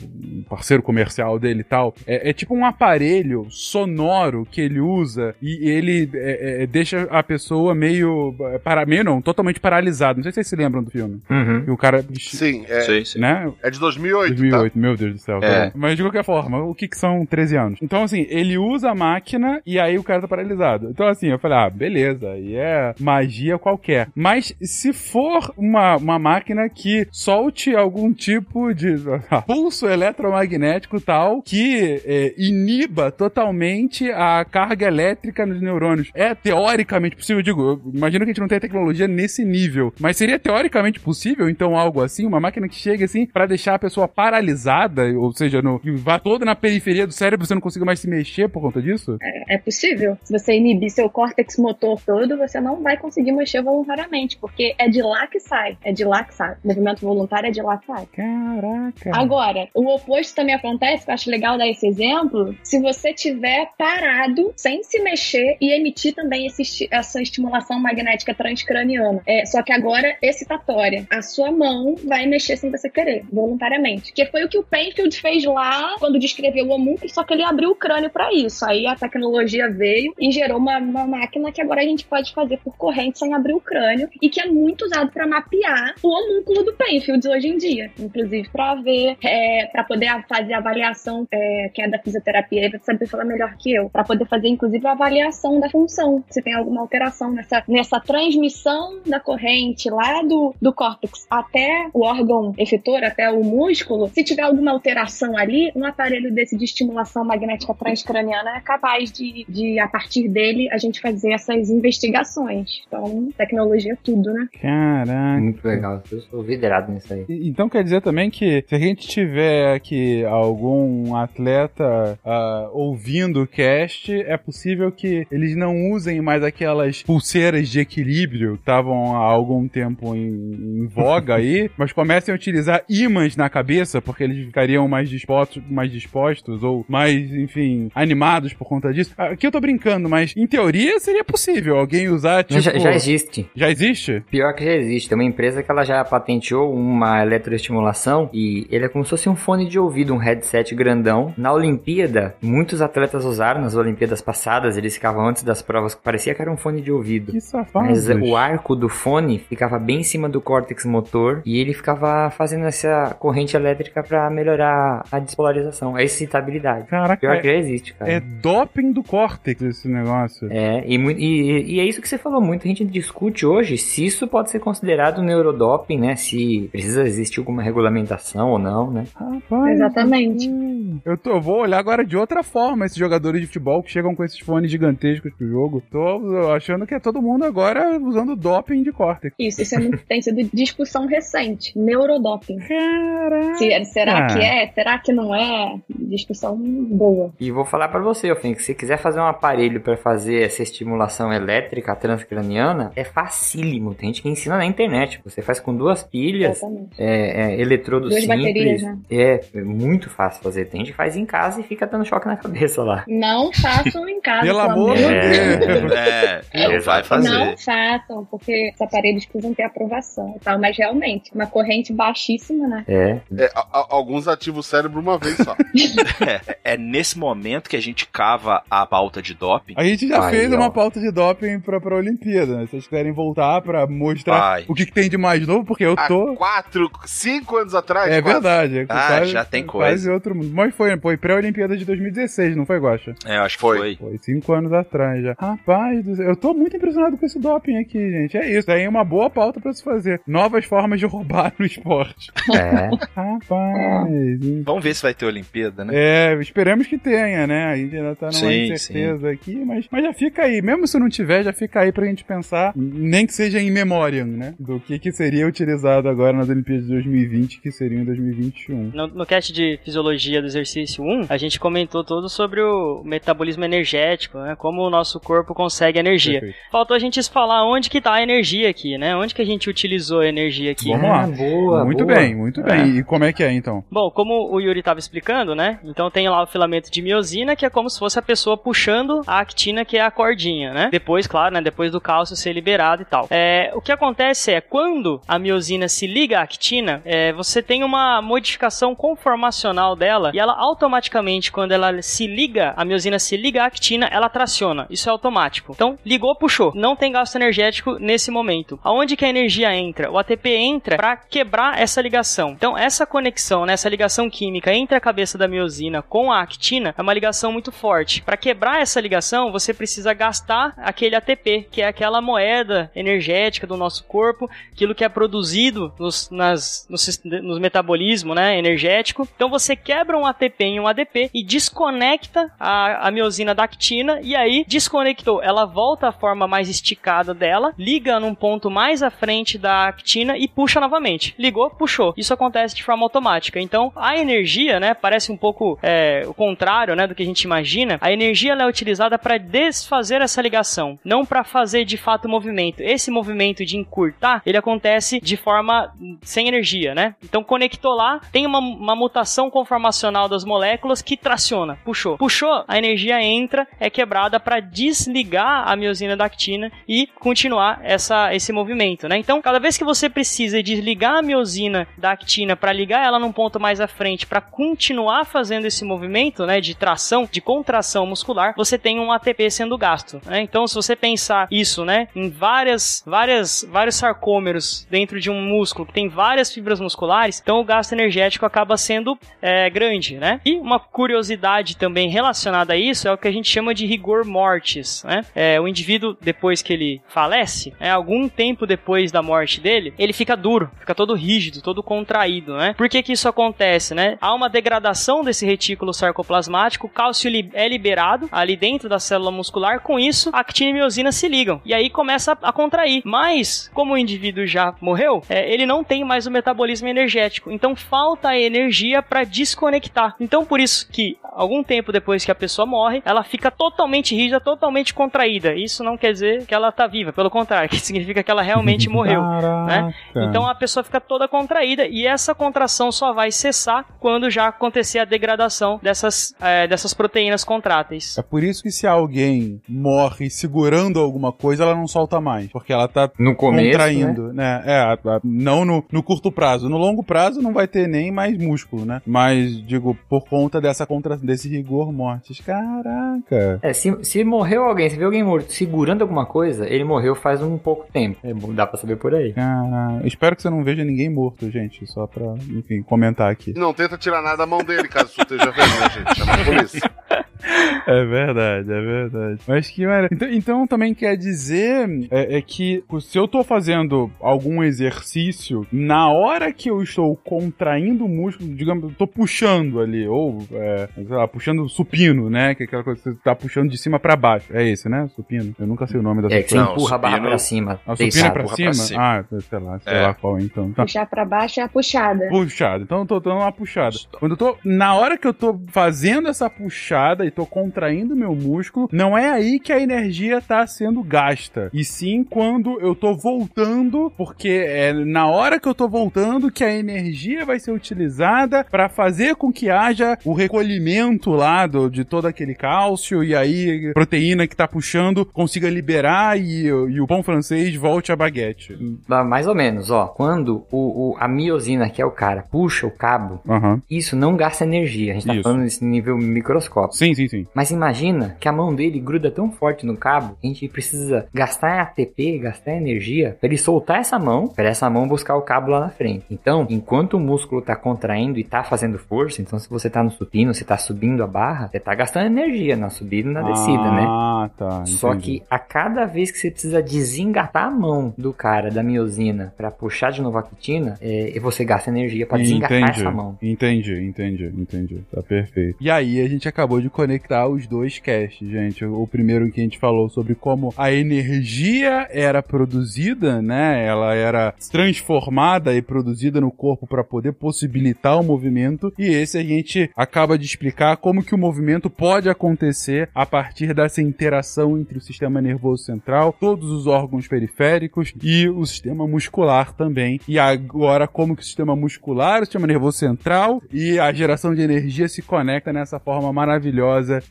parceiro comercial dele e tal. É, é tipo um aparelho sonoro que ele usa e ele é, é, deixa a pessoa meio. é, Para, meio não, totalmente paralisado. Não sei se vocês se lembram do filme. Uhum. E o cara. Sim, é, Sei, sei. Né? é de 2008, 2008, meu Deus do céu. tá É. Mas de qualquer forma, o que, que são 13 anos? Então, assim, ele usa a máquina e aí o cara tá paralisado. Então, assim, eu falei, ah, beleza, aí é magia qualquer. Mas se for uma, uma máquina que solte algum tipo de *laughs* pulso eletromagnético tal que é, iniba totalmente a carga elétrica nos neurônios, é teoricamente possível? Eu digo, eu imagino que a gente não tenha tecnologia nesse nível, mas seria teoricamente possível, então, algo assim? Uma máquina que chegue assim pra deixar a pessoa paralisada, ou seja, no, que vá toda na periferia do cérebro, você não consiga mais se mexer por conta disso? É possível. Se você inibir seu córtex motor todo, você não vai conseguir mexer voluntariamente, porque é de lá que sai. É de lá que sai. O movimento voluntário é de lá que sai. Caraca. Agora, o oposto também acontece, que eu acho legal dar esse exemplo, se você tiver parado, sem se mexer e emitir também esse, essa estimulação magnética transcraniana. É, só que agora excitatória. A sua mão vai mexer sem você querer, voluntariamente. Que foi o que o Penfield fez lá quando descreveu o homúnculo, só que ele abriu o crânio para isso. Aí a tecnologia veio e gerou uma, uma máquina que agora a gente pode fazer por corrente sem abrir o crânio e que é muito usado para mapear o homúnculo do Penfield hoje em dia, inclusive para ver, é, para poder fazer avaliação, é, que é da fisioterapia, vai saber falar melhor que eu, para poder fazer inclusive a avaliação da função, se tem alguma alteração nessa, nessa transmissão da corrente lá do, do córtex até o órgão efetor, até o músculo, se tiver alguma alteração ali, um aparelho desse de estimulação magnética transcraniana é capaz de, de a partir dele, a gente fazer essas investigações. Então, tecnologia é tudo, né? Caraca. Muito legal. Eu sou vidrado nisso aí. E- Então quer dizer também que se a gente tiver aqui algum atleta ah, ouvindo o cast, é possível que eles não usem mais aquelas pulseiras de equilíbrio que estavam há algum tempo em, em voga *laughs* aí, mas comecem a utilizar ímãs na cabeça, porque eles ficariam mais dispostos, mais dispostos ou mais, enfim, animados por conta disso. Aqui eu tô brincando, mas em teoria seria possível alguém usar, tipo... já, já existe. Já existe? Pior que já existe. Tem uma empresa que ela já patenteou uma eletroestimulação e ele é como se fosse um fone de ouvido, um headset grandão. Na Olimpíada, muitos atletas usaram nas Olimpíadas passadas, eles ficavam antes das provas que parecia que era um fone de ouvido. Que safado. Mas o arco do fone ficava bem em cima do córtex motor e ele ficava fazendo essa corrente elétrica pra melhorar a despolarização, a excitabilidade. Caraca, Pior é- que já existe, cara. É doping do córtex esse negócio. É, e, e- e é isso que você falou, muita gente discute hoje se isso pode ser considerado neurodoping, né? Se precisa existir alguma regulamentação ou não, né? Rapaz, Exatamente. hum, Eu, tô, eu vou olhar agora de outra forma esses jogadores de futebol que chegam com esses fones gigantescos pro jogo. Tô achando que é todo mundo agora usando doping de córtex. Isso, isso é muito- tem sido discussão recente. Neurodoping. Caraca! Se- será que é? Será que não é? Discussão boa. E vou falar pra você, Ofim, que se quiser fazer um aparelho pra fazer essa estimulação elétrica transcraniana, é facílimo. Tem gente que ensina na internet. Você faz com duas pilhas, é, é, eletrodo Duas simples. baterias, né? É, é muito fácil fazer. Tem gente que faz em casa e fica dando choque na cabeça lá. Não façam em casa. Pelo amor de amor É. Deus! É, não vai fazer. Não façam, porque os aparelhos precisam ter aprovação e tal. Mas realmente, uma corrente baixíssima, né? É, É, a- a- alguns ativam o cérebro uma vez só. *laughs* É, é nesse momento que a gente cava a pauta de doping. A gente já Aí, fez ó. uma pauta de doping pra, pra Olimpíada, né? Se vocês querem voltar pra mostrar Vai. o que, que tem de mais novo, porque eu Há tô. quatro, cinco anos atrás. É quase. verdade. é Ah, quase- já tem Quase coisa. outro mundo. Mas foi, foi pré-Olimpíada de 2016, não foi, Guacha? É, eu acho que Foi. foi. Foi cinco anos atrás já. Rapaz, do céu, eu tô muito impressionado com esse doping aqui, gente. É isso. Tem uma boa pauta pra se fazer. Novas formas de roubar *laughs* no esporte. é. Rapaz. Vamos ver se vai ter Olimpíada, né? É, esperamos que tenha, né? A gente ainda tá numa Sim, incerteza aqui, mas, mas já fica aí. Mesmo se não tiver, já fica aí pra gente pensar, nem que seja em memória, né? Do que, que seria utilizado agora nas Olimpíadas de 2020, que seriam em 2021. No, no cast de fisiologia do exercício 1, a gente comentou todo sobre o metabolismo energético, né? Como o nosso corpo consegue energia. Perfeito. Faltou a gente falar onde que tá a energia aqui, né? Onde que a gente utilizou a energia aqui. Vamos lá. Ah, boa, muito boa. bem, muito bem. E como é que é, então? Bom, como o Yuri estava explicando, né? Então tem lá o filamento de miosina, que é como se fosse a pessoa puxando a actina, que é a cordinha, né? Depois, claro, né? Depois do cálcio ser liberado e tal. É, o que acontece é, quando a miosina se liga à actina, é, você tem uma modificação conformacional dela e ela automaticamente, quando ela se liga, a miosina se liga à actina, ela traciona. Isso é automático. Então, ligou, puxou. Não tem gasto energético nesse momento. Aonde que a energia entra? O ATP entra para quebrar essa ligação. Então, essa conexão, né, essa ligação química entre a cabeça da miosina com a actina é uma ligação muito forte. Para quebrar essa ligação, você precisa gastar aquele ATP, que é aquela moeda energética do nosso corpo, aquilo que é produzido nos, nas, nos, nos metabolismo né, energético. Então, você quebra um ATP em um ADP e desconecta a, a miosina da actina, e aí desconectou. Ela volta à forma mais esticada dela, liga num ponto mais à frente da actina e puxa novamente. Ligou, puxou. Isso acontece de forma automática. Então, a energia, né, parece um pouco é, o contrário, né, do que a gente imagina. A energia ela é utilizada para desfazer essa ligação, não para fazer de fato o movimento. Esse movimento de encurtar, ele acontece de forma sem energia, né? Então, conectou lá, tem uma, uma mutação conformacional das moléculas que traciona, puxou. Puxou, a energia entra, é quebrada para desligar a miosina da actina e continuar essa, esse movimento, né? Então, cada vez que você precisa desligar a miosina da actina para ligar ela num ponto mais à frente para continuar fazendo esse movimento, né, de tração, de contração muscular, você tem um ATP sendo gasto, né? Então, se você pensar isso, né, em várias, várias, vários sarcômeros dentro de um músculo que tem várias fibras musculares, então o gasto energético acaba sendo é, grande, né? E uma curiosidade também relacionada a isso é o que a gente chama de rigor mortis, né? É, o indivíduo depois que ele falece, é, algum tempo depois da morte dele, ele fica duro, fica todo rígido, todo contraído, né? Por que que isso acontece, né? Há uma degradação desse retículo sarcoplasmático, o cálcio é liberado ali dentro da célula muscular, com isso a actina e miosina se ligam e aí começa a contrair. Mas como o indivíduo já morreu, é, ele não tem mais o metabolismo energético, então falta a energia para desconectar. Então por isso que algum tempo depois que a pessoa morre, ela fica totalmente rígida, totalmente contraída. Isso não quer dizer que ela tá viva, pelo contrário, *laughs* que significa que ela realmente morreu, né? Então a pessoa fica toda contraída e essa contração só vai cessar quando já acontecer a degradação dessas, é, dessas proteínas contráteis. É por isso que se alguém morre segurando alguma coisa, ela não solta mais, porque ela tá no começo, contraindo, né? né? É, não no, no curto prazo. No longo prazo não vai ter nem mais músculo, né? Mas, digo, por conta dessa contra, desse rigor mortis. Caraca! É, se, se morreu alguém, se viu alguém morto segurando alguma coisa, ele morreu faz um pouco tempo. É, dá pra saber por aí. Caraca. Espero que você não veja ninguém morto, gente. Só pra, enfim, comentar aqui. Não tenta tirar nada da mão dele, caso você esteja vendo, né, gente? Chama a polícia. *laughs* É verdade, é verdade. Mas que maravilha. Então, então também quer dizer é, é, que se eu tô fazendo algum exercício, na hora que eu estou contraindo o músculo, digamos, eu tô puxando ali, ou, é, sei lá, puxando supino, né? Que é aquela coisa que você tá puxando de cima pra baixo. É esse, né? Supino. Eu nunca sei o nome da É, que você Não, empurra a barra pra cima. A supino é pra cima? pra cima. Ah, sei lá, sei É. lá qual então. Tá. Puxar pra baixo é a puxada. Puxada. Então eu tô dando uma puxada. Quando eu tô. Na hora que eu tô fazendo essa puxada e tô contraindo meu músculo, não é aí que a energia tá sendo gasta. E sim quando eu tô voltando, porque é na hora que eu tô voltando que a energia vai ser utilizada pra fazer com que haja o recolhimento lá do, de todo aquele cálcio e aí a proteína que tá puxando consiga liberar e, e o pão francês volte a baguete. Mais ou menos, ó. Quando o, o- a miosina, que é o cara, puxa o cabo, Aham. isso não gasta energia. A gente tá Isso. falando nesse nível microscópico. Sim, sim, sim. Mas imagina que a mão dele gruda tão forte no cabo que a gente precisa gastar ATP, gastar energia para ele soltar essa mão, para essa mão buscar o cabo lá na frente. Então, enquanto o músculo tá contraindo e tá fazendo força, então se você tá no supino, você tá subindo a barra, você tá gastando energia na subida e na descida, né? Ah, tá. Só entendi. que a cada vez que você precisa desengatar a mão do cara da miosina para puxar de novo a quitina, é, você gasta energia para desengatar Entendi, essa mão. Entendi, entendi, entendi. Tá perfeito. E aí a gente acabou de conectar os dois casts, gente. O primeiro que a gente falou sobre como a energia era produzida, né? Ela era transformada e produzida no corpo para poder possibilitar o movimento. E esse a gente acaba de explicar como que o movimento pode acontecer a partir dessa interação entre o sistema nervoso central, todos os órgãos periféricos e o sistema muscular também. E agora como que o sistema muscular, o sistema nervoso central e a geração de energia se conecta nessa forma maravilhosa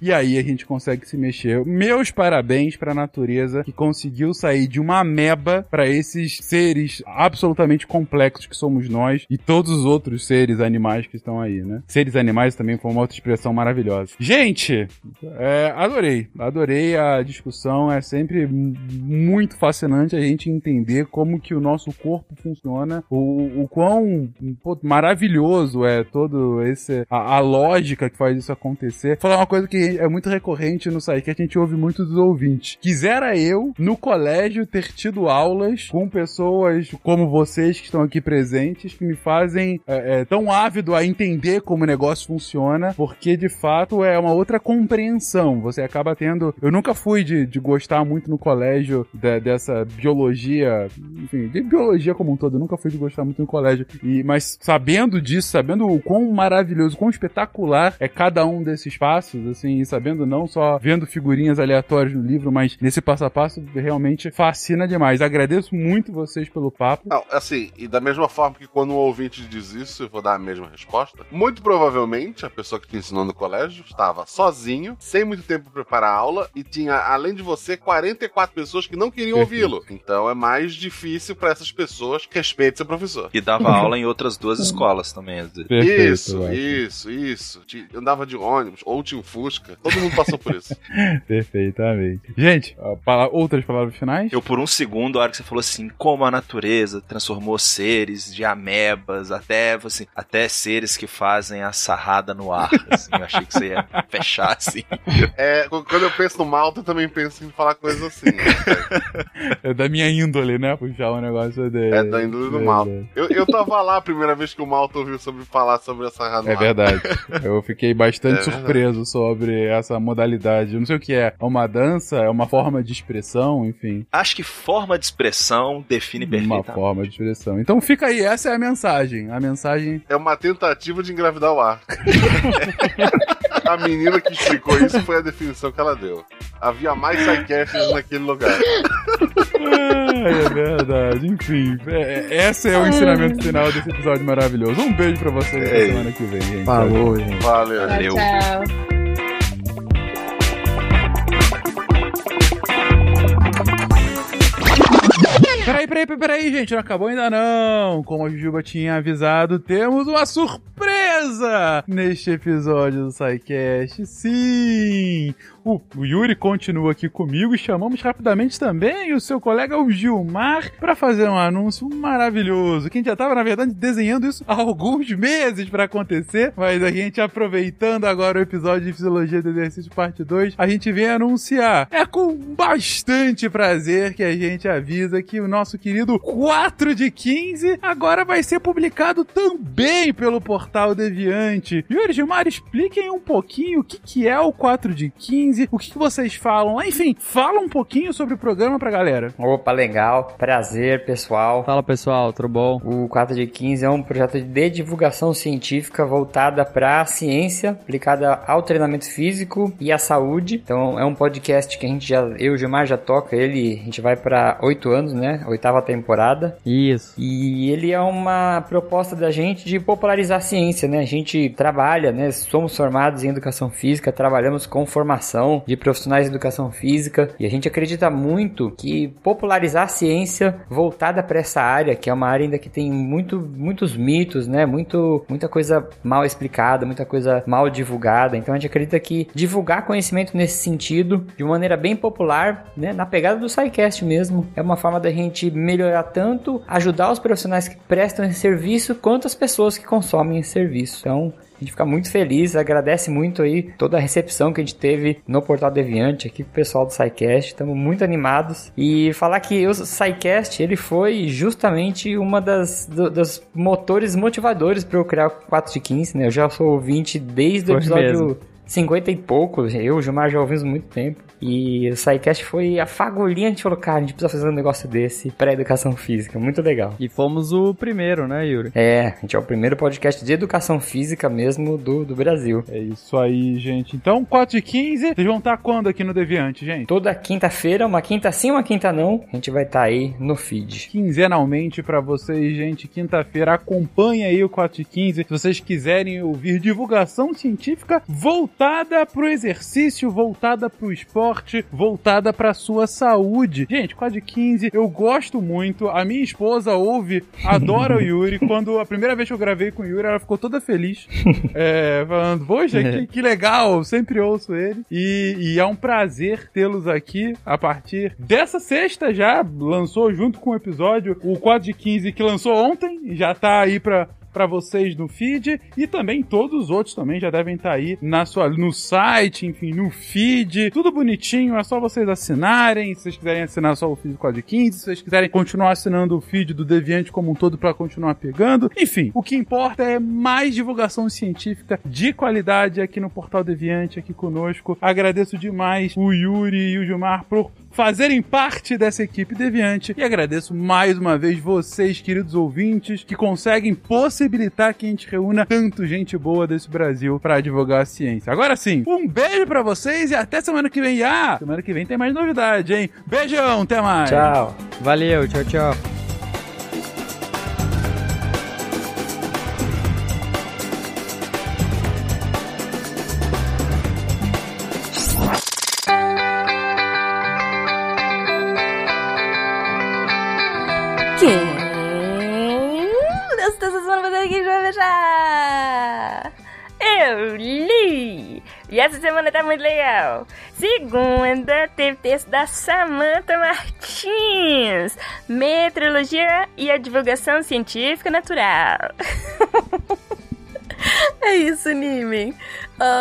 e aí a gente consegue se mexer. Meus parabéns para a natureza que conseguiu sair de uma ameba para esses seres absolutamente complexos que somos nós e todos os outros seres animais que estão aí, né? Seres animais também foi uma outra expressão maravilhosa. Gente, é, adorei, adorei a discussão. É sempre muito fascinante a gente entender como que o nosso corpo funciona, o, o quão pô, maravilhoso é todo esse a, a lógica que faz isso acontecer. Vou falar uma coisa que é muito recorrente no site que a gente ouve muito dos ouvintes. Quisera eu no colégio ter tido aulas com pessoas como vocês que estão aqui presentes que me fazem é, é, tão ávido a entender como o negócio funciona, porque de fato é uma outra compreensão. Você acaba tendo. Eu nunca fui de, de gostar muito no colégio de- dessa biologia, enfim, de biologia como um todo. Eu nunca fui de gostar muito no colégio. E, mas sabendo disso, sabendo o quão maravilhoso, quão espetacular é cada um desses passos, assim, e sabendo, não só vendo figurinhas aleatórias no livro, mas nesse passo a passo realmente fascina demais. Agradeço muito vocês pelo papo. Não, assim, e da mesma forma que quando um ouvinte diz isso, eu vou dar a mesma resposta. Muito provavelmente a pessoa que te ensinou no colégio estava sozinho, sem muito tempo para preparar a aula, e tinha, além de você, 44 pessoas que não queriam ouvi-lo. Então é mais difícil para essas pessoas que respeitem seu professor. E dava *laughs* aula em outras duas escolas também. Perfeito, isso, isso, isso. Ti- Andava de ônibus, ou tinha um Fusca. Todo mundo passou por isso. *laughs* Perfeitamente. Gente, pala- outras palavras finais? Eu, por um segundo, a hora que você falou assim, como a natureza transformou seres de amebas até, assim, até seres que fazem a sarrada no ar. Assim, eu achei que você ia fechar assim. É, qu- quando eu penso no Malta, eu também penso em falar coisas assim. *laughs* É da minha índole, né? Puxar um negócio dele. É da índole do Malta. Eu, eu tava lá a primeira vez que o Malta ouviu sobre falar sobre essa razão. É verdade. *laughs* Eu fiquei bastante É verdade. Surpreso sobre essa modalidade. Eu não sei o que é. É uma dança? É uma forma de expressão? Enfim. Acho que forma de expressão define Uma perfeitamente. forma de expressão. Então fica aí, essa é a mensagem. A mensagem. É uma tentativa de engravidar o ar. *laughs* a menina que explicou isso foi a definição que ela deu. Havia mais sidecasts naquele lugar. Ai, é verdade. Enfim, é- é- esse é o ensinamento final desse episódio maravilhoso. Um beijo pra vocês até É semana que vem, gente. Falou, gente. Valeu. Valeu. Tchau. Peraí, peraí, peraí, gente, não acabou ainda não. Como a Jujuba tinha avisado, temos uma surpresa neste episódio do SciCast. Sim! O, Yuri continua aqui comigo e chamamos rapidamente também o seu colega o Gilmar para fazer um anúncio maravilhoso. Que a gente já estava, na verdade, desenhando isso há alguns meses para acontecer, mas a gente aproveitando agora o episódio de Fisiologia do Exercício Parte 2, a gente vem anunciar. É com bastante prazer que a gente avisa que o nosso querido 4 de 15 agora vai ser publicado também pelo portal Deviante. Yuri Gilmar, expliquem um pouquinho o que, que é o 4 de 15, o que, que vocês falam lá. Enfim, fala um pouquinho sobre o programa pra galera. Opa, legal. Prazer, pessoal. Fala pessoal, tudo bom? O 4 de 15 é um projeto de divulgação científica voltada para a ciência, aplicada ao treinamento físico e à saúde. Então é um podcast que a gente já, eu e o Gilmar já toca ele, a gente vai para oito anos, né? Oitava temporada. Isso. E ele é uma proposta da gente de popularizar a ciência, né? A gente trabalha, né? Somos formados em educação física, trabalhamos com formação de profissionais de educação física e a gente acredita muito que popularizar a ciência voltada para essa área, que é uma área ainda que tem muito, muitos mitos, né? Muito, muita coisa mal explicada, muita coisa mal divulgada. Então a gente acredita que divulgar conhecimento nesse sentido, de maneira bem popular, né? Na pegada do SciCast mesmo, é uma forma da gente melhorar tanto, ajudar os profissionais que prestam esse serviço, quanto as pessoas que consomem esse serviço. Então, a gente fica muito feliz, agradece muito aí toda a recepção que a gente teve no Portal Deviante, aqui com o pessoal do SciCast, estamos muito animados. E falar que o SciCast, ele foi justamente uma das do- dos motores motivadores para eu criar o 4 de 15, né? Eu já sou ouvinte desde o episódio. 50 e pouco, eu e o Gilmar já ouvimos muito tempo. E o SciCast foi a fagulhinha, a gente falou, cara, a gente precisa fazer um negócio desse para educação física, muito legal. E fomos o primeiro, né, Yuri? É, a gente é o primeiro podcast de educação física mesmo do, do Brasil. É isso aí, gente. Então, 4 de 15, vocês vão estar quando aqui no Deviante, gente? Toda quinta-feira, uma quinta sim, uma quinta não, a gente vai estar aí no feed. quinzenalmente pra vocês, gente. Quinta-feira, acompanha aí o 4 de 15. Se vocês quiserem ouvir divulgação científica voltada pro exercício, voltada pro esporte, voltada pra sua saúde. Gente, 4 de 15, eu gosto muito. A minha esposa ouve, adora o *laughs* Yuri. Quando a primeira vez que eu gravei com o Yuri, ela ficou toda feliz. *laughs* É, falando, poxa, que, que legal, eu sempre ouço ele. E, e é um prazer tê-los aqui a partir dessa sexta já. Lançou junto com o episódio o 4 de 15 que lançou ontem. Já tá aí pra, pra vocês no feed e também todos os outros também já devem estar aí na sua, no site, enfim, no feed, tudo bonitinho, é só vocês assinarem, se vocês quiserem assinar só o feed do Código 15, se vocês quiserem continuar assinando o feed do Deviante como um todo para continuar pegando, enfim, o que importa é mais divulgação científica de qualidade aqui no Portal Deviante, aqui conosco. Agradeço demais o Yuri e o Gilmar por fazerem parte dessa equipe deviante. E agradeço mais uma vez vocês, queridos ouvintes, que conseguem possibilitar que a gente reúna tanto gente boa desse Brasil pra divulgar a ciência. Agora sim, um beijo pra vocês e até semana que vem. Ah, semana que vem tem mais novidade, hein? Beijão, até mais. Tchau. Valeu, tchau, tchau. Essa semana tá muito legal. Segunda, teve texto da Samantha Martins. Meteorologia e a divulgação científica natural. *laughs* É isso, Nime.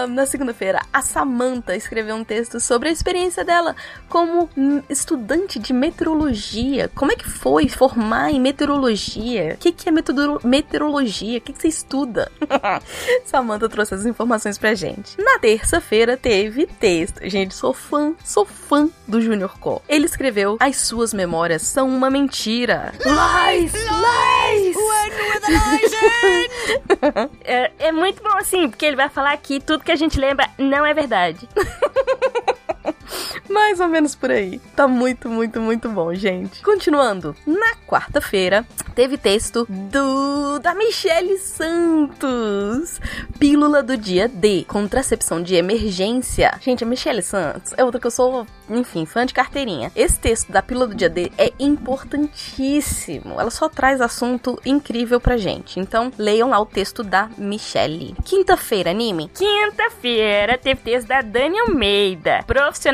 Na segunda-feira, a Samantha escreveu um texto sobre a experiência dela como estudante de meteorologia. Como é que foi formar em meteorologia? O que, que é meteorologia? O que, que você estuda? *laughs* Samantha trouxe as informações pra gente. Na terça-feira teve texto. Gente, sou fã, sou fã do Junior Co. Ele escreveu: As suas memórias são uma mentira. Lies! *laughs* Lies! *laughs* é, é muito bom assim, porque ele vai falar que tudo que a gente lembra não é verdade. *laughs* Mais ou menos por aí. Tá muito, muito, muito bom, gente. Continuando, na quarta-feira teve texto do da Michele Santos. Pílula do dia D, contracepção de emergência. Gente, a Michele Santos é outra que eu sou, enfim, fã de carteirinha. Esse texto da pílula do dia D é importantíssimo. Ela só traz assunto incrível pra gente. Então, leiam lá o texto da Michele. Quinta-feira, anime. Quinta-feira teve texto da Dani Almeida.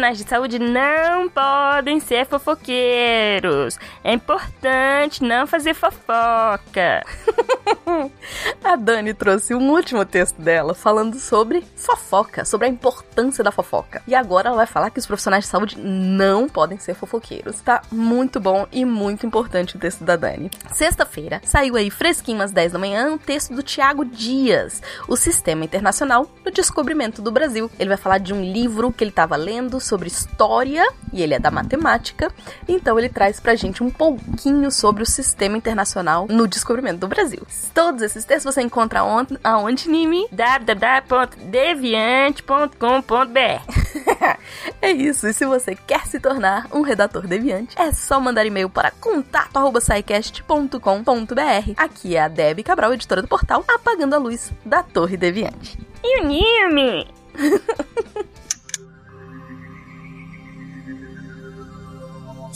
Profissionais de saúde não podem ser fofoqueiros. É importante não fazer fofoca. *laughs* A Dani trouxe um último texto dela falando sobre fofoca, sobre a importância da fofoca. E agora ela vai falar que os profissionais de saúde não podem ser fofoqueiros. Tá muito bom e muito importante o texto da Dani. Sexta-feira saiu aí fresquinho às 10 da manhã um texto do Tiago Dias, o Sistema Internacional no Descobrimento do Brasil. Ele vai falar de um livro que ele estava lendo sobre história e ele é da matemática. Então ele traz pra gente um pouquinho sobre o Sistema Internacional no Descobrimento do Brasil. Todos esses textos você encontra onde, aonde, Nimi? www.deviante.com.br *laughs* É isso, e se você quer se tornar um redator deviante, é só mandar e-mail para contato@saicast.com.br. Aqui é a Debbie Cabral, editora do portal Apagando a Luz da Torre Deviante. E o Nimi? *laughs*